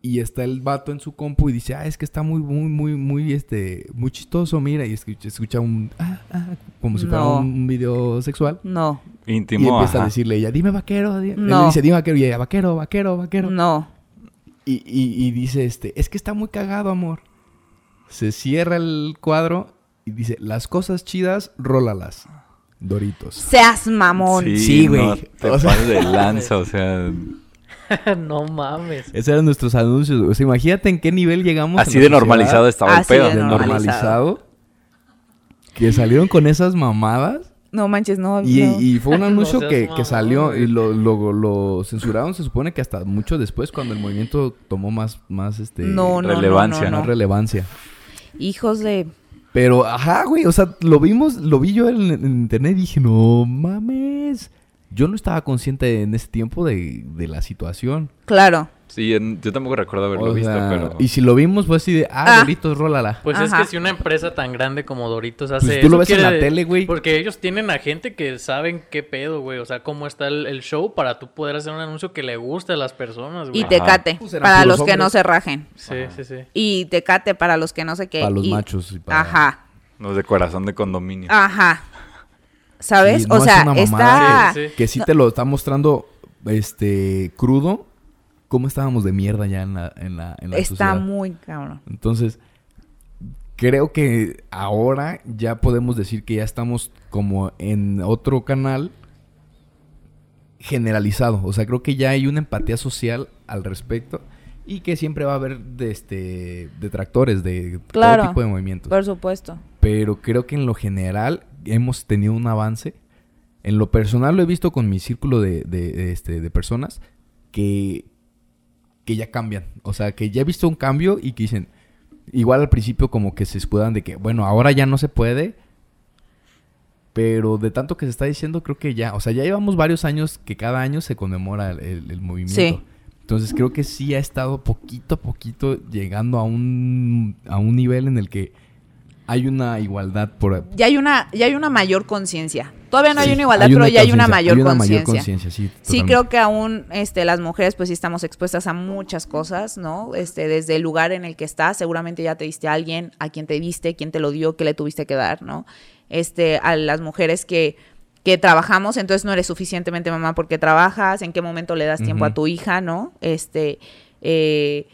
S1: Y está el vato en su compu y dice, ah, es que está muy, muy, muy, muy, este, muy chistoso, mira. Y escucha, escucha un, ah, ah, como si fuera
S4: No.
S1: un, video sexual.
S4: No,
S1: Y
S2: Íntimo,
S1: empieza a decirle ella, dime vaquero. di-". Él
S4: No.
S1: le dice, dime vaquero. Y ella, vaquero, vaquero, vaquero.
S4: no.
S1: Y, y- y dice, este, es que está muy cagado, amor. Se cierra el cuadro y dice, las cosas chidas, rólalas. Doritos.
S4: Seas mamón.
S2: Sí,
S1: Sí, güey.
S2: No te
S1: O sea-
S2: pases de lanza, o sea...
S3: no mames.
S1: Esos eran nuestros anuncios. O sea, imagínate en qué nivel llegamos.
S2: Así de normalizado estaba
S4: Así
S2: el pedo.
S4: de
S1: de
S2: ¿no?
S4: normalizado.
S1: que salieron con esas mamadas
S4: No manches, no.
S1: y,
S4: no.
S1: y fue un anuncio que, que salió y lo, lo, lo censuraron se supone que hasta mucho después cuando el movimiento tomó más, más este
S4: no, no, no,
S2: relevancia,
S4: no, no.
S1: más relevancia
S4: Hijos de...
S1: pero ajá güey o sea lo vimos lo vi yo en, internet y dije no mames yo no estaba consciente en ese tiempo de, de la situación
S4: Claro.
S2: Sí, en- yo tampoco recuerdo haberlo
S1: O
S2: visto,
S1: sea,
S2: pero...
S1: Y si lo vimos fue así de, ah,
S4: Ah.
S1: Doritos, rólala.
S3: Pues es que si una empresa tan grande como Doritos hace
S1: Pues tú lo
S3: eso,
S1: ves en la
S3: de-
S1: tele, güey.
S3: Porque ellos tienen a gente que saben qué pedo, güey. O sea, cómo está el, el show para tú poder hacer un anuncio que le guste a las personas, güey.
S4: Y Tecate,
S1: Pues
S4: para los que no se rajen.
S3: Sí, sí, sí.
S4: Y Tecate para los que no sé qué.
S1: Para los
S4: y-
S1: machos y para...
S4: Ajá,
S2: Los de corazón de condominio.
S4: ajá. ¿Sabes?
S1: Sí, no
S4: o
S1: es
S4: sea,
S1: una
S4: está...
S1: mamada
S3: Sí, sí.
S1: Que sí te lo está mostrando, este, crudo. ¿Cómo estábamos de mierda ya en la, en la, en la
S4: Está
S1: sociedad?
S4: muy cabrón.
S1: Entonces, creo que ahora ya podemos decir que ya estamos como en otro canal generalizado. O sea, creo que ya hay una empatía social al respecto y que siempre va a haber de este detractores de
S4: Claro.
S1: todo tipo de movimientos.
S4: Por supuesto.
S1: Pero creo que en lo general hemos tenido un avance. En lo personal lo he visto con mi círculo de, de- de, este, de personas que, que ya cambian. O sea, que ya he visto un cambio y que dicen, igual al principio como que se escudan de que, bueno, ahora ya no se puede. Pero de tanto que se está diciendo, creo que ya, o sea, ya llevamos varios años que cada año se conmemora el, el- el movimiento.
S4: Sí.
S1: Entonces creo que sí ha estado poquito a poquito llegando a un, a un nivel en el que hay una igualdad por...
S4: Ya hay una, ya hay una mayor conciencia. Todavía no hay una igualdad, pero ya hay una mayor
S1: hay una mayor
S4: conciencia.
S1: sí.
S4: Sí, creo que aún este, las mujeres pues sí estamos expuestas a muchas cosas, ¿no? Este, desde el lugar en el que estás, seguramente ya te diste a alguien, a quien te diste, quién te lo dio, qué le tuviste que dar, ¿no? Este, a las mujeres que, que trabajamos, entonces no eres suficientemente mamá porque trabajas, en qué momento le das tiempo a tu hija, ¿no? Este, eh,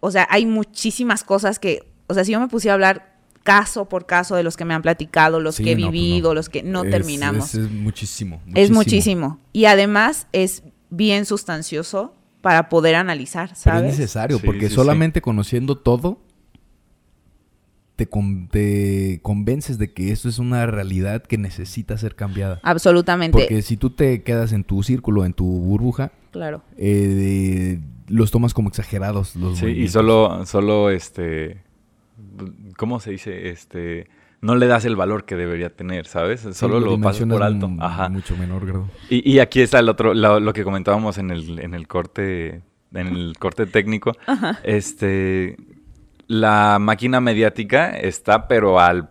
S4: o sea, hay muchísimas cosas que, o sea, si yo me pusiera a hablar caso por caso de los que me han platicado, los
S1: Sí,
S4: que he
S1: no, pues no.
S4: vivido, los que no
S1: Es-
S4: terminamos.
S1: Es, es muchísimo,
S4: Es muchísimo. Y además es bien sustancioso para poder analizar,
S1: Pero es
S4: ¿sabes?
S1: necesario,
S2: Sí,
S1: porque
S2: sí,
S1: solamente conociendo todo, te, con- te convences de que esto es una realidad que necesita ser cambiada.
S4: Absolutamente.
S1: Porque si tú te quedas en tu círculo, en tu burbuja,
S4: Claro.
S1: eh, los tomas como exagerados. Los
S2: Sí, y solo, solo, este, ¿cómo se dice? Este, no le das el valor que debería tener, ¿sabes?
S1: Sí,
S2: Solo lo pasas por alto. Ajá.
S1: Mucho menor grado.
S2: Y, y aquí está el otro, lo, lo que comentábamos en el, en el corte, en el corte técnico. Este, la máquina mediática está, pero al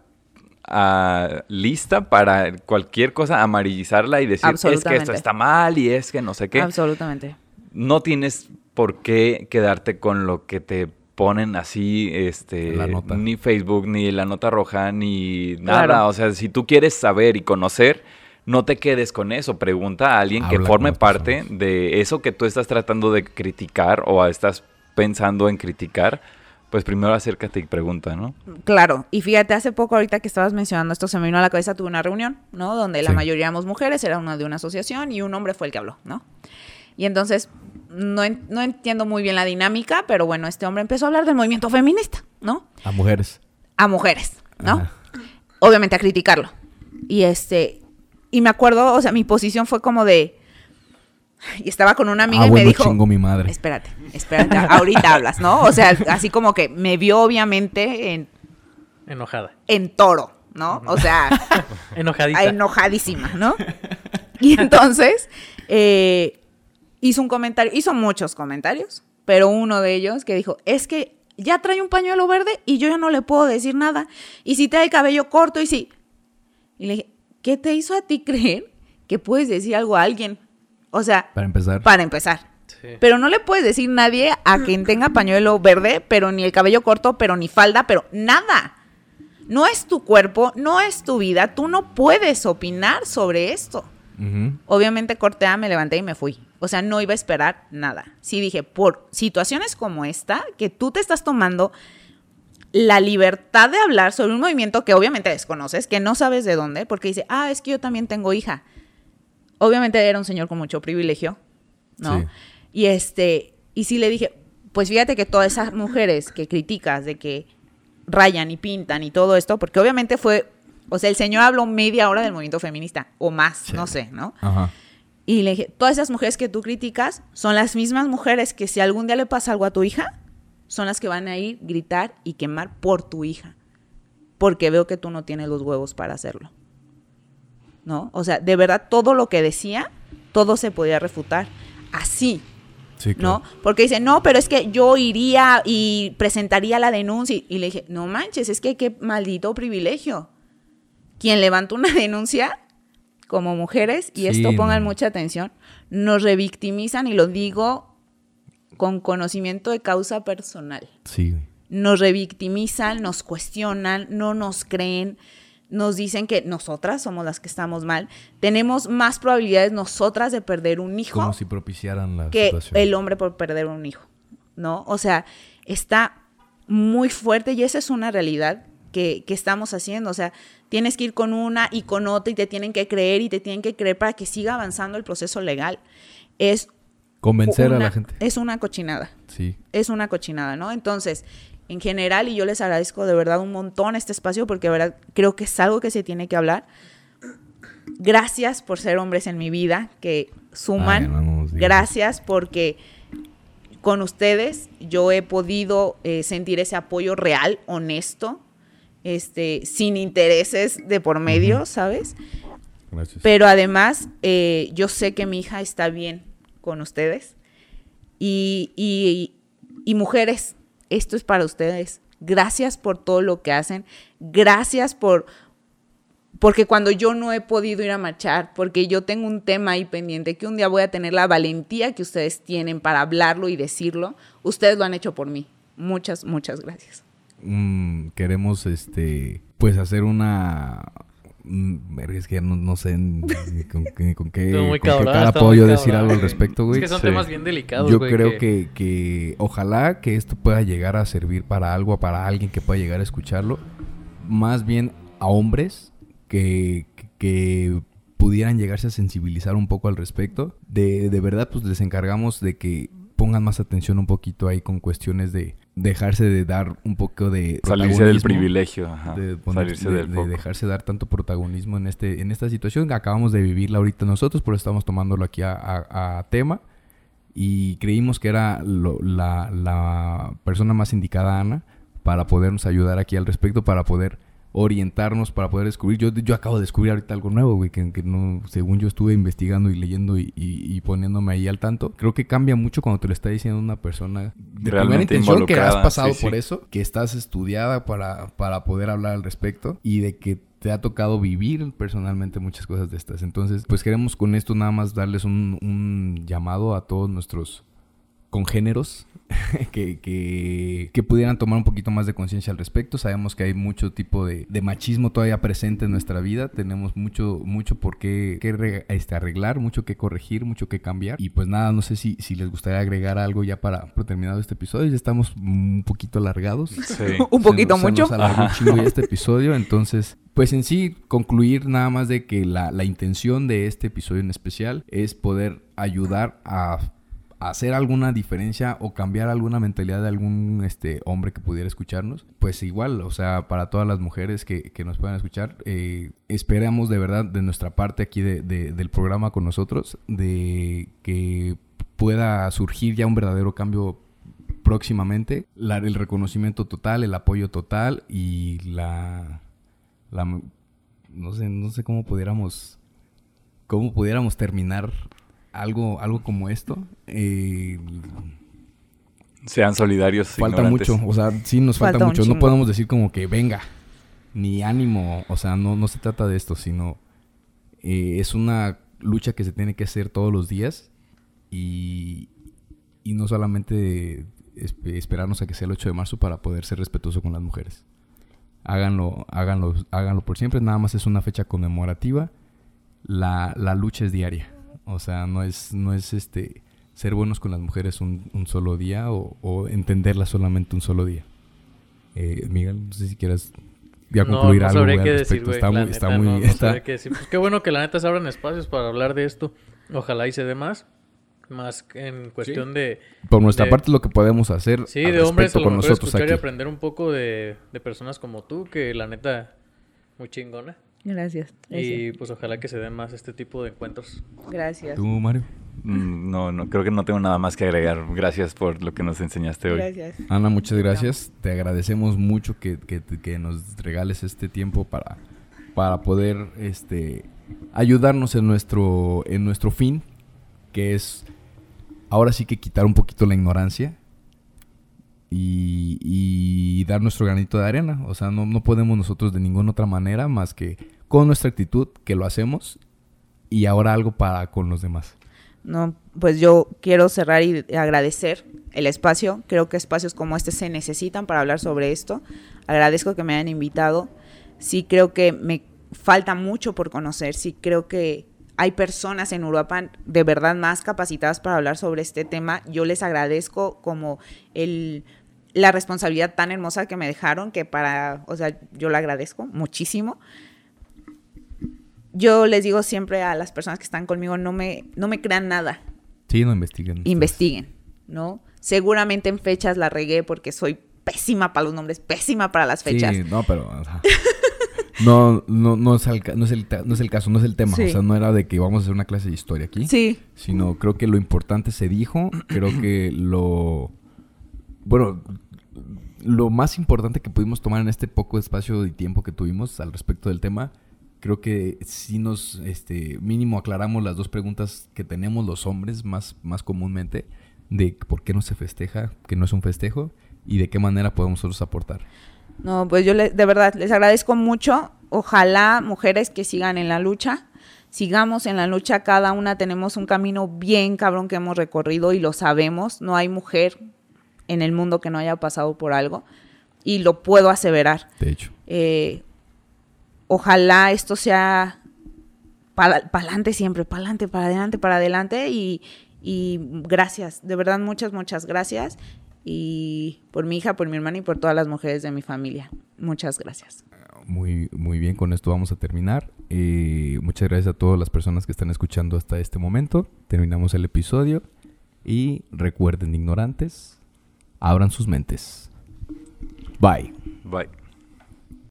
S2: a- lista para cualquier cosa amarillizarla y decir es que esto está mal y es que no sé qué.
S4: Absolutamente.
S2: no tienes por qué quedarte con lo que te ponen así, este,
S1: La nota.
S2: ni Facebook, ni la nota roja, ni nada.
S4: Claro.
S2: O sea, si tú quieres saber y conocer, no te quedes con eso. Pregunta a alguien que
S1: Habla
S2: forme parte
S1: personas.
S2: de eso que tú estás tratando de criticar o estás pensando en criticar. Pues primero acércate y pregunta, ¿no?
S4: Claro. Y fíjate, hace poco ahorita que estabas mencionando esto, se me vino a la cabeza, tuve una reunión, ¿no? Donde la
S1: Sí.
S4: mayoría éramos mujeres, era una de una asociación y un hombre fue el que habló, ¿no? Y entonces, no, en- no entiendo muy bien la dinámica, pero bueno, este hombre empezó a hablar del movimiento feminista, ¿no?
S1: A mujeres.
S4: a mujeres, ¿no?
S1: Ajá.
S4: Obviamente a criticarlo. Y este, y me acuerdo, o sea, mi posición fue como de, y estaba con una amiga
S1: ah,
S4: y
S1: bueno,
S4: me dijo,
S1: chingo mi madre.
S4: espérate, espérate, ahorita hablas, ¿no? O sea, así como que me vio obviamente en,
S3: Enojada.
S4: en toro, ¿no? O sea,
S3: Enojadita.
S4: enojadísima, ¿no? Y entonces eh, hizo un comentario, hizo muchos comentarios, pero uno de ellos que dijo, es que ya trae un pañuelo verde y yo ya no le puedo decir nada. Y si trae el cabello corto y si... Y le dije, ¿qué te hizo a ti creer que puedes decir algo a alguien? O sea,
S1: Para empezar.
S4: para empezar.
S3: Sí.
S4: Pero no le puedes decir nadie a quien tenga pañuelo verde, pero ni el cabello corto, pero ni falda, pero nada. No es tu cuerpo, no es tu vida, tú no puedes opinar sobre esto. Obviamente corté, A, me levanté y me fui. O sea, no iba a esperar nada. Sí dije, por situaciones como esta, que tú te estás tomando la libertad de hablar sobre un movimiento que obviamente desconoces, que no sabes de dónde, porque dice, ah, es que yo también tengo hija. Obviamente era un señor con mucho privilegio, ¿no?
S1: Sí.
S4: Y este, y sí le dije, pues fíjate que todas esas mujeres que criticas de que rayan y pintan y todo esto, porque obviamente fue, o sea, el señor habló media hora del movimiento feminista, o más,
S1: Sí.
S4: no sé, ¿no?
S1: Ajá.
S4: Y le dije, todas esas mujeres que tú criticas son las mismas mujeres que si algún día le pasa algo a tu hija, son las que van a ir, gritar y quemar por tu hija. Porque veo que tú no tienes los huevos para hacerlo. ¿No? O sea, de verdad, todo lo que decía, todo se podía refutar. Así.
S1: Sí,
S4: ¿no?
S1: claro.
S4: Porque dice, no, pero es que yo iría y presentaría la denuncia. Y le dije, no manches, es que qué maldito privilegio. Quien levanta una denuncia como mujeres, y
S1: Sí,
S4: esto pongan
S1: no.
S4: mucha atención, nos revictimizan y lo digo con conocimiento de causa personal
S1: Sí,
S4: nos revictimizan, nos cuestionan, no nos creen, nos dicen que nosotras somos las que estamos mal. Tenemos más probabilidades nosotras de perder un hijo
S1: Como si propiciaran la
S4: que
S1: situación.
S4: el hombre por perder un hijo, ¿no? O sea, está muy fuerte y esa es una realidad que, que estamos haciendo. O sea, tienes que ir con una y con otra y te tienen que creer y te tienen que creer para que siga avanzando el proceso legal. Es
S1: Convencer a
S4: una-
S1: la gente.
S4: Es una cochinada
S1: Sí.
S4: es una cochinada, ¿no? Entonces, en general, y yo les agradezco de verdad un montón este espacio porque de verdad creo que es algo que se tiene que hablar. Gracias por ser hombres en mi vida que suman.
S1: Ay.
S4: Gracias porque con ustedes yo he podido eh, sentir ese apoyo real, honesto, este, sin intereses de por medio, ¿sabes?
S1: Gracias.
S4: Pero además, eh, yo sé que mi hija está bien con ustedes. Y, y- y mujeres, esto es para ustedes. Gracias por todo lo que hacen. Gracias por... Porque cuando yo no he podido ir a marchar, porque yo tengo un tema ahí pendiente, que un día voy a tener la valentía que ustedes tienen para hablarlo y decirlo, ustedes lo han hecho por mí. Muchas, muchas gracias.
S1: Mm, queremos, este, pues hacer una... mm, verga, es que no, no sé ni con, ni con qué, con qué
S3: cabrón,
S1: cara
S3: estuvo
S1: puedo yo decir algo al
S2: güey.
S1: respecto,
S3: Es
S1: güey.
S3: que son
S2: Sí.
S3: temas bien delicados,
S1: Yo
S3: güey,
S1: creo que, que ojalá que esto pueda llegar a servir para algo, para alguien que pueda llegar a escucharlo. Más bien a hombres que, que- que pudieran llegarse a sensibilizar un poco al respecto. De, de verdad, pues les encargamos de que pongan más atención un poquito ahí con cuestiones de dejarse de dar un poco de
S2: Salirse del privilegio, ajá.
S1: de, poner-
S2: salirse
S1: de-
S2: del
S1: de
S2: foco.
S1: dejarse dar tanto protagonismo en este en esta situación acabamos de vivirla ahorita nosotros por eso estamos tomándolo aquí a, a- a tema y creímos que era lo- la, la persona más indicada Ana para podernos ayudar aquí al respecto para poder orientarnos para poder descubrir yo, yo acabo de descubrir ahorita algo nuevo güey que, que no según yo estuve investigando y leyendo y, y- y poniéndome ahí al tanto creo que cambia mucho cuando te lo está diciendo una persona de primera intención que has pasado
S2: sí,
S1: por
S2: sí.
S1: eso, que estás estudiada para, para poder hablar al respecto y de que te ha tocado vivir personalmente muchas cosas de estas. Entonces, pues queremos con esto nada más darles un, un llamado a todos nuestros congéneros que, que, que pudieran tomar un poquito más de conciencia al respecto. Sabemos que hay mucho tipo de, de machismo todavía presente en nuestra vida. Tenemos mucho, mucho por qué, qué re- este, arreglar, mucho que corregir, mucho que cambiar. Y pues nada, no sé si, si les gustaría agregar algo ya para, para terminado este episodio. Ya estamos un poquito alargados.
S2: Sí.
S4: Un poquito
S1: Se nos-
S4: mucho.
S1: Se nos alargó un
S2: Ajá.
S1: chingo ya este episodio. Entonces, pues en sí, concluir nada más de que la, la intención de este episodio en especial es poder ayudar a hacer alguna diferencia o cambiar alguna mentalidad de algún este hombre que pudiera escucharnos. Pues igual, o sea, para todas las mujeres que, que nos puedan escuchar, eh, esperamos de verdad de nuestra parte aquí de- de- del programa con nosotros, de que pueda surgir ya un verdadero cambio próximamente el reconocimiento total, el apoyo total y la, la no sé, no sé cómo pudiéramos cómo pudiéramos terminar algo algo como esto. Eh,
S2: Sean solidarios.
S1: falta
S2: ignorantes.
S1: mucho, o sea, sí nos falta, mucho. No podemos decir como que venga, ni ánimo, o sea, no, no se trata de esto, sino eh, es una lucha que se tiene que hacer todos los días y, y no solamente esp- esperarnos a que sea el 8 de marzo para poder ser respetuoso con las mujeres. Háganlo, háganlo, háganlo por siempre, nada más es una fecha conmemorativa. La, la lucha es diaria. O sea, no es, no es este ser buenos con las mujeres un, un solo día o, o entenderlas solamente un solo día. Eh, Miguel, no sé si quieras ya
S3: No,
S1: concluir
S3: no
S1: algo
S3: sabría
S1: güey,
S3: qué decir,
S1: está
S3: la
S1: muy, está
S3: neta,
S1: muy,
S3: no, no
S1: está-
S3: sabría qué decir. Pues qué bueno que la neta se abran espacios para hablar de esto. Ojalá y se dé más. Más en cuestión de...
S1: por nuestra
S3: de-
S1: parte lo que podemos hacer
S3: Sí,
S1: al
S3: de hombres a lo
S1: con
S3: mejor
S1: nosotros
S3: escuchar
S1: aquí.
S3: y aprender un poco de, de personas como tú, que la neta, muy chingona.
S4: Gracias.
S3: Y pues ojalá que se den más este tipo de encuentros.
S4: Gracias.
S1: ¿Tú, Mario?
S2: Mm, No, no, creo que no tengo nada más que agregar. Gracias por lo que nos enseñaste hoy.
S4: Gracias.
S1: Ana, muchas gracias. Te agradecemos mucho que, que- que nos regales este tiempo para, para poder este, ayudarnos en nuestro, en nuestro fin, que es ahora sí que quitar un poquito la ignorancia y, y dar nuestro granito de arena. O sea, no, no podemos nosotros de ninguna otra manera más que con nuestra actitud que lo hacemos y ahora algo para con los demás.
S4: No, pues yo quiero cerrar y agradecer el espacio. Creo que espacios como este se necesitan para hablar sobre esto. Agradezco que me hayan invitado. Sí creo que me falta mucho por conocer. Sí creo que hay personas en Uruapan de verdad más capacitadas para hablar sobre este tema. Yo les agradezco como el la responsabilidad tan hermosa que me dejaron que para, o sea, yo la agradezco muchísimo yo les digo siempre a las personas que están conmigo, no me, no me crean nada.
S1: Sí, no investiguen.
S4: Investiguen, ¿no? Seguramente en fechas la regué porque soy pésima para los nombres, pésima para las fechas.
S1: Sí, no, pero... no, no, no, es el, no, es el, no es el caso, no es el tema. O sea, no era de que íbamos a hacer una clase de historia aquí.
S4: Sí.
S1: Sino creo que lo importante se dijo. Creo que lo... Bueno, lo más importante que pudimos tomar en este poco espacio y tiempo que tuvimos al respecto del tema creo que sí nos, este, mínimo aclaramos las dos preguntas que tenemos los hombres más, más comúnmente de por qué no se festeja, que no es un festejo y de qué manera podemos nosotros aportar.
S4: No, pues yo de verdad les agradezco mucho. Ojalá mujeres que sigan en la lucha, sigamos en la lucha, cada una tenemos un camino bien cabrón que hemos recorrido y lo sabemos. No hay mujer en el mundo que no haya pasado por algo y lo puedo aseverar.
S1: De hecho.
S4: Eh, ojalá esto sea para adelante siempre, para adelante, para adelante, para adelante y, y gracias, de verdad muchas, muchas gracias y por mi hija, por mi hermana y por todas las mujeres de mi familia. Muchas gracias.
S1: Muy, muy bien, con esto vamos a terminar. Eh, muchas gracias a todas las personas que están escuchando hasta este momento. Terminamos el episodio y recuerden, ignorantes, abran sus mentes. Bye.
S2: Bye.